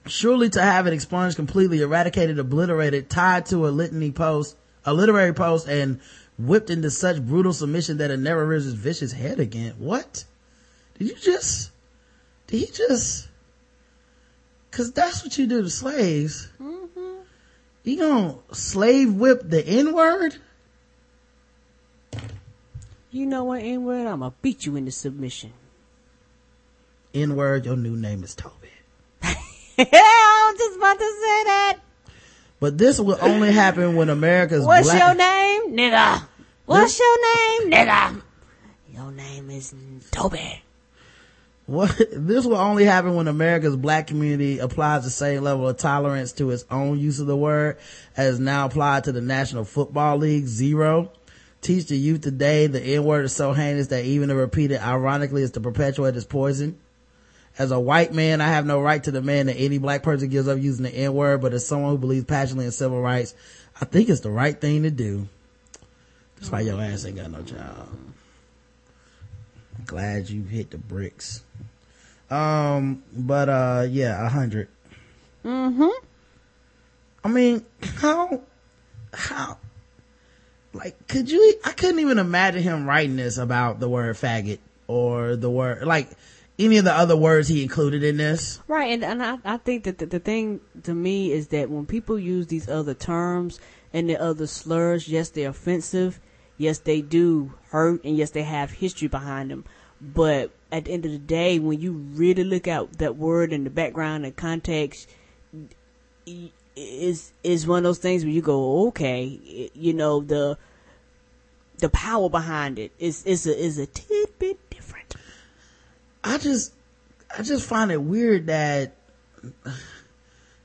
Speaker 2: surely to have it expunged completely, eradicated, obliterated, tied to a litany post, a literary post, and whipped into such brutal submission that it never rears its vicious head again. What? Did you just, did he just, cause that's what you do to slaves. Mm-hmm. You gonna slave whip the N-word?
Speaker 3: You know what, N-word? I'm gonna beat you into submission.
Speaker 2: N-word, your new name is Toby. (laughs)
Speaker 3: yeah, I was just about to say that.
Speaker 2: But this will only happen when America's
Speaker 3: What's
Speaker 2: black-
Speaker 3: your name, nigga? What's your name, nigga? Your name is Toby.
Speaker 2: What (laughs) this will only happen when America's black community applies the same level of tolerance to its own use of the word as now applied to the National Football League. Zero. Teach the youth today the N word is so heinous that even to repeat it ironically is to perpetuate its poison. As a white man, I have no right to demand that any black person gives up using the N word, but as someone who believes passionately in civil rights, I think it's the right thing to do. That's why your ass ain't got no job. Glad you hit the bricks. Um, but uh, yeah, a hundred.
Speaker 3: Mm-hmm.
Speaker 2: I mean, how, how, like, could you, I couldn't even imagine him writing this about the word faggot or the word, like, any of the other words he included in this.
Speaker 3: Right, and, and I, I think that the, the thing to me is that when people use these other terms and the other slurs, yes, they're offensive, yes, they do hurt, and yes, they have history behind them. But at the end of the day, when you really look at that word in the background and context, is is one of those things where you go, okay, you know the the power behind it is is a is a tidbit different.
Speaker 2: I just, I just find it weird that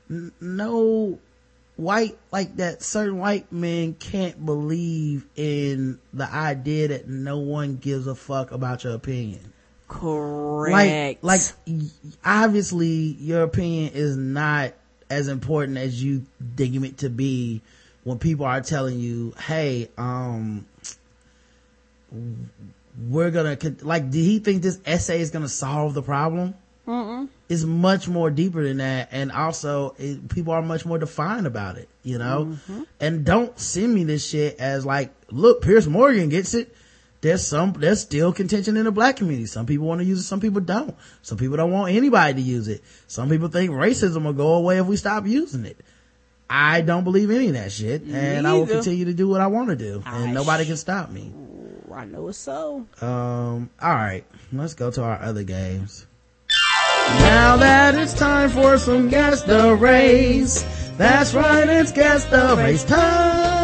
Speaker 2: no white, like that certain white men can't believe in the idea that no one gives a fuck about your opinion.
Speaker 3: Correct.
Speaker 2: Like, like, obviously your opinion is not as important as you deem it to be when people are telling you, hey, um, we're gonna, like, did he think this essay is gonna solve the problem?
Speaker 3: Mm-mm.
Speaker 2: It's much more deeper than that. And also, it, people are much more defined about it, you know? And don't send me this shit as like, look, Piers Morgan gets it. There's some, there's still contention in the black community. Some people want to use it, some people don't. Some people don't want anybody to use it. Some people think racism will go away if we stop using it. I don't believe any of that shit. And I will continue to do what I want to do. And
Speaker 3: I
Speaker 2: nobody
Speaker 3: sh-
Speaker 2: can stop me.
Speaker 3: I know it's so.
Speaker 2: Um, alright. Let's go to our other games. Now that it's time for some guess the race. That's right, it's guess the race time.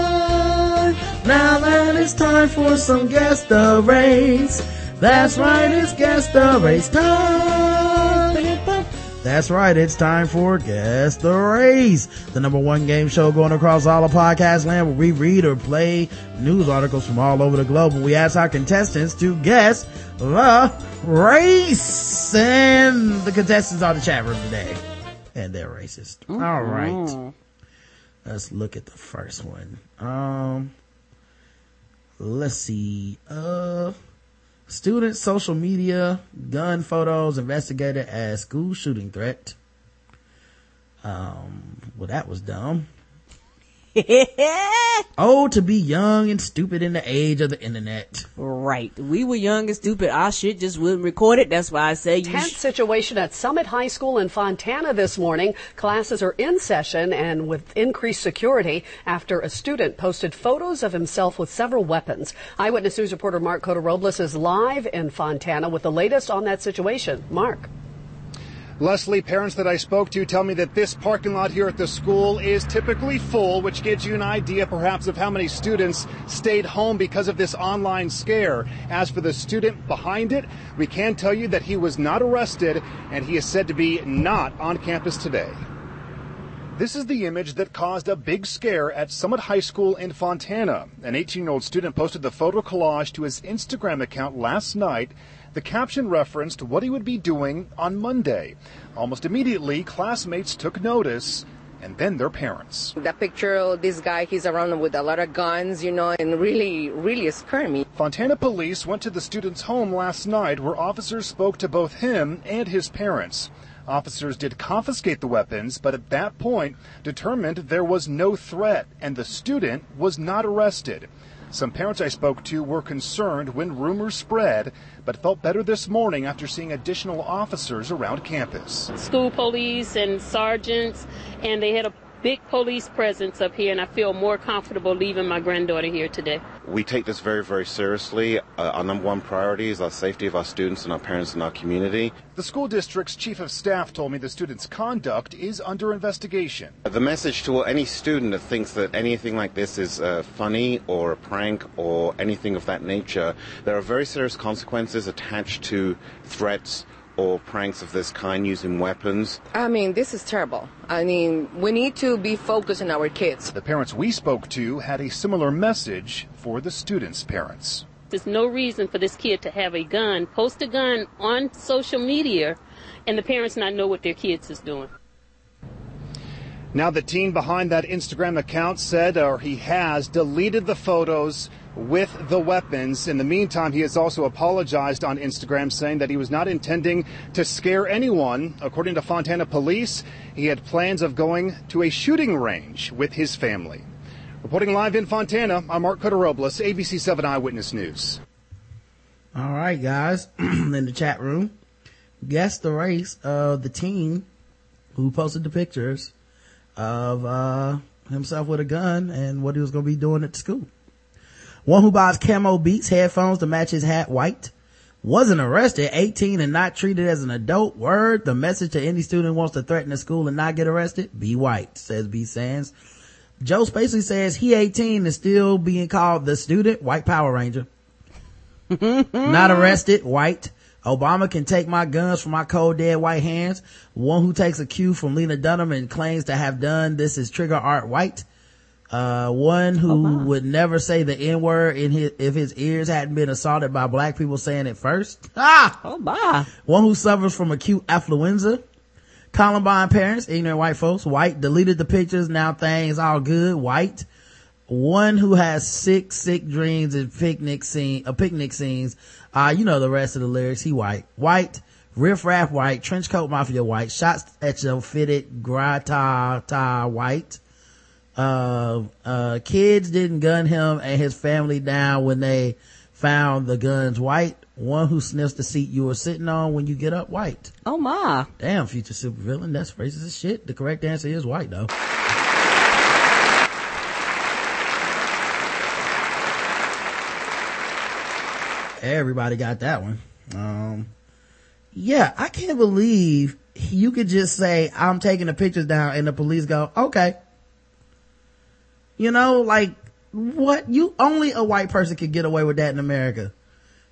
Speaker 2: Now that it's time for some guess the race. That's right, it's Guess the Race time. That's right, it's time for Guess the Race, the number one game show going across all of podcast land where we read or play news articles from all over the globe and we ask our contestants to guess the race. And the contestants are the chat room today. And they're racist. All right. Let's look at the first one. Um, let's see. Uh, student social media gun photos investigated as school shooting threat. Um, well, that was dumb. (laughs) oh, to be young and stupid in the age of the internet.
Speaker 3: Right. We were young and stupid. Our shit just wouldn't record it. That's why I say you
Speaker 16: Tense
Speaker 3: sh-
Speaker 16: situation at Summit High School in Fontana this morning. Classes are in session and with increased security after a student posted photos of himself with several weapons. Eyewitness News reporter Marc Cota-Robles is live in Fontana with the latest on that situation. Mark.
Speaker 17: Leslie, parents that I spoke to tell me that this parking lot here at the school is typically full, which gives you an idea perhaps of how many students stayed home because of this online scare. As for the student behind it, we can tell you that he was not arrested and he is said to be not on campus today. This is the image that caused a big scare at Summit High School in Fontana. An 18 year old student posted the photo collage to his Instagram account last night. The caption referenced what he would be doing on Monday. Almost immediately, classmates took notice and then their parents.
Speaker 18: That picture of this guy, he's around with a lot of guns, you know, and really, really scared me.
Speaker 17: Fontana police went to the student's home last night where officers spoke to both him and his parents. Officers did confiscate the weapons, but at that point determined there was no threat and the student was not arrested. Some parents I spoke to were concerned when rumors spread, but felt better this morning after seeing additional officers around campus.
Speaker 19: school police and sergeants, and they had a big police presence up here, and I feel more comfortable leaving my granddaughter here today.
Speaker 20: We take this very, very seriously. Uh, our number one priority is our safety of our students and our parents and our community.
Speaker 17: The school district's chief of staff told me the student's conduct is under investigation.
Speaker 20: The message to any student that thinks that anything like this is uh, funny or a prank or anything of that nature, there are very serious consequences attached to threats or pranks of this kind using weapons.
Speaker 18: I mean, this is terrible. I mean, we need to be focused on our kids.
Speaker 17: The parents we spoke to had a similar message for the students' parents.
Speaker 19: There's no reason for this kid to have a gun, post a gun on social media, and the parents not know what their kids is doing.
Speaker 17: Now, the teen behind that Instagram account said, or he has, deleted the photos with the weapons. In the meantime, he has also apologized on Instagram, saying that he was not intending to scare anyone. According to Fontana police, he had plans of going to a shooting range with his family. Reporting live in Fontana, I'm Marc Cota-Robles, ABC 7 Eyewitness News.
Speaker 2: All right, guys, (clears throat) in the chat room, guess the race of the teen who posted the pictures of uh, himself with a gun and what he was going to be doing at school. One who buys camo beats headphones to match his hat white wasn't arrested, 18 and not treated as an adult. Word, the message to any student who wants to threaten the school and not get arrested, be white, says B. Sands. Joe Spacey says he 18 is still being called the student white power ranger. (laughs) not arrested, white. Obama can take my guns from my cold dead white hands. One who takes a cue from Lena Dunham and claims to have done this is trigger art white. Uh, one who would never say the N word in his, if his ears hadn't been assaulted by black people saying it first. Ah!
Speaker 3: Oh, my.
Speaker 2: One who suffers from acute affluenza. Columbine parents, ignorant white folks, white, deleted the pictures, now things all good, white. One who has sick, sick dreams and picnic scene, uh, picnic scenes. Uh, you know the rest of the lyrics. He white. White, riff raff white, trench coat mafia white, shots at your fitted grata ta white. Uh, uh, kids didn't gun him and his family down when they found the guns white. One who sniffs the seat you were sitting on when you get up white.
Speaker 3: Oh my.
Speaker 2: Damn, future supervillain. That's racist as shit. The correct answer is white though. Everybody got that one. Um, yeah, I can't believe you could just say, I'm taking the pictures down and the police go, okay. You know, like, what? You, only a white person could get away with that in America.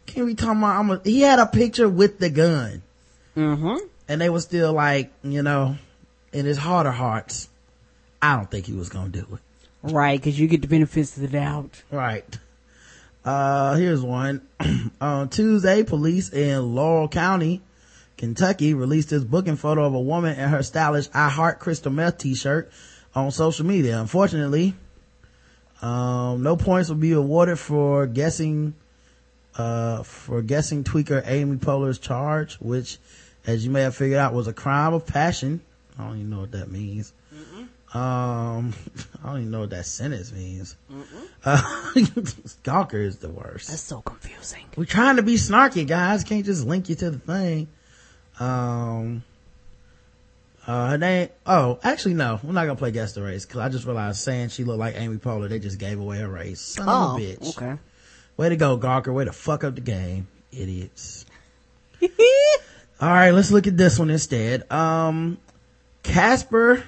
Speaker 2: Can we talk about? I'm a, he had a picture with the gun,
Speaker 3: Mm-hmm.
Speaker 2: and they were still like, you know, in his heart of hearts, I don't think he was gonna do it.
Speaker 3: Right, because you get the benefits of the doubt.
Speaker 2: Right. Uh, here's one. On (clears throat) Tuesday, police in Laurel County, Kentucky released this booking photo of a woman in her stylish I Heart Crystal Meth t-shirt on social media. Unfortunately, um, no points will be awarded for guessing, uh, for guessing tweaker Amy Poehler's charge, which, as you may have figured out, was a crime of passion. I don't even know what that means. Um, (laughs) I don't even know what that sentence means. Uh, (laughs) Gawker is the worst.
Speaker 3: That's so confusing.
Speaker 2: We're trying to be snarky, guys. Can't just link you to the thing. Um, uh, her name, oh, actually, no, we're not gonna play guess the race, cause I just realized saying she looked like Amy Poehler, they just gave away her race. Son
Speaker 3: Oh,
Speaker 2: of a bitch.
Speaker 3: okay.
Speaker 2: Way to go, Gawker. Way to fuck up the game. Idiots. (laughs) All right, let's look at this one instead. Um, Casper,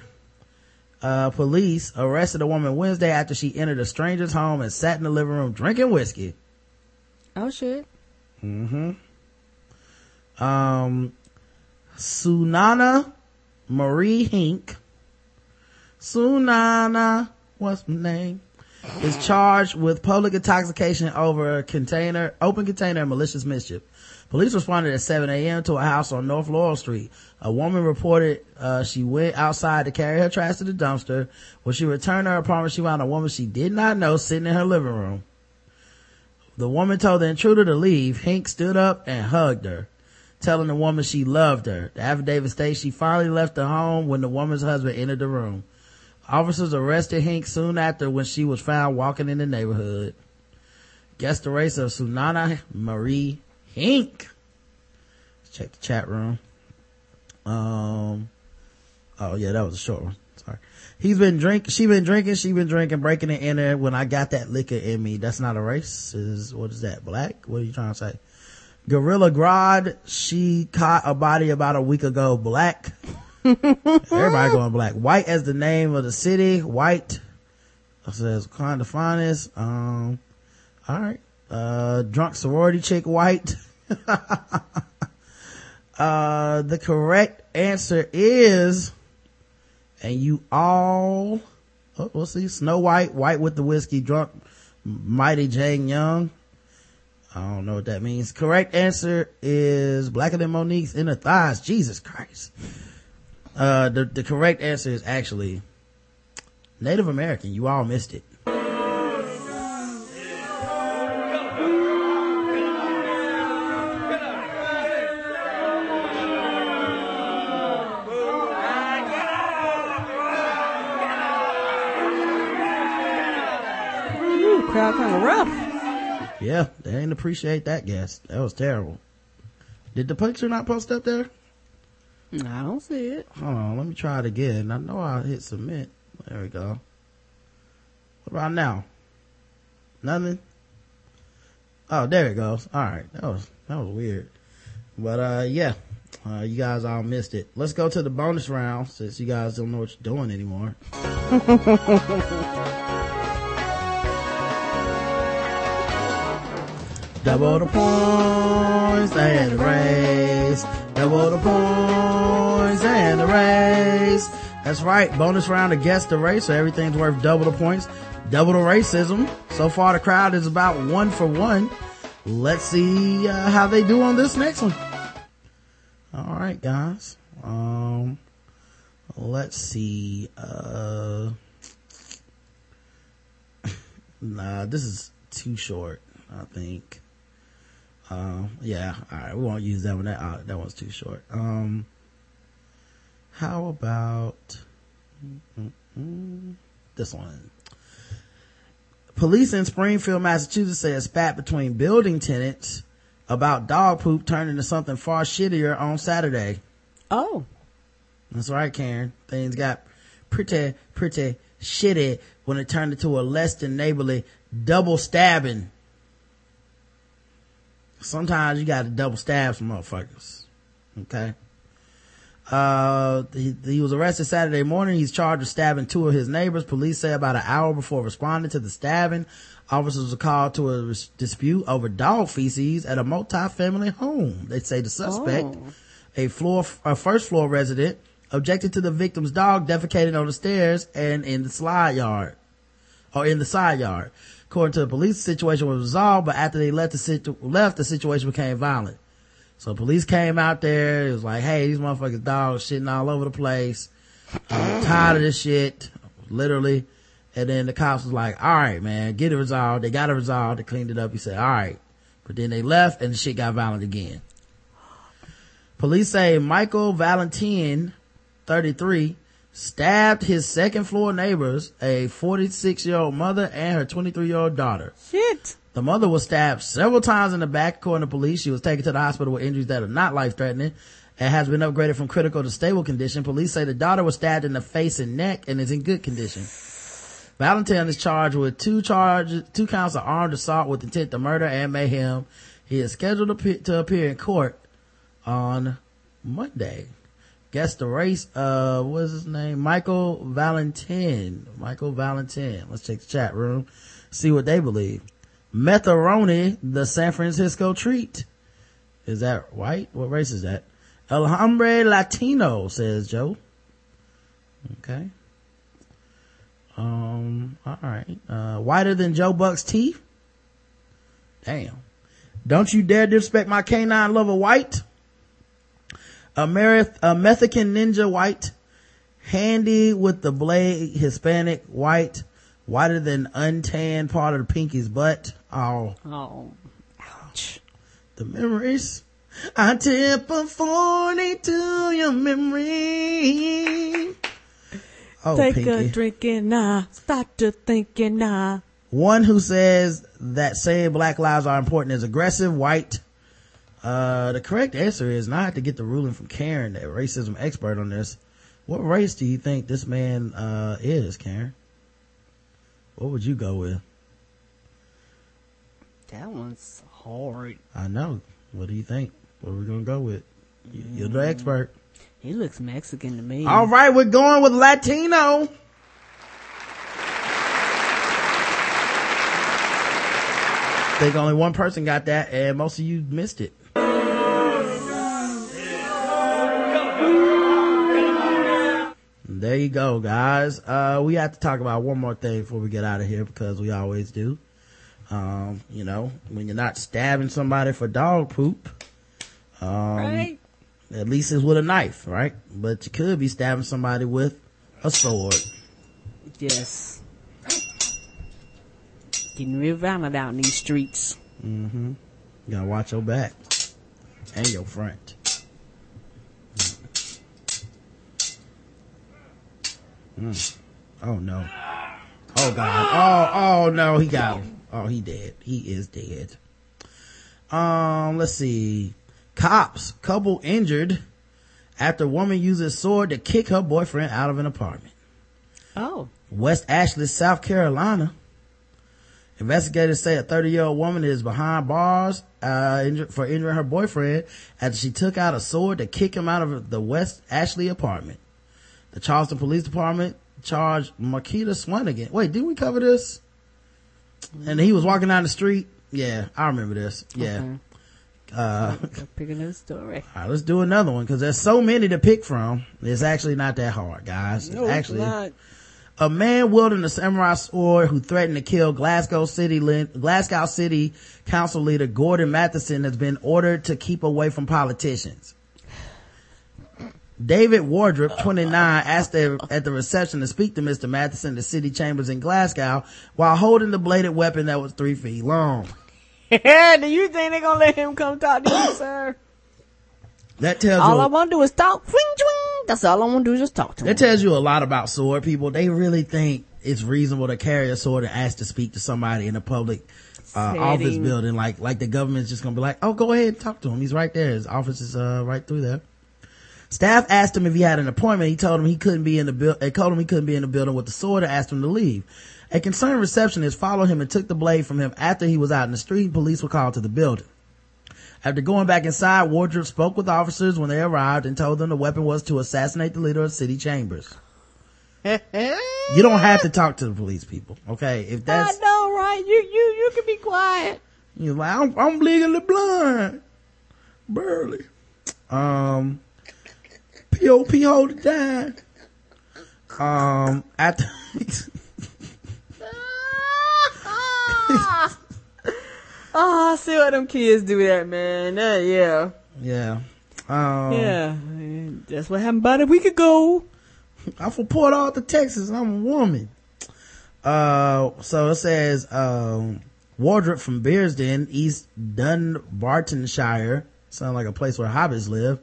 Speaker 2: uh, police arrested a woman Wednesday after she entered a stranger's home and sat in the living room drinking whiskey.
Speaker 3: Oh shit.
Speaker 2: Mm-hmm. Um, Sunana Marie Hink. Sunana, what's my name? Is charged with public intoxication over a container, open container and malicious mischief. Police responded at 7 a.m. to a house on North Laurel Street. A woman reported, uh, she went outside to carry her trash to the dumpster. When she returned to her apartment, she found a woman she did not know sitting in her living room. The woman told the intruder to leave. Hink stood up and hugged her, telling the woman she loved her. The affidavit states she finally left the home when the woman's husband entered the room. Officers arrested Hink soon after when she was found walking in the neighborhood. Guess the race of Sunana Marie Hink. Let's check the chat room. Um, oh yeah, that was a short one. Sorry. He's been drink. She been drinking. She been drinking, breaking it in there. When I got that liquor in me, that's not a race. Is what is that? Black? What are you trying to say? Gorilla Grodd. She caught a body about a week ago. Black. (laughs) Everybody going black. White as the name of the city. White. It says kind of finest. Um. All right. Uh, drunk sorority chick. White. (laughs) uh, the correct answer is and you all oh, we'll see snow white white with the whiskey drunk mighty jane young i don't know what that means. Correct answer is blacker than Mo'Nique's inner thighs. Jesus christ. Uh the, the correct answer is actually native american. You all missed it.
Speaker 3: Ooh, crowd kind of rough.
Speaker 2: Yeah they didn't appreciate that guess that was terrible did the picture not post up there
Speaker 3: I don't see it.
Speaker 2: Hold on, let me try it again. I know I hit submit. There we go. What about now? Nothing? Oh, there it goes. Alright, that was, that was weird. But, uh, yeah. Uh, you guys all missed it. Let's go to the bonus round since you guys don't know what you're doing anymore. (laughs) Double the points and the race. Double the points and the race. That's right. Bonus round to guess the race. So everything's worth double the points, double the racism. So far the crowd is about one for one. Let's see uh, how they do on this next one. All right, guys. Um, let's see. Uh, (laughs) nah, this is too short. I think. Um, yeah, all right, we won't use that one. That uh, that one's too short. Um, how about this one? Police in Springfield, Massachusetts say a spat between building tenants about dog poop turned into something far shittier on Saturday.
Speaker 3: Oh.
Speaker 2: That's right, Karen. Things got pretty, pretty shitty when it turned into a less than neighborly double stabbing. Sometimes you gotta double stab some motherfuckers. Okay. Uh, he, he was arrested Saturday morning. He's charged with stabbing two of his neighbors. Police say about an hour before responding to the stabbing, officers were called to a res- dispute over dog feces at a multi-family home. They say the suspect,
Speaker 3: Oh.
Speaker 2: a floor, a first floor resident, objected to the victim's dog defecating on the stairs and in the slide yard, or in the side yard. According to the police, the situation was resolved, but after they left the situ- left, the situation became violent. So police came out there. It was like, hey, these motherfuckers dogs shitting all over the place. I'm tired of this shit. Literally. And then the cops was like, all right, man, get it resolved. They got it resolved. They cleaned it up. He said, all right. But then they left and the shit got violent again. Police say Michael Valentin, 33, stabbed his second floor neighbors, a 46 year old mother and her 23 year old daughter.
Speaker 3: Shit.
Speaker 2: The mother was stabbed several times in the back, according to police. She was taken to the hospital with injuries that are not life threatening and has been upgraded from critical to stable condition. Police say the daughter was stabbed in the face and neck and is in good condition. Valentin is charged with two charges, two counts of armed assault with intent to murder and mayhem. He is scheduled to appear in court on Monday. Guess the race, uh, what's his name? Michael Valentin. Michael Valentin. Let's check the chat room. See what they believe. Metharoni, the San Francisco treat. Is that white? What race is that? El Hombre Latino, says Joe. Okay. Um, alright. Uh, whiter than Joe Buck's teeth? Damn. Don't you dare disrespect my canine lover white? Amerith, uh, a Mexican ninja white. Handy with the blade, Hispanic white. Whiter than untanned part of the pinky's butt. Oh.
Speaker 3: Oh. Ouch.
Speaker 2: The memories. I tip a 40 to your memory. Oh,
Speaker 3: Take
Speaker 2: Pinky.
Speaker 3: a drink and I start to thinking now.
Speaker 2: One who says that saying black lives are important is aggressive, white. Uh, the correct answer is not to get the ruling from Karen, the racism expert on this. What race do you think this man, uh, is, Karen? What would you go with?
Speaker 3: That one's hard.
Speaker 2: I know. What do you think? What are we gonna go with? You- You're the expert.
Speaker 3: He looks Mexican to me.
Speaker 2: All right, we're going with Latino. I think only one person got that and most of you missed it. There you go, guys. Uh, we have to talk about one more thing before we get out of here because we always do. Um, you know, when you're not stabbing somebody for dog poop, um,
Speaker 3: Right.
Speaker 2: at least it's with a knife, right? But you could be stabbing somebody with a sword.
Speaker 3: Yes. Getting real violent out in these streets.
Speaker 2: Mm-hmm. You gotta watch your back and your front. Mm. Oh no. Oh god. Oh, oh no, he got him. Oh, he dead. He is dead. Um, let's see. Cops, couple injured after woman uses sword to kick her boyfriend out of an apartment.
Speaker 3: Oh.
Speaker 2: West Ashley, South Carolina. Investigators say a 30 year old woman is behind bars, uh, for injuring her boyfriend after she took out a sword to kick him out of the West Ashley apartment. The Charleston Police Department charged Marquita Swanigan. Wait, did we cover this? And he was walking down the street. Yeah, I remember this. Yeah.
Speaker 3: Okay.
Speaker 2: Uh, (laughs)
Speaker 3: Pick another story.
Speaker 2: all right, let's do another one because there's so many to pick from. It's actually not that hard, guys.
Speaker 3: No, it's
Speaker 2: actually,
Speaker 3: not.
Speaker 2: a man wielding a samurai sword who threatened to kill Glasgow City Glasgow City Council leader Gordon Matheson has been ordered to keep away from politicians. David Wardrop, 29, asked the, at the reception to speak to Mr. Matheson, the city chambers in Glasgow, while holding the bladed weapon that was three feet long.
Speaker 3: Do you think they're gonna let him come talk to you, (coughs) sir?
Speaker 2: That tells
Speaker 3: all
Speaker 2: you.
Speaker 3: I want to do is talk. Swing, swing. That's all I want to do is just talk to him.
Speaker 2: That tells you a lot about sword people. They really think it's reasonable to carry a sword and ask to speak to somebody in a public uh, office building. Like, like the government's just gonna be like, oh, go ahead and talk to him. He's right there. His office is, uh, right through there. Staff asked him if he had an appointment. He told him he couldn't be in the building. They told him he couldn't be in the building with the sword and asked him to leave. A concerned receptionist followed him and took the blade from him after he was out in the street. Police were called to the building. After going back inside, Wardrop spoke with officers when they arrived and told them the weapon was to assassinate the leader of city chambers. (laughs) you don't have to talk to the police people, okay? If that's
Speaker 3: I know, right? You you you can be quiet.
Speaker 2: you're like, I'm, I'm legally blind, barely. Um, pop hold it down. Um, after (laughs)
Speaker 3: Oh, I see why them kids do that, man. Uh, yeah.
Speaker 2: yeah, um,
Speaker 3: yeah. That's what happened about a week ago.
Speaker 2: I'm from Port Arthur, Texas. I'm a woman. Uh, so it says, um, Wardrop from Bearsden, East Dunbartonshire, sound like a place where hobbits live,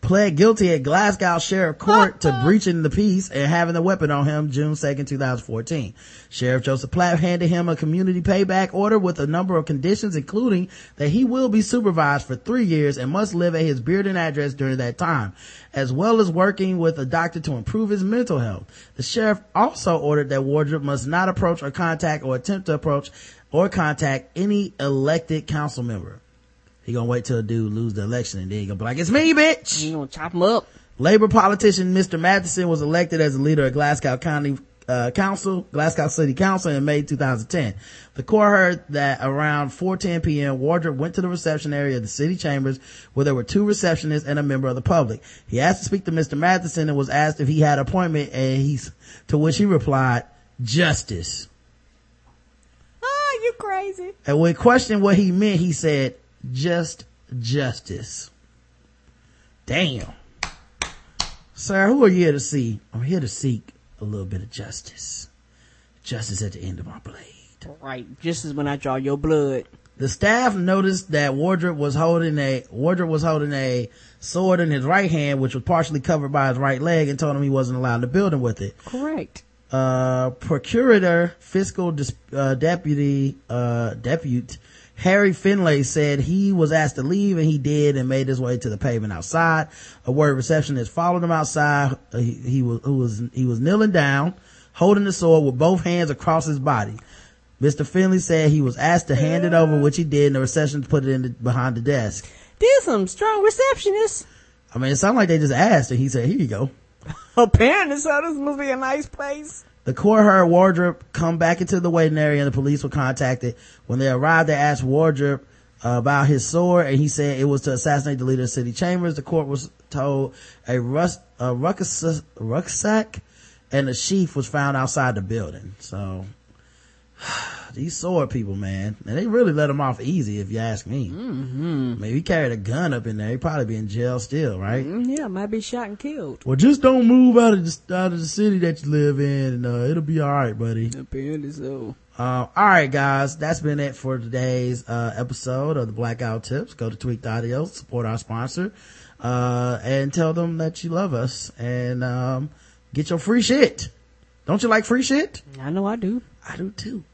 Speaker 2: pled guilty at Glasgow Sheriff Court to breaching the peace and having a weapon on him June 2nd, 2014. Sheriff Joseph Platt handed him a community payback order with a number of conditions, including that he will be supervised for three years and must live at his Bearsden address during that time, as well as working with a doctor to improve his mental health. The sheriff also ordered that Wardrop must not approach or contact or attempt to approach or contact any elected council member. He gonna wait till a dude lose the election and then he gonna be like, it's me, bitch!
Speaker 3: You gonna chop him up.
Speaker 2: Labor politician Mr. Matheson was elected as the leader of Glasgow County uh, Council, Glasgow City Council in May 2010. The court heard that around 4:10 p.m. Wardrop went to the reception area of the city chambers where there were two receptionists and a member of the public. He asked to speak to Mr. Matheson and was asked if he had an appointment and he's, to which he replied, justice.
Speaker 3: Ah, you crazy.
Speaker 2: And when questioned what he meant, he said, just justice. Damn. Sir, who are you here to see? I'm here to seek a little bit of justice. Justice at the end of my blade.
Speaker 3: Right. Just as when I draw your blood.
Speaker 2: The staff noticed that Wardrop was holding a, Wardrop was holding a sword in his right hand, which was partially covered by his right leg and told him he wasn't allowed in the building with it.
Speaker 3: Correct.
Speaker 2: Uh, procurator, fiscal dis- uh, deputy, uh, depute, Harry Finlay said he was asked to leave and he did and made his way to the pavement outside. A word receptionist followed him outside. Uh, He, he was, was, he was kneeling down, holding the sword with both hands across his body. Mr. Finley said he was asked to hand it over, which he did, and the receptionist put it in the, behind the desk.
Speaker 3: There's some strong receptionists.
Speaker 2: I mean, it sounded like they just asked and he said, here you go. (laughs)
Speaker 3: Apparently, so this must be a nice place.
Speaker 2: The court heard Wardrop come back into the waiting area and the police were contacted. When they arrived, they asked Wardrop uh, about his sword and he said it was to assassinate the leader of city chambers. The court was told a, a rucksack, rucksack and a sheath was found outside the building. So (sighs) these sword people, man, and they really let him off easy if you ask me.
Speaker 3: Mm-hmm.
Speaker 2: Maybe he carried a gun up in there. He'd probably be in jail still, right?
Speaker 3: Mm, yeah, might be shot and killed.
Speaker 2: Well, just don't move out of the out of the city that you live in, and uh, it'll be all right, buddy.
Speaker 3: Apparently so.
Speaker 2: Uh, all right, guys, that's been it for today's uh, episode of the Blackout Tips. Go to Tweaked Audio, support our sponsor, uh, and tell them that you love us, and um, get your free shit. Don't you like free shit?
Speaker 3: I know I do.
Speaker 2: I do too.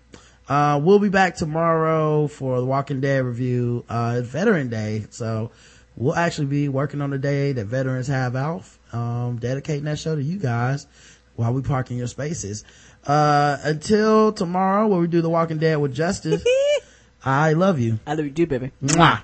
Speaker 2: Uh, we'll be back tomorrow for the Walking Dead review. Uh, it's Veteran Day, so we'll actually be working on the day that veterans have off, um, dedicating that show to you guys while we park in your spaces. Uh, until tomorrow where we do the Walking Dead with Justice, (laughs) I love you.
Speaker 3: I love you too, baby.
Speaker 2: Mwah.